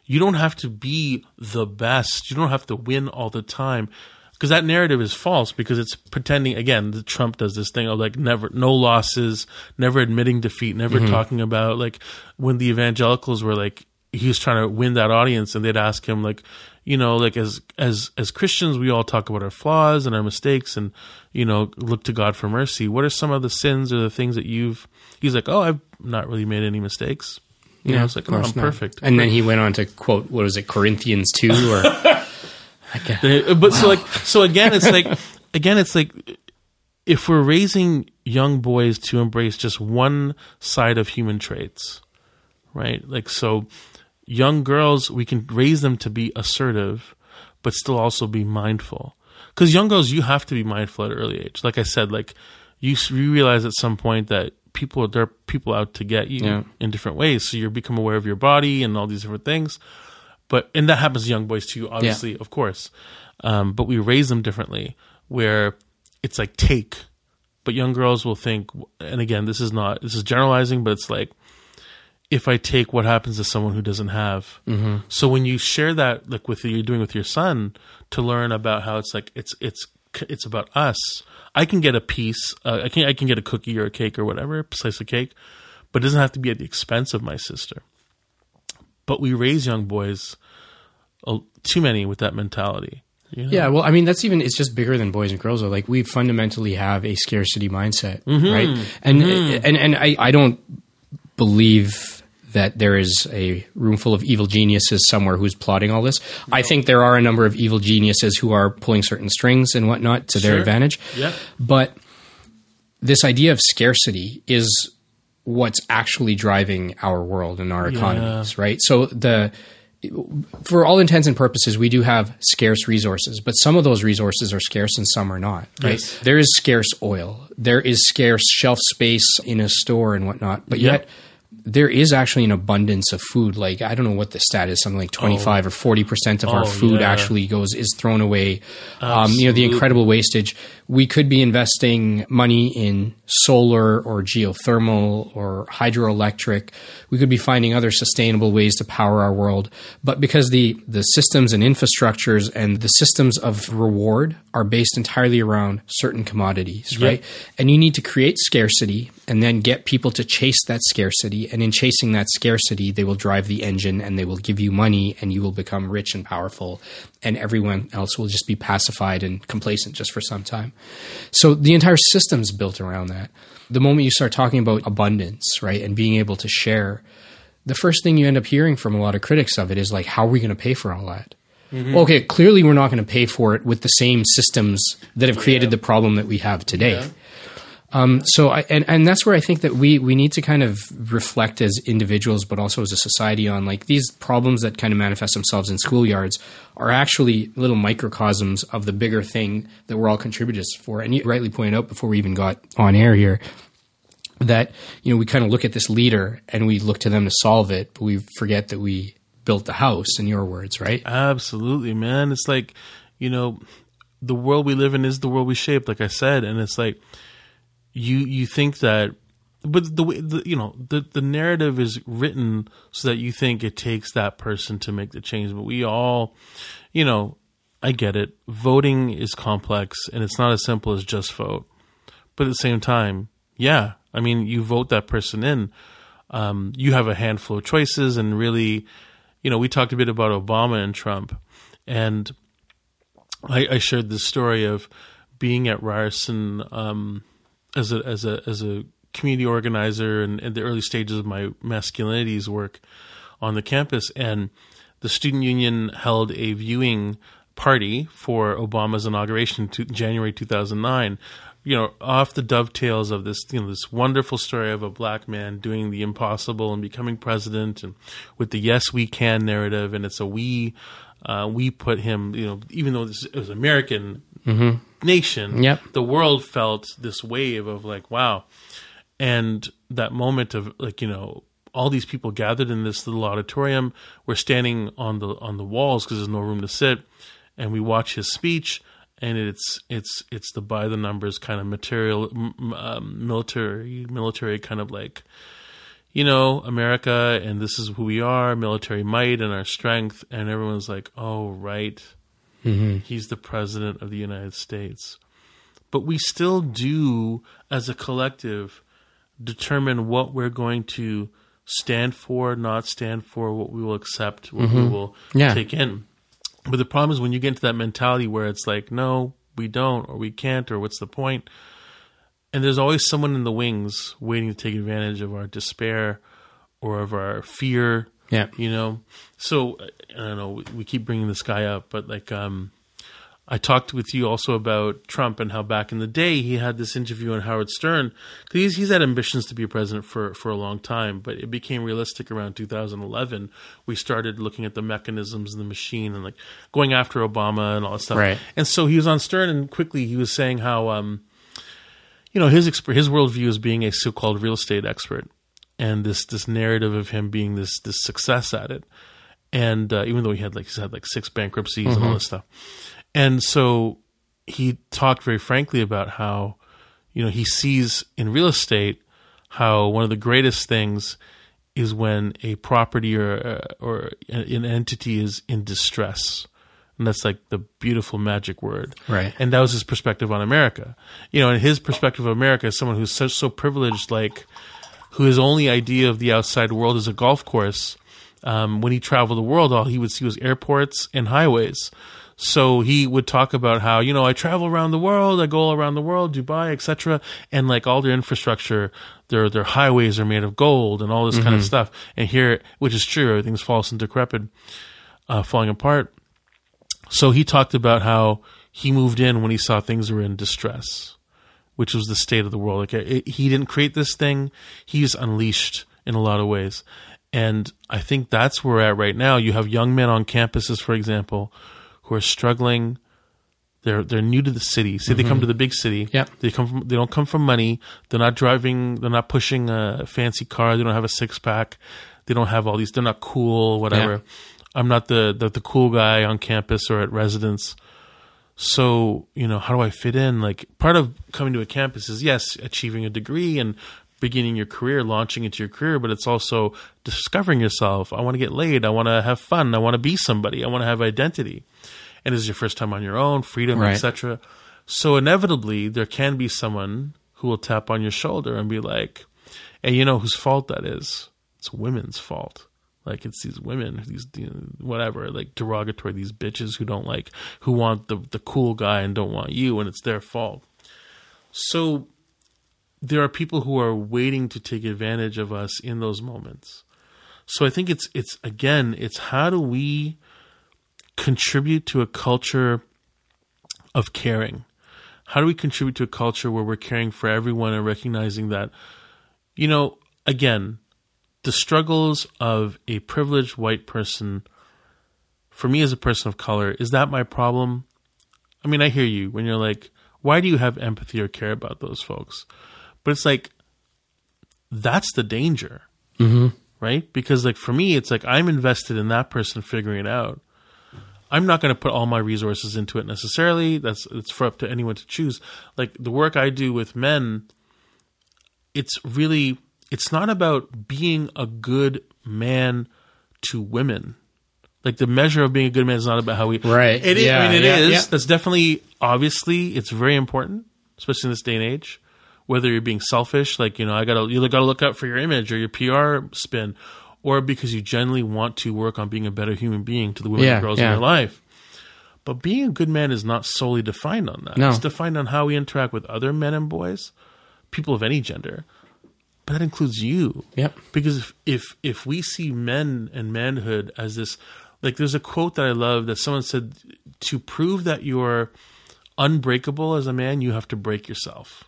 you don't have to be the best. You don't have to win all the time. Because that narrative is false because it's pretending again the trump does this thing of like never no losses never admitting defeat never mm-hmm. talking about like when the evangelicals were like he was trying to win that audience and they'd ask him like you know like as as as christians we all talk about our flaws and our mistakes and you know look to god for mercy. What are some of the sins or the things that you've he's like oh i've not really made any mistakes you know it's like oh, i'm perfect. And then he went on to quote, what was it, Corinthians 2 or Uh, but so like so again it's like again it's like if we're raising young boys to embrace just one side of human traits right? Like so young girls we can raise them to be assertive but still also be mindful. Because young girls you have to be mindful at an early age. Like i said like you, you realize at some point that people there are people out to get you Yeah. in different ways. So you become aware of your body and all these different things. But and that happens to young boys too obviously of course. Um, but we raise them differently where it's like take but young girls will think and again this is not this is generalizing but it's like if i take what happens to someone who doesn't have. Mm-hmm. so when you share that like with you're doing with your son to learn about how it's like it's it's it's about us i can get a piece uh, i can i can get a cookie or a cake or whatever a slice of cake but it doesn't have to be at the expense of my sister but we raise young boys uh, too many with that mentality you know? Yeah, well, I mean, that's even, it's just bigger than boys and girls. Though. Like, we fundamentally have a scarcity mindset, right? And, and, and I, I don't believe that there is a room full of evil geniuses somewhere who's plotting all this. I think there are a number of evil geniuses who are pulling certain strings and whatnot to their advantage. Yep. But this idea of scarcity is what's actually driving our world and our economies, right? So the for all intents and purposes, we do have scarce resources, but some of those resources are scarce and some are not, right? Yes. There is scarce oil. There is scarce shelf space in a store and whatnot, but Yep. yet there is actually an abundance of food. Like I don't know what the stat is, something like twenty five or forty percent of our Oh, food yeah. actually goes is thrown away. Um, you know the incredible wastage. We could be investing money in solar or geothermal or hydroelectric. We could be finding other sustainable ways to power our world. But because the the systems and infrastructures and the systems of reward are based entirely around certain commodities, right? And you need to create scarcity and then get people to chase that scarcity. And in chasing that scarcity, they will drive the engine and they will give you money and you will become rich and powerful. And everyone else will just be pacified and complacent just for some time. So the entire system's built around that. The moment you start talking about abundance, right, and being able to share, the first thing you end up hearing from a lot of critics of it is like, how are we going to pay for all that? Mm-hmm. Okay, clearly we're not going to pay for it with the same systems that have created the problem that we have today. Um, so, I, and and that's where I think that we we need to kind of reflect as individuals, but also as a society, on like these problems that kind of manifest themselves in schoolyards are actually little microcosms of the bigger thing that we're all contributors for. And you rightly pointed out before we even got on air here that you know we kind of look at this leader and we look to them to solve it, but we forget that we built the house. In your words, right? Absolutely, man. It's like, you know, the world we live in is the world we shape, like I said, and it's like you you think that but the way the, you know the the narrative is written so that you think it takes that person to make the change. But we all you know i get it. Voting is complex and it's not as simple as just vote. But at the same time yeah i mean you vote that person in. Um, you have a handful of choices and really you know we talked a bit about obama and trump. And i, I shared this story of being at ryerson um, as a as a as a community organizer and in the early stages of my masculinities work on the campus. And the student union held a viewing party for Obama's inauguration to January 2009 you know off the dovetails of this you know this wonderful story of a black man doing the impossible and becoming president and with the yes we can narrative. And it's a we uh, we put him you know even though this is American nation, Yep. the world felt this wave of like, wow. And that moment of like, you know, all these people gathered in this little auditorium. We're standing on the on the walls because there's no room to sit, and we watch his speech. And it's it's it's the by the numbers kind of material, um, military military kind of like, you know, America, and this is who we are, military might and our strength. And everyone's like, oh right, Mm-hmm. He's the president of the United States. But we still do, as a collective, determine what we're going to stand for, not stand for, what we will accept, what we mm-hmm. will Yeah. take in. But the problem is when you get into that mentality where it's like, no, we don't, or we can't, or what's the point? And there's always someone in the wings waiting to take advantage of our despair or of our fear Yeah. you know? So i don't know we- keep bringing this guy up but like um i talked with you also about trump and how back in the day he had this interview on howard stern. 'cause he's, he's had ambitions to be president for for a long time but it became realistic around 2011 we started looking at the mechanisms in the machine and like going after obama and all that stuff. Right. and so he was on stern and quickly he was saying how um you know his exp- his worldview as being a so-called real estate expert and this this narrative of him being this this success at it. And uh, even though he had like he's had like six bankruptcies and all this stuff. And so he talked very frankly about how you know he sees in real estate how one of the greatest things is when a property or uh, or an entity is in distress. And that's like the beautiful magic word. Right. and that was his perspective on america. You know and his perspective of america is someone who's so, so privileged like who his only idea of the outside world is a golf course. Um, when he traveled the world, all he would see was airports and highways. So he would talk about how you know I travel around the world, I go all around the world, Dubai, etc. And like all their infrastructure, their their highways are made of gold and all this kind of stuff. And here, which is true, everything's false and decrepit, uh, falling apart. So he talked about how he moved in when he saw things were in distress which was the state of the world. Like it, he didn't create this thing; he's unleashed in a lot of ways. And I think that's where we're at right now. You have young men on campuses, for example, who are struggling. They're they're new to the city. Say they come mm-hmm. to the big city. Yep. They come from they don't come from money. They're not driving. They're not pushing a fancy car. They don't have a six pack. They don't have all these. They're not cool. Whatever. Yeah. I'm not the, the the cool guy on campus or at residence. So, you know, how do I fit in? Like, part of coming to a campus is, yes, achieving a degree and beginning your career, launching into your career, but it's also discovering yourself. I want to get laid. I want to have fun. I want to be somebody. I want to have identity. And this is your first time on your own, freedom, Right. etc. So, inevitably, there can be someone who will tap on your shoulder and be like, hey, you know whose fault that is? It's women's fault. Like it's these women, these you know, whatever, like derogatory, these bitches who don't like, who want the the cool guy and don't want you, and it's their fault. So there are people who are waiting to take advantage of us in those moments. So I think it's it's again, it's how do we contribute to a culture of caring? How do we contribute to a culture where we're caring for everyone and recognizing that, you know, again, the struggles of a privileged white person, for me as a person of color, is that my problem? I mean, I hear you when you're like, why do you have empathy or care about those folks? But it's like, that's the danger, Mm-hmm. right? Because, like, for me, it's like I'm invested in that person figuring it out. I'm not going to put all my resources into it necessarily. That's it's for up to anyone to choose. Like the work I do with men, it's really it's not about being a good man to women. Like the measure of being a good man is not about how we Right. It is. Yeah, I mean, it yeah, is. yeah. That's definitely obviously it's very important, especially in this day and age. Whether you're being selfish, like you know, I gotta you gotta look out for your image or your PR spin, or because you genuinely want to work on being a better human being to the women and girls in your life. But being a good man is not solely defined on that. No. It's defined on how we interact with other men and boys, people of any gender. But that includes you. Yep. Because if, if if we see men and manhood as this like there's a quote that I love that someone said to prove that you're unbreakable as a man, you have to break yourself.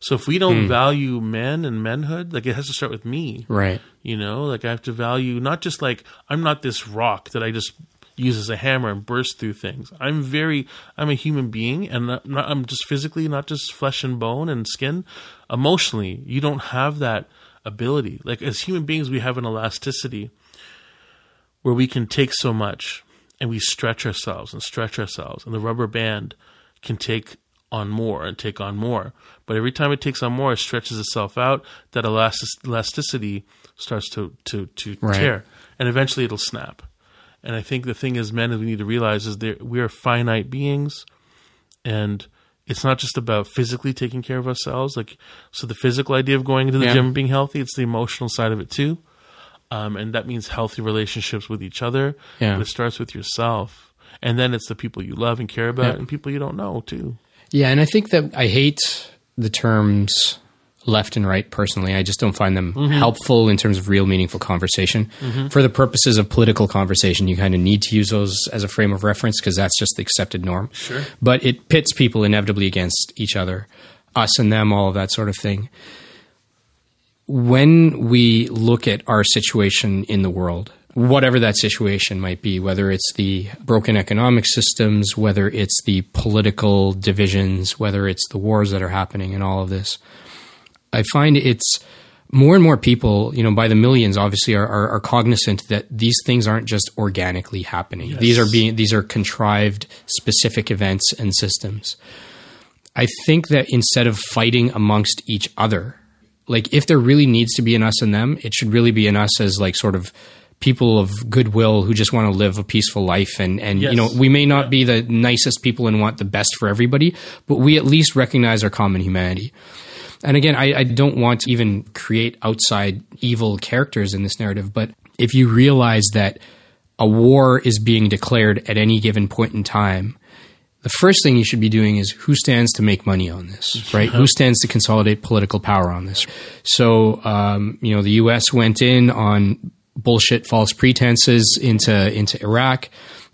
So if we don't hmm. value men and manhood, like it has to start with me. Right. You know, like I have to value not just like I'm not this rock that I just use as a hammer and burst through things. I'm very I'm a human being and not, not, I'm just physically not just flesh and bone and skin. Emotionally, you don't have that ability. Like as human beings, we have an elasticity where we can take so much and we stretch ourselves and stretch ourselves and the rubber band can take on more and take on more. But every time it takes on more, it stretches itself out. That elastic- elasticity starts to to to Right. tear, and eventually it'll snap. And I think the thing as men, we need to realize is that we are finite beings, and it's not just about physically taking care of ourselves. Like, so the physical idea of going into the Yeah. gym and being healthy, it's the emotional side of it too. Um, and that means healthy relationships with each other. Yeah. But it starts with yourself. And then it's the people you love and care about Yeah. and people you don't know too. Yeah, and I think that I hate the terms left and right personally. I just don't find them Mm-hmm. helpful in terms of real meaningful conversation. For the purposes of political conversation, you kind of need to use those as a frame of reference because that's just the accepted norm. Sure. But it pits people inevitably against each other, us and them, all of that sort of thing. When we look at our situation in the world, whatever that situation might be, whether it's the broken economic systems, whether it's the political divisions, whether it's the wars that are happening and all of this, I find it's more and more people, you know, by the millions, obviously, are, are, are cognizant that these things aren't just organically happening. These are being these are contrived, specific events and systems. I think that instead of fighting amongst each other, like if there really needs to be an us and them, it should really be an us as like sort of people of goodwill who just want to live a peaceful life and and Yes. you know we may not be the nicest people and want the best for everybody, but we at least recognize our common humanity. And again, I, I don't want to even create outside evil characters in this narrative, but if you realize that a war is being declared at any given point in time, the first thing you should be doing is who stands to make money on this, right? Who stands to consolidate political power on this? So, um, you know, the U.S. went in on bullshit false pretenses into into Iraq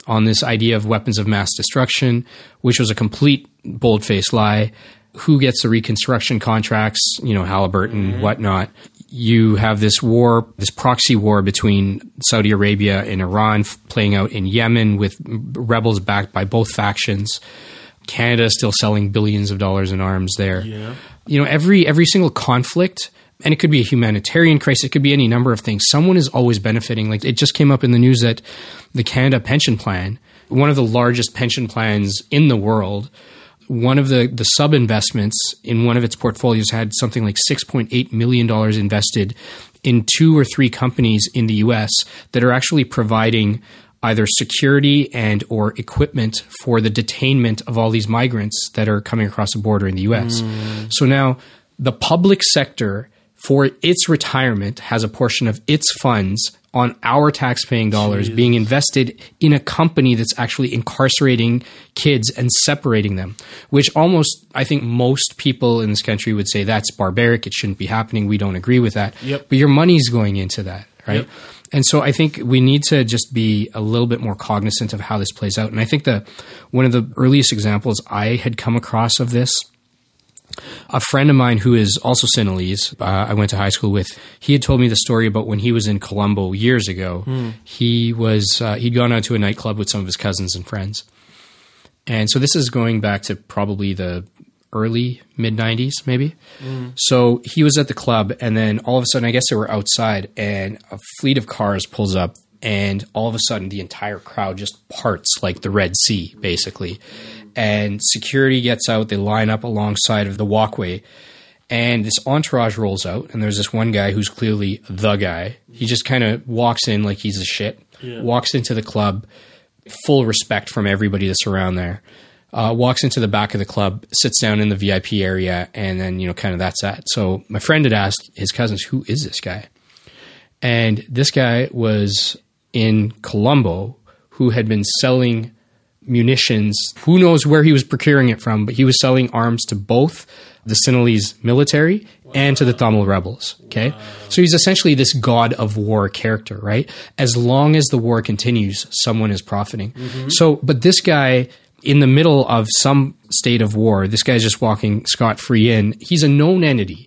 on this idea of weapons of mass destruction, which was a complete bold faced lie. Who gets the reconstruction contracts? You know, Halliburton, mm-hmm. whatnot. You have this war, this proxy war between Saudi Arabia and Iran f- playing out in Yemen with rebels backed by both factions. Canada still selling billions of dollars in arms there. Yeah. You know, every every single conflict, and it could be a humanitarian crisis, it could be any number of things. Someone is always benefiting. Like it just came up in the news that the Canada pension plan, one of the largest pension plans in the world, one of the, the sub investments in one of its portfolios had something like $6.8 million invested in two or three companies in the US that are actually providing either security and or equipment for the detainment of all these migrants that are coming across the border in the US. Mm. So now the public sector for its retirement has a portion of its funds on our taxpaying dollars being invested in a company that's actually incarcerating kids and separating them, which almost, I think most people in this country would say that's barbaric. It shouldn't be happening. We don't agree with that. Yep. But your money's going into that, right? Yep. And so I think we need to just be a little bit more cognizant of how this plays out. And I think the one of the earliest examples I had come across of this a friend of mine who is also Sinhalese, uh, I went to high school with, he had told me the story about when he was in Colombo years ago. Hmm. He was uh, he'd gone out to a nightclub with some of his cousins and friends, and so this is going back to probably the early mid '90s, maybe. So he was at the club, and then all of a sudden, I guess they were outside, and a fleet of cars pulls up, and all of a sudden, the entire crowd just parts like the Red Sea, basically. And security gets out; they line up alongside of the walkway, and this entourage rolls out, and there's this one guy who's clearly the guy. He just kind of walks in like he's a shit, Yeah. walks into the club, full respect from everybody that's around there. Uh, walks into the back of the club, sits down in the VIP area, and then you know, kind of that's that. So my friend had asked his cousins, "Who is this guy?" And this guy was in Colombo, who had been selling munitions. Who knows where he was procuring it from, but he was selling arms to both the Sinhalese military and to the Tamil rebels. Okay. So he's essentially this god of war character, right? As long as the war continues, someone is profiting. Mm-hmm. So, but this guy, in the middle of some state of war, this guy's just walking scot free in. He's a known entity.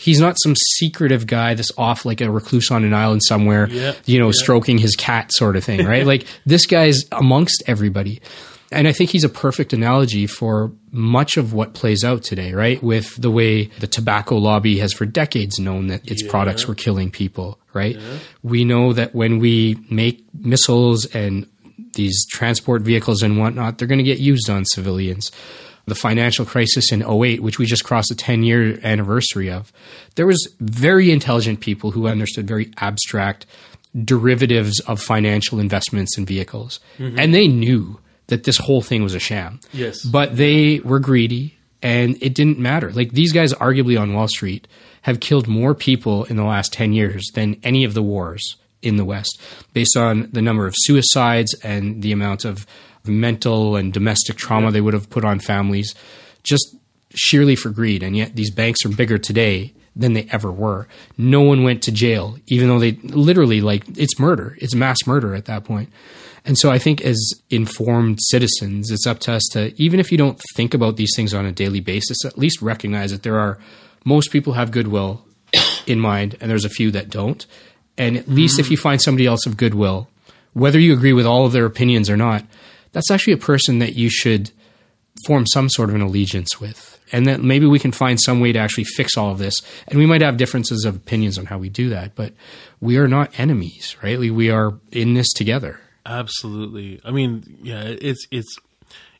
He's not some secretive guy that's off like a recluse on an island somewhere, Yeah. you know, stroking his cat sort of thing, right? like this guy's amongst everybody. And I think he's a perfect analogy for much of what plays out today, right? With the way the tobacco lobby has for decades known that its products were killing people, right? We know that when we make missiles and these transport vehicles and whatnot, they're going to get used on civilians. The financial crisis in 08, which we just crossed the 10 year anniversary of, there was very intelligent people who understood very abstract derivatives of financial investments and vehicles. Mm-hmm. And they knew that this whole thing was a sham. Yes. But they were greedy and it didn't matter. Like these guys, arguably on Wall Street, have killed more people in the last 10 years than any of the wars in the West, based on the number of suicides and the amount of mental and domestic trauma they would have put on families, just sheerly for greed. And yet these banks are bigger today than they ever were. No one went to jail, even though they literally, like, it's murder. It's mass murder at that point. And so I think as informed citizens, it's up to us to, even if you don't think about these things on a daily basis, at least recognize that there are, most people have goodwill in mind, and there's a few that don't. And at least if mm-hmm. you find somebody else of goodwill, whether you agree with all of their opinions or not, that's actually a person that you should form some sort of an allegiance with. And that maybe we can find some way to actually fix all of this. And we might have differences of opinions on how we do that, but we are not enemies, right? We- are in this together. Absolutely. I mean, yeah, it's it's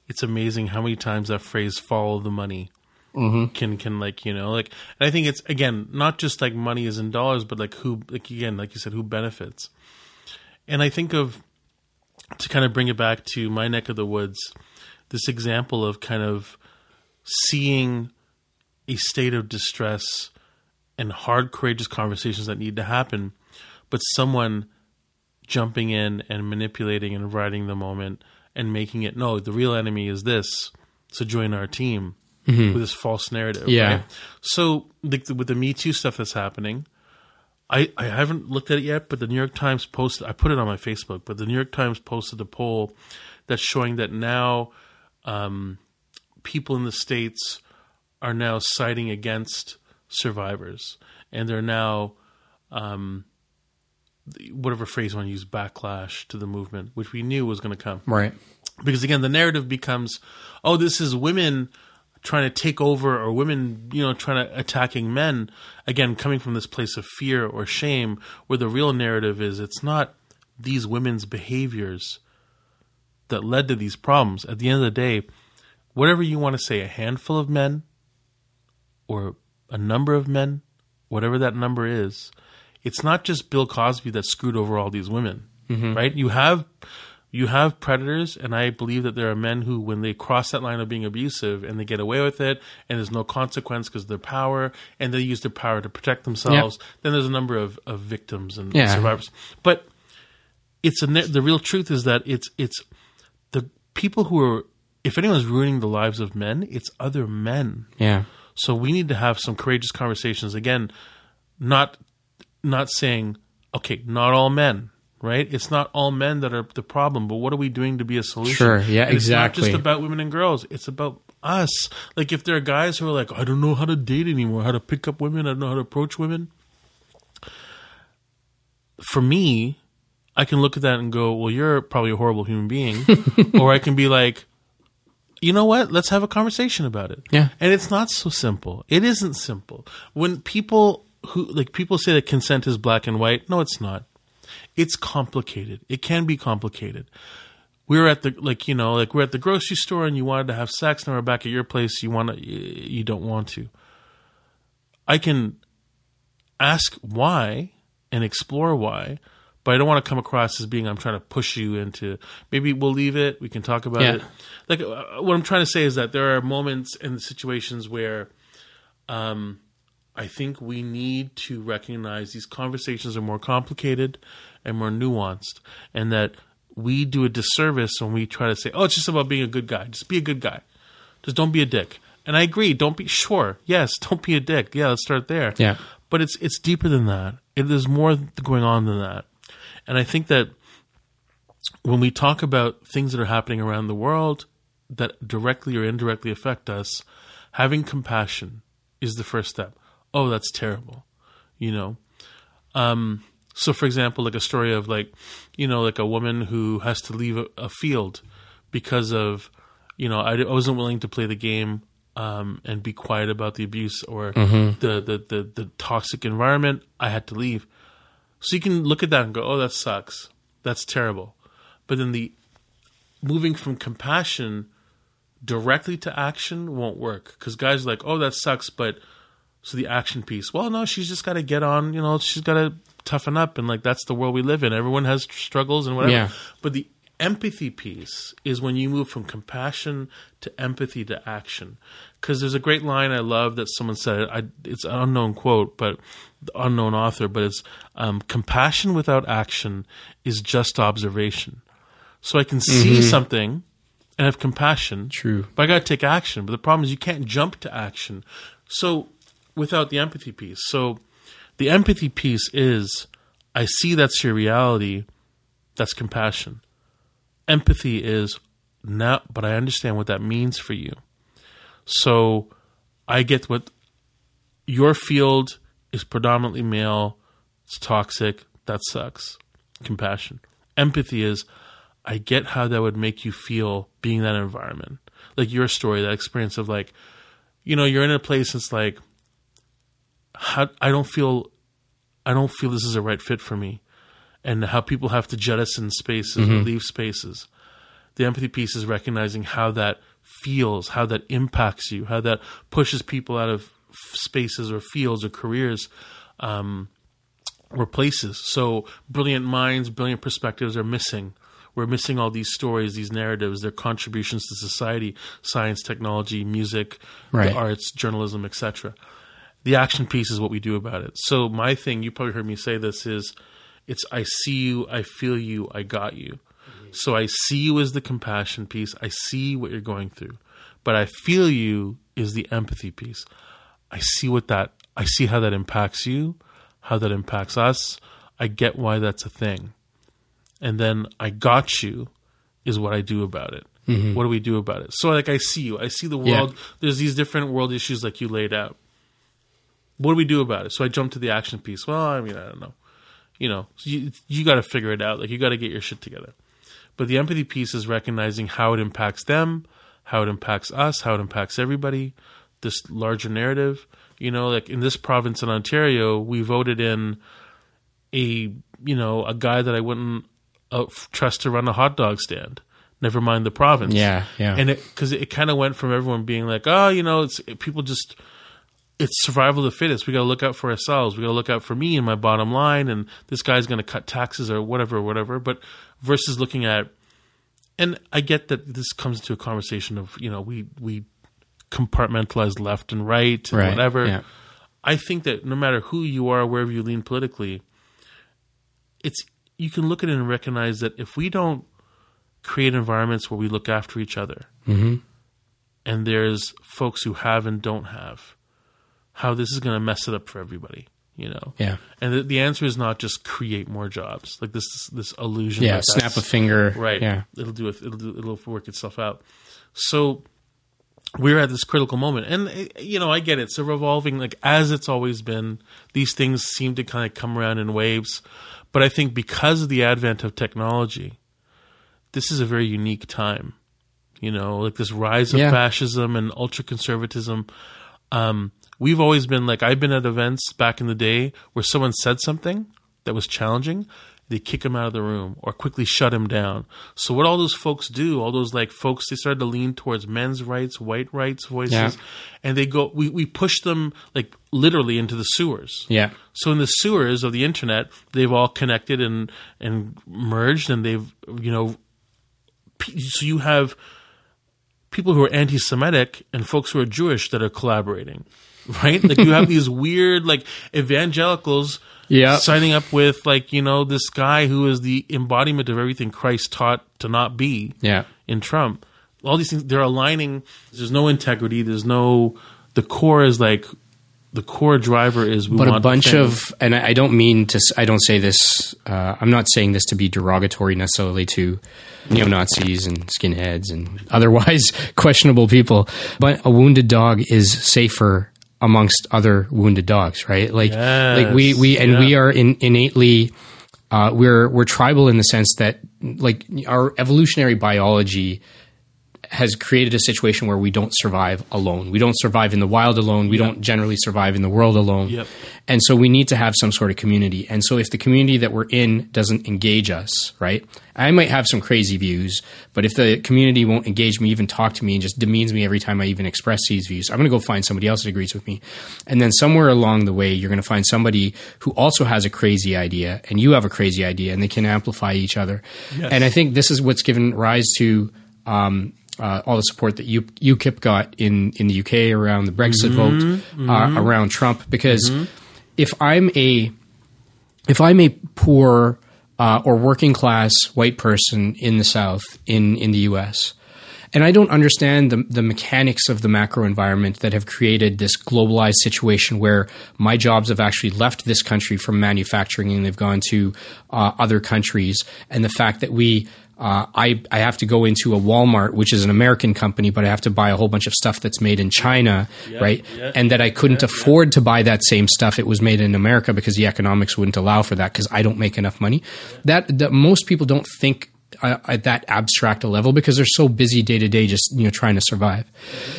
it's amazing how many times that phrase "follow the money" mm-hmm. can can like you know like. And I think it's again not just like money is in dollars, but like who like again like you said who benefits. And I think of to kind of bring it back to my neck of the woods, this example of kind of seeing a state of distress and hard, courageous conversations that need to happen, but someone jumping in and manipulating and riding the moment and making it no, the real enemy is this, so join our team mm-hmm. with this false narrative. Yeah. Right? So the, with the Me Too stuff that's happening, I, I haven't looked at it yet, but the New York Times posted, I put it on my Facebook, but the New York Times posted a poll that's showing that now um, people in the States are now siding against survivors. And they're now, um, whatever phrase you want to use, backlash to the movement, which we knew was going to come Right. because again the narrative becomes oh this is women trying to take over or women you know trying to attacking men again coming from this place of fear or shame where the real narrative is it's not these women's behaviors that led to these problems. At the end of the day whatever you want to say a handful of men or a number of men whatever that number is it's not just bill cosby that screwed over all these women mm-hmm. right? You have you have predators and i believe that there are men who when they cross that line of being abusive and they get away with it and there's no consequence because of their power and they use their power to protect themselves then there's a number of, of victims and Yeah. survivors. But it's a the real truth is that it's it's the people who are if anyone's ruining the lives of men it's other men. Yeah. so we need to have some courageous conversations. Again, not not saying okay, not all men, right? It's not all men that are the problem, but what are we doing to be a solution? Sure, yeah, And exactly. It's not just about women and girls. It's about us. Like if there are guys who are like, I don't know how to date anymore, how to pick up women, I don't know how to approach women. For me, I can look at that and go, well, you're probably a horrible human being. or I can be like, you know what? Let's have a conversation about it. Yeah. And it's not so simple. It isn't simple. When people who like people say that consent is black and white, no, it's not. It's complicated. It can be complicated. We were at the like you know like we're at the grocery store and you wanted to have sex and we're back at your place. You want to you don't want to. I can ask why and explore why, but I don't want to come across as being I'm trying to push you into. Maybe we'll leave it. We can talk about Yeah. it. Like uh, what I'm trying to say is that there are moments and situations where, um, I think we need to recognize these conversations are more complicated and more nuanced, and that we do a disservice when we try to say, "Oh, it's just about being a good guy. Just be a good guy. Just don't be a dick." And I agree. Don't be sure. Yes, don't be a dick. Yeah, let's start there. Yeah. But it's it's deeper than that. It, there's more going on than that. And I think that when we talk about things that are happening around the world that directly or indirectly affect us, having compassion is the first step. Oh, that's terrible. You know? Um, so, for example, like a story of like, you know, like a woman who has to leave a, a field because of, you know, I, I wasn't willing to play the game um, and be quiet about the abuse or the, the, the, the toxic environment. I had to leave. So you can look at that and go, oh, that sucks. That's terrible. But then the moving from compassion directly to action won't work because guys are like, oh, that sucks. But so the action piece, well, no, she's just got to get on, you know, she's got to toughen up. And like, that's the world we live in. Everyone has struggles and whatever. Yeah. But the empathy piece is when you move from compassion to empathy to action. Because there's a great line I love that someone said. I, it's an unknown quote, but the unknown author. But it's um, compassion without action is just observation. So I can see something and have compassion. True. But I got to take action. But the problem is you can't jump to action. So without the empathy piece. So the empathy piece is I see that's your reality. That's compassion. Empathy is now, but I understand what that means for you. So I get what your field is predominantly male. It's toxic. That sucks. Compassion. Empathy is I get how that would make you feel being in that environment. Like your story, that experience of like, you know, you're in a place that's like, how, I don't feel, I don't feel this is a right fit for me, and how people have to jettison spaces or leave spaces. The empathy piece is recognizing how that feels, how that impacts you, how that pushes people out of spaces or fields or careers. Um, or places. So brilliant minds, brilliant perspectives are missing. We're missing all these stories, these narratives, their contributions to society, science, technology, music, Right. the arts, journalism, etc. The action piece is what we do about it. So my thing, you probably heard me say this is it's I see you, I feel you, I got you. So I see you as the compassion piece. I see what you're going through. But I feel you is the empathy piece. I see what that I see how that impacts you, how that impacts us. I get why that's a thing. And then I got you is what I do about it. Mm-hmm. What do we do about it? So like I see you. I see the Yeah. world. There's these different world issues like you laid out. What do we do about it? So I jump to the action piece. Well, I mean, I don't know. You know, you you got to figure it out. Like you got to get your shit together. But the empathy piece is recognizing how it impacts them, how it impacts us, how it impacts everybody, this larger narrative. You know, like in this province in Ontario, we voted in a, you know, a guy that I wouldn't uh, trust to run a hot dog stand. Never mind the province. Yeah, yeah. And it, cause it, kind of went from everyone being like, oh, you know, it's people just, it's survival of the fittest. We got to look out for ourselves. We got to look out for me and my bottom line. And this guy's going to cut taxes or whatever, whatever. But versus looking at, and I get that this comes to a conversation of you know we we compartmentalize left and right and Right, whatever. yeah. I think that no matter who you are, wherever you lean politically, it's you can look at it and recognize that if we don't create environments where we look after each other, mm-hmm. and there's folks who have and don't have, how this is going to mess it up for everybody. You know, Yeah. and the, the answer is not just create more jobs, like this this illusion. Yeah, that snap a finger. right Yeah. it'll do it it'll do, it'll work itself out so we're at this critical moment and eh, you know i get it it's a revolving like as it's always been these things seem to kind of come around in waves but i think because of the advent of technology this is a very unique time you know like this rise of Yeah. fascism and ultra conservatism um, we've always been like I've been at events back in the day where someone said something that was challenging, they kick him out of the room or quickly shut him down. So what all those folks do, all those like folks, they started to lean towards men's rights, white rights voices, Yeah. and they go. We we push them like literally into the sewers. Yeah. So in the sewers of the internet, they've all connected and and merged, and they've you know, so you have people who are anti-Semitic and folks who are Jewish that are collaborating, right? Like you have these weird like evangelicals. Yeah. signing up with like you know this guy who is the embodiment of everything Christ taught to not be Yeah. in Trump. All these things they're aligning. There's no integrity. There's no. The core is like the core driver is we but a bunch of and I I don't mean to I don't say this uh, I'm not saying this to be derogatory necessarily to neo Nazis and skinheads and otherwise questionable people but a wounded dog is safer amongst other wounded dogs right? Like like we we and we are in, innately uh, we're we're tribal in the sense that like our evolutionary biology has created a situation where we don't survive alone. We don't survive in the wild alone. We don't generally survive in the world alone. Yep. And so we need to have some sort of community. And so if the community that we're in doesn't engage us, right? I might have some crazy views, but if the community won't engage me, even talk to me, and just demeans me every time I even express these views, I'm going to go find somebody else that agrees with me. And then somewhere along the way, you're going to find somebody who also has a crazy idea, and you have a crazy idea, and they can amplify each other. And I think this is what's given rise to um, uh, all the support that U- UKIP got in, in the UK around the Brexit vote, Uh, around Trump. Because if I'm a if I'm a poor uh, or working class white person in the South in in the U.S. and I don't understand the the mechanics of the macro environment that have created this globalized situation where my jobs have actually left this country from manufacturing and they've gone to uh, other countries, and the fact that we uh, I, I have to go into a Walmart, which is an American company, but I have to buy a whole bunch of stuff that's made in China, right? yeah. And that I couldn't afford to buy that same stuff. It was made in America because the economics wouldn't allow for that because I don't make enough money. That, that most people don't think uh, at that abstract a level because they're so busy day to day just you know trying to survive.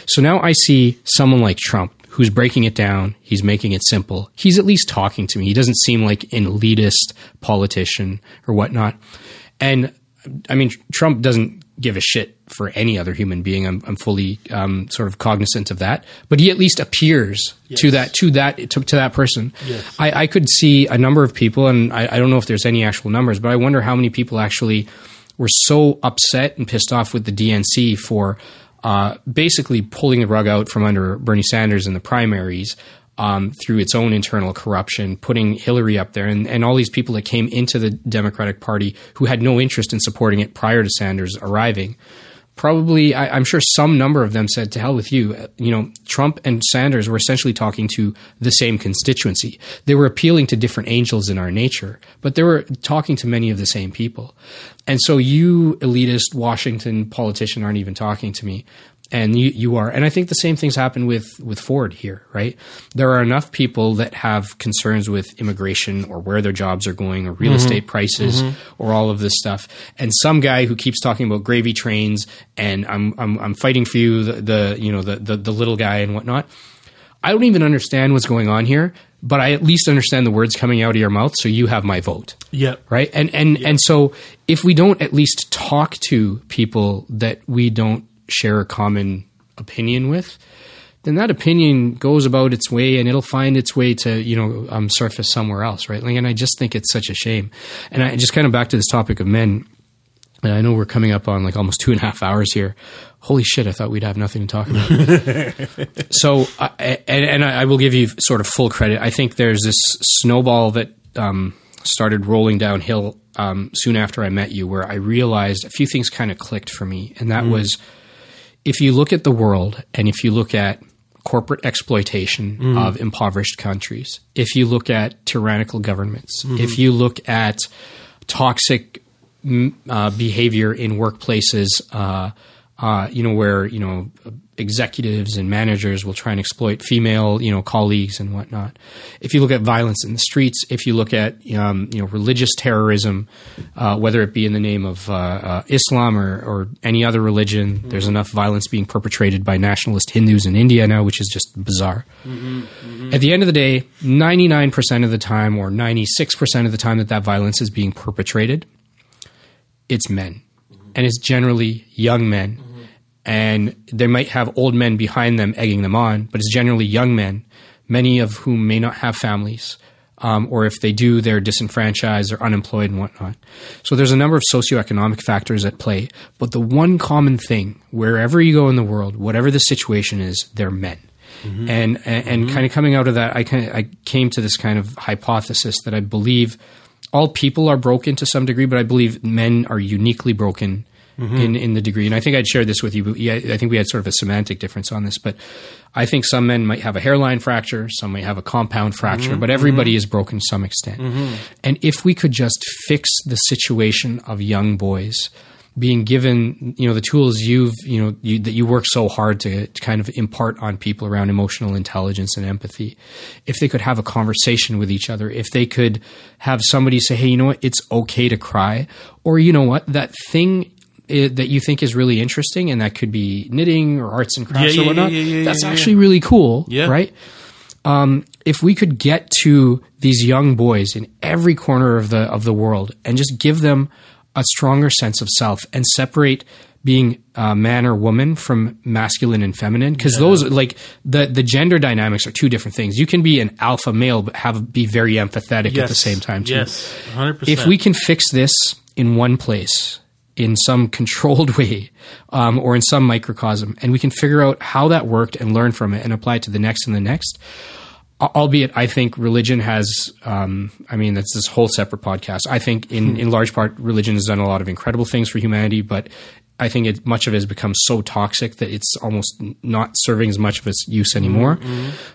So now I see someone like Trump who's breaking it down. He's making it simple. He's at least talking to me. He doesn't seem like an elitist politician or whatnot. And I mean, Trump doesn't give a shit for any other human being. I'm, I'm fully um, sort of cognizant of that. But he at least appears to that to that to, to that person. Yes. I, I could see a number of people, and I, I don't know if there's any actual numbers, but I wonder how many people actually were so upset and pissed off with the DNC for uh, basically pulling the rug out from under Bernie Sanders in the primaries um, through its own internal corruption, putting Hillary up there, and, and all these people that came into the Democratic Party who had no interest in supporting it prior to Sanders arriving. Probably, I, I'm sure some number of them said, "To hell with you." Uh, You know, Trump and Sanders were essentially talking to the same constituency. They were appealing to different angels in our nature, but they were talking to many of the same people. And so, you elitist Washington politician aren't even talking to me and you, you are. And i think the same things happen with with ford here right? There are enough people that have concerns with immigration or where their jobs are going or real mm-hmm. estate prices mm-hmm. or all of this stuff. And some guy who keeps talking about gravy trains and i'm i'm, I'm fighting for you the, the you know the, the the little guy and whatnot. I don't even understand what's going on here but i at least understand the words coming out of your mouth so you have my vote. Yep. right? And and and so if we don't at least talk to people that we don't share a common opinion with then that opinion goes about its way and it'll find its way to you know um, surface somewhere else right? Like, and i just think it's such a shame. And i just kind of back to this topic of men and i know we're coming up on like almost two and a half hours here. Holy shit i thought we'd have nothing to talk about. So uh, and, and I, I will give you sort of full credit. I think there's this snowball that um, started rolling downhill um, soon after i met you where i realized a few things kind of clicked for me and that was if you look at the world and if you look at corporate exploitation of impoverished countries, if you look at tyrannical governments, if you look at toxic mm, uh, behavior in workplaces, uh, uh, you know, where you know executives and managers will try and exploit female, you know, colleagues and whatnot. If you look at violence in the streets, if you look at um, you know religious terrorism, uh, whether it be in the name of uh, uh, Islam or, or any other religion, there's enough violence being perpetrated by nationalist Hindus in India now, which is just bizarre. At the end of the day, 99% of the time, or 96% of the time that that violence is being perpetrated, it's men, and it's generally young men and they might have old men behind them egging them on, but it's generally young men, many of whom may not have families, um, or if they do, they're disenfranchised or unemployed and whatnot. So there's a number of socioeconomic factors at play, but the one common thing, wherever you go in the world, whatever the situation is, they're men. And and, and kind of coming out of that, I kind of, I came to this kind of hypothesis that I believe all people are broken to some degree, but I believe men are uniquely broken Mm-hmm. in in the degree. And I think I'd shared this with you. But yeah, I think we had sort of a semantic difference on this, but I think some men might have a hairline fracture, some might have a compound fracture, mm-hmm. but everybody mm-hmm. is broken to some extent. And if we could just fix the situation of young boys being given you know the tools you've you know you, that you work so hard to, to kind of impart on people around emotional intelligence and empathy if they could have a conversation with each other if they could have somebody say hey you know what? It's okay to cry. Or you know what? That thing i that you think is really interesting and that could be knitting or arts and crafts Yeah, or yeah, whatnot yeah, yeah, that's yeah, yeah. actually really cool Yeah. right um, if we could get to these young boys in every corner of the of the world and just give them a stronger sense of self and separate being uh, man or woman from masculine and feminine because those like the the gender dynamics are two different things. You can be an alpha male but have be very empathetic at the same time too. Yes, hundred percent. If we can fix this in one place, in some controlled way, um, or in some microcosm, and we can figure out how that worked and learn from it and apply it to the next and the next, albeit I think religion has, um, I mean, that's this whole separate podcast. I think in, in large part, religion has done a lot of incredible things for humanity, but I think it, much of it has become so toxic that it's almost not serving as much of its use anymore.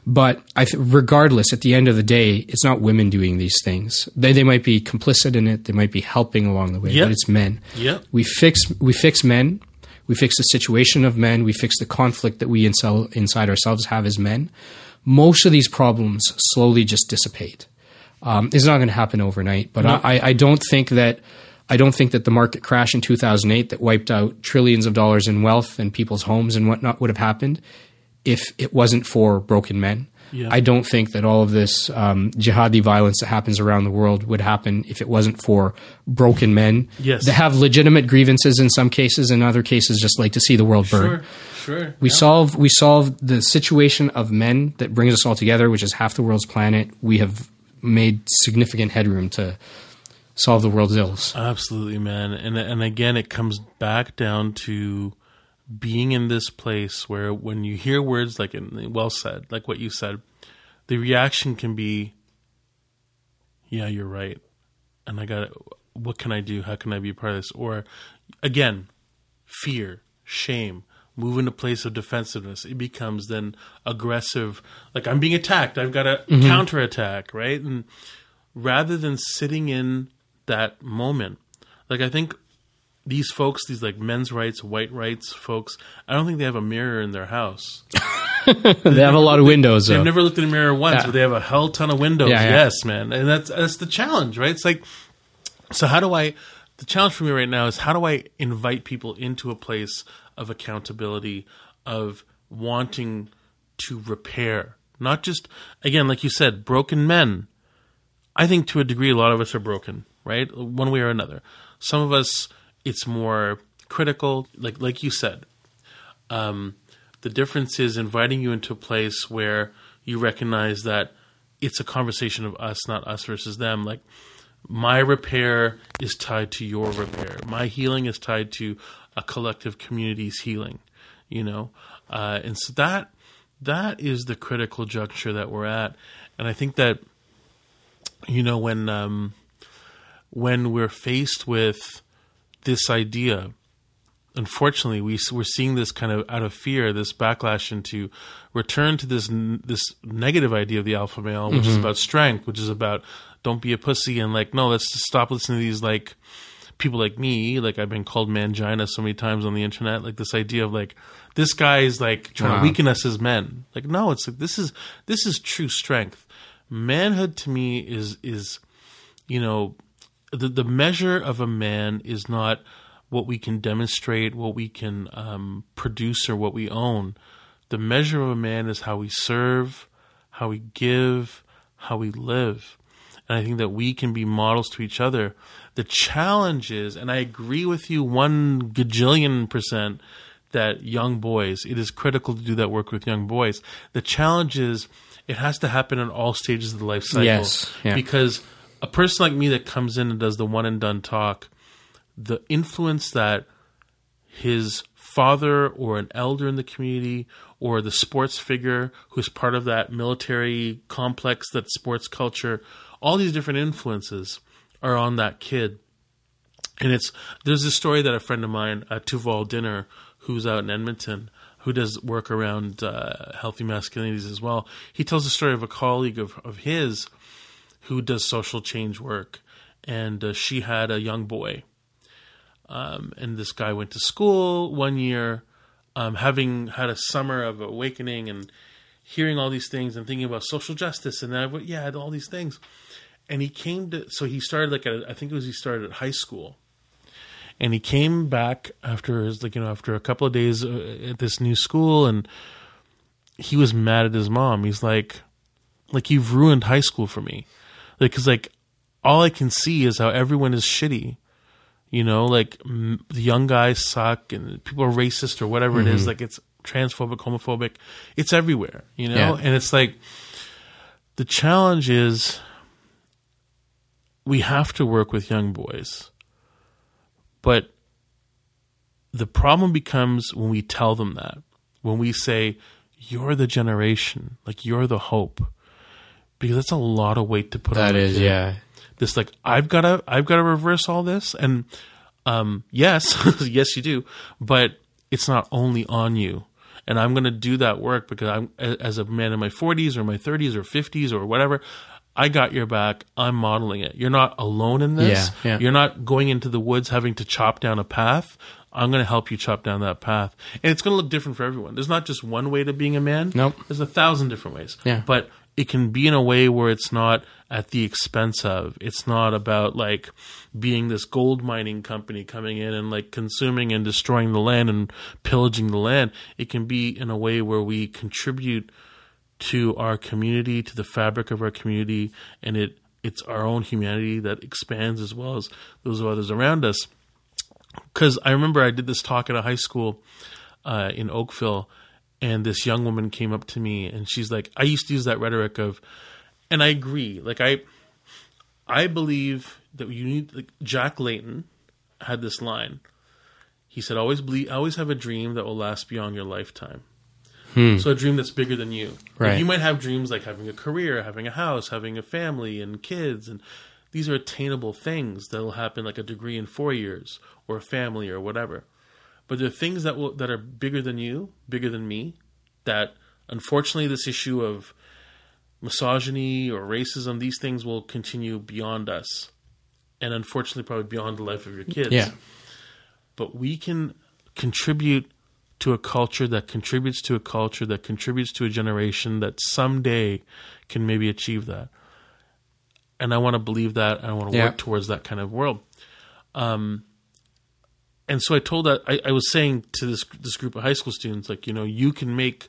But I th- regardless, at the end of the day, it's not women doing these things. They, they might be complicit in it. They might be helping along the way, Yep. but it's men. Yep. We fix, we fix men. We fix the situation of men. We fix the conflict that we inside, inside ourselves have as men. Most of these problems slowly just dissipate. Um, it's not going to happen overnight, but I, I don't think that I don't think that the market crash in 2008 that wiped out trillions of dollars in wealth and people's homes and whatnot would have happened if it wasn't for broken men. Yeah. I don't think that all of this um, jihadi violence that happens around the world would happen if it wasn't for broken men Yes. that have legitimate grievances in some cases, in other cases, just like to see the world burn. Sure, sure. We solve we solve the situation of men that brings us all together, which is half the world's planet. We have made significant headroom to solve the world's ills. Absolutely, man. And and again, it comes back down to being in this place where when you hear words like in, well said, like what you said, the reaction can be, yeah, you're right, and I got it. what can I do? How can I be a part of this? Or again, fear, shame. Move into a place of defensiveness. It becomes then aggressive. Like I'm being attacked. I've got to mm-hmm. counterattack, right? And rather than sitting in that moment. Like I think these folks, these like men's rights, white rights folks, I don't think they have a mirror in their house. they have a lot of windows, They've though. never looked in a mirror once, Yeah. but they have a hell ton of windows. Yeah, yeah. Yes, man, and that's that's the challenge, right? It's like, so how do I? The challenge for me right now is how do I invite people into a place of accountability, of wanting to repair, not just again, like you said, broken men. I think to a degree, a lot of us are broken, right? One way or another. Some of us, it's more critical, like like you said. Um, the difference is inviting you into a place where you recognize that it's a conversation of us, not us versus them. Like my repair is tied to your repair. My healing is tied to a collective community's healing. You know, uh, and so that that is the critical juncture that we're at, and I think that you know when um, when we're faced with this idea unfortunately, we we're seeing this kind of out of fear, this backlash into return to this this negative idea of the alpha male, which mm-hmm. is about strength, which is about don't be a pussy, and like no, let's stop listening to these like people like me. Like I've been called mangina so many times on the internet. Like this idea of like this guy is like trying wow. to weaken us as men. Like no, it's like this is this is true strength. Manhood to me is is you know the the measure of a man is not what we can demonstrate, what we can um, produce, or what we own. The measure of a man is how we serve, how we give, how we live. And I think that we can be models to each other. The challenge is, and I agree with you one gajillion percent, that young boys, it is critical to do that work with young boys. The challenge is, it has to happen in all stages of the life cycle. Yes. Yeah. Because a person like me that comes in and does the one and done talk, the influence that his father or an elder in the community or the sports figure who's part of that military complex, that sports culture, all these different influences are on that kid. And it's there's a story that a friend of mine, uh, Tuval Dinner, who's out in Edmonton, who does work around uh, healthy masculinities as well. He tells the story of a colleague of, of his who does social change work, and uh, she had a young boy um, and this guy went to school one year, um, having had a summer of awakening and hearing all these things and thinking about social justice and that, yeah, all these things. And he came to, so he started like at, I think it was he started at high school. And he came back after his, like, you know, after a couple of days uh, at this new school and he was mad at his mom. He's like, like, you've ruined high school for me. Like, cause like, all I can see is how everyone is shitty you know, like m- the young guys suck and people are racist or whatever mm-hmm. it is. Mm-hmm. Like it's transphobic, homophobic. It's everywhere, you know? Yeah. And it's like the challenge is we have to work with young boys. But the problem becomes when we tell them that. When we say, you're the generation, like you're the hope. Because that's a lot of weight to put that on. That is, yeah this like I've got to I've got to reverse all this and um yes yes you do but it's not only on you and I'm going to do that work because I'm as a man in my 40s or my 30s or 50s or whatever I got your back. I'm modeling it. You're not alone in this. Yeah, yeah. You're not going into the woods having to chop down a path. I'm going to help you chop down that path. And it's going to look different for everyone. There's not just one way to being a man. Nope. There's a thousand different ways. Yeah. But it can be in a way where it's not at the expense of. It's not about like being this gold mining company coming in and like consuming and destroying the land and pillaging the land. It can be in a way where we contribute to our community, to the fabric of our community, and it it's our own humanity that expands as well as those of others around us. Because I remember I did this talk at a high school uh, in Oakville and this young woman came up to me and she's like i used to use that rhetoric of and i agree like i i believe that you need like jack layton had this line. He said always believe always have a dream that will last beyond your lifetime. Hmm. so a dream that's bigger than you. Right. like you might have dreams like having a career having a house having a family and kids and these are attainable things that'll happen like a degree in four years or a family or whatever but there are things that will that are bigger than you, bigger than me. That unfortunately, this issue of misogyny or racism, these things will continue beyond us, and unfortunately, probably beyond the life of your kids. Yeah. But we can contribute to a culture that contributes to a culture that contributes to a generation that someday can maybe achieve that. And I want to believe that. I want to yeah. work towards that kind of world. Um, and so I told that I, I, was saying to this this group of high school students, like you know, you can make,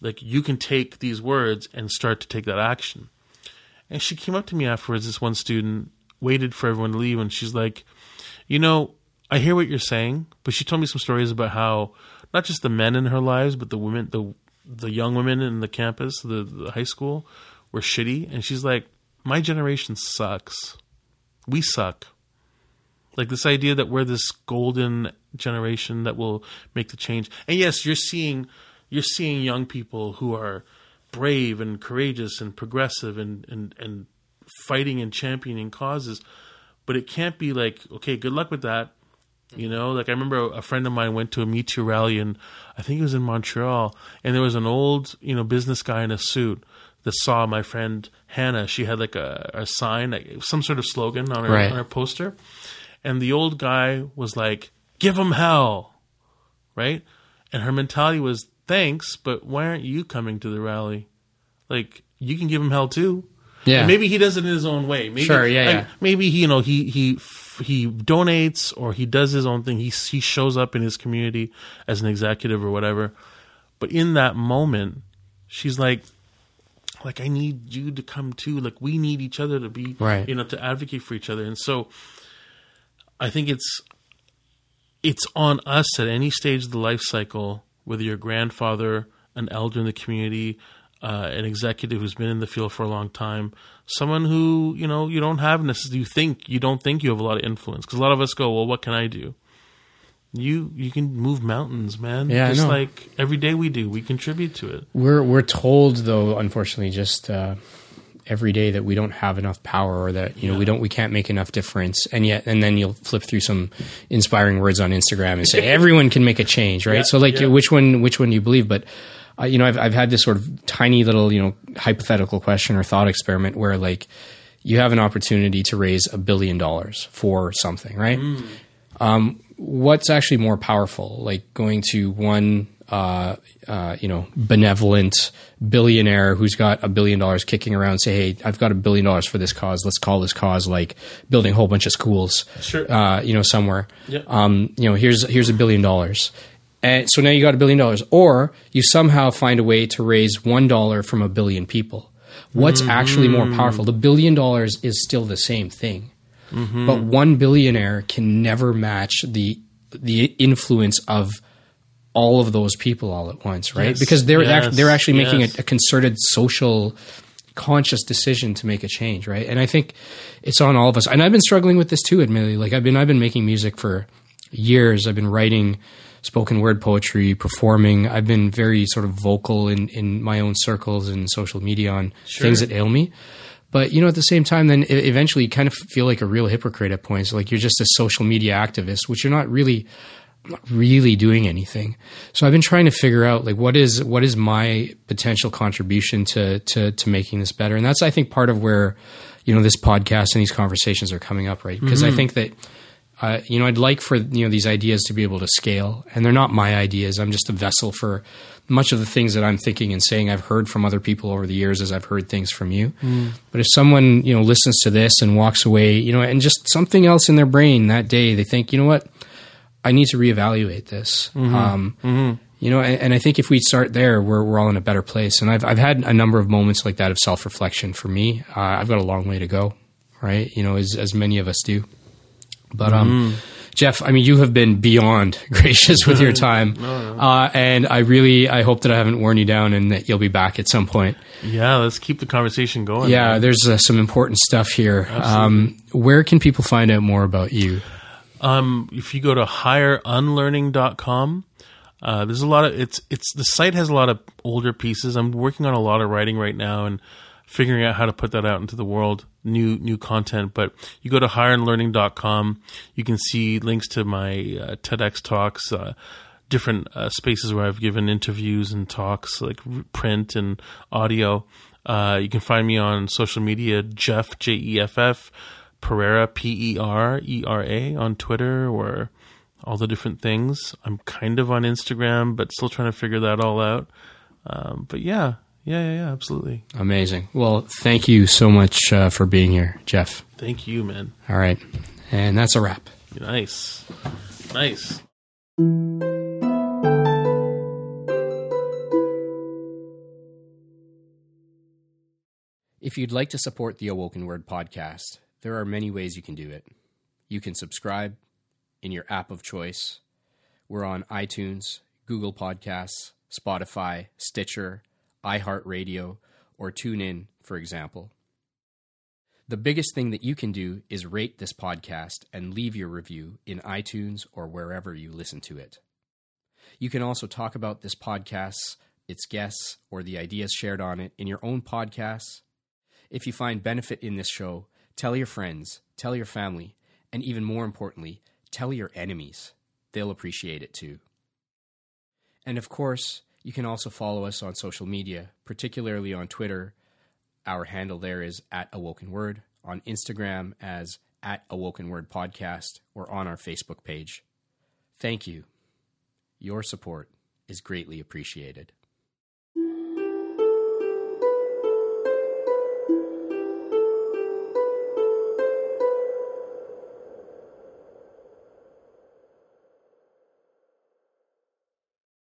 like you can take these words and start to take that action. And she came up to me afterwards. This one student waited for everyone to leave, and she's like, you know, I hear what you're saying, but she told me some stories about how not just the men in her lives, but the women, the the young women in the campus, the, the high school, were shitty. And she's like, my generation sucks. We suck like this idea that we're this golden generation that will make the change. And yes, you're seeing you're seeing young people who are brave and courageous and progressive and and and fighting and championing causes. But it can't be like, okay, good luck with that. You know, like I remember a friend of mine went to a Me Too rally and I think it was in Montreal, and there was an old, you know, business guy in a suit that saw my friend Hannah. She had like a, a sign, like some sort of slogan on her Right. on her poster, and the old guy was like, "Give him hell," right? And her mentality was, "Thanks, but why aren't you coming to the rally? Like, you can give him hell too." Yeah. And maybe he does it in his own way. Maybe, Sure, yeah, like, yeah. Maybe he, you know, he he he donates or he does his own thing. He he shows up in his community as an executive or whatever. But in that moment, she's like, like I need you to come too. Like we need each other to be, Right. You know, to advocate for each other. And so, I think it's it's on us at any stage of the life cycle, whether you're a grandfather, an elder in the community, uh, an executive who's been in the field for a long time, someone who you know you don't have necessarily you think you don't think you have a lot of influence because a lot of us go, well, what can I do? You you can move mountains, man. Yeah, just like every day we do, we contribute to it. We're we're told though, unfortunately, just uh, every day that we don't have enough power, or that you know we don't we can't make enough difference, and yet and then you'll flip through some inspiring words on Instagram and say everyone can make a change, right? Yeah, so like, yeah. which one which one do you believe? But uh, you know, I've I've had this sort of tiny little you know hypothetical question or thought experiment where like you have an opportunity to raise a billion dollars for something, right? what's actually more powerful like going to one uh, uh, you know benevolent billionaire who's got a billion dollars kicking around say hey i've got a billion dollars for this cause. Let's call this cause like building a whole bunch of schools Sure. uh, you know somewhere. Yeah. um, you know here's here's a billion dollars. And so now you got a billion dollars. Or you somehow find a way to raise one dollar from a billion people. What's actually more powerful? The billion dollars is still the same thing. But one billionaire can never match the the influence of all of those people all at once, right? Yes, Because they're yes, act- they're actually making yes. a, a concerted social conscious decision to make a change, right? And I think it's on all of us. And I've been struggling with this too, admittedly. Like I've been I've been making music for years. I've been writing spoken word poetry, performing. I've been very sort of vocal in in my own circles and social media on things that ail me. But you know, at the same time, then eventually you kind of feel like a real hypocrite at points. Like you're just a social media activist, which you're not really not really doing anything. So I've been trying to figure out like what is what is my potential contribution to to to making this better. And that's I think part of where you know this podcast and these conversations are coming up, right? Because I think that uh, you know I'd like for you know these ideas to be able to scale, and they're not my ideas. I'm just a vessel for much of the things that I'm thinking and saying. I've heard from other people over the years as I've heard things from you. But if someone you know listens to this and walks away, you know, and just something else in their brain that day, they think, you know what, I need to reevaluate this. Um, You know, and, and I think if we start there, we're we're all in a better place. And I've I've had a number of moments like that of self reflection for me. Uh, I've got a long way to go, right? You know, as as many of us do. But um, Jeff, I mean, you have been beyond gracious with your time, Uh, and I really I hope that I haven't worn you down and that you'll be back at some point. Yeah, let's keep the conversation going. Yeah, man. there's uh, some important stuff here. Um, where can people find out more about you? Um, if you go to higherunlearning.com, uh, there's a lot of it's it's the site has a lot of older pieces. I'm working on a lot of writing right now and figuring out how to put that out into the world, new new content. But you go to higherunlearning.com, you can see links to my uh, TEDx talks, uh, different uh, spaces where I've given interviews and talks, like print and audio. Uh, you can find me on social media, Jeff J E F F Perera P E R E R A on Twitter or all the different things. I'm kind of on Instagram, but still trying to figure that all out. Um, but yeah, yeah, yeah, yeah, absolutely. Amazing. Well, thank you so much uh, for being here, Jeff. Thank you, man. All right, and that's a wrap. Nice, nice. If you'd like to support the Awoken Word podcast, there are many ways you can do it. You can subscribe in your app of choice. We're on iTunes, Google Podcasts, Spotify, Stitcher, iHeartRadio, or TuneIn, for example. The biggest thing that you can do is rate this podcast and leave your review in iTunes or wherever you listen to it. You can also talk about this podcast, its guests, or the ideas shared on it in your own podcasts. If you find benefit in this show, tell your friends, tell your family, and even more importantly, tell your enemies. They'll appreciate it too. And of course, you can also follow us on social media, particularly on Twitter. Our handle there is at Awoken Word, on Instagram as at Awoken Word Podcast, or on our Facebook page. Thank you. Your support is greatly appreciated.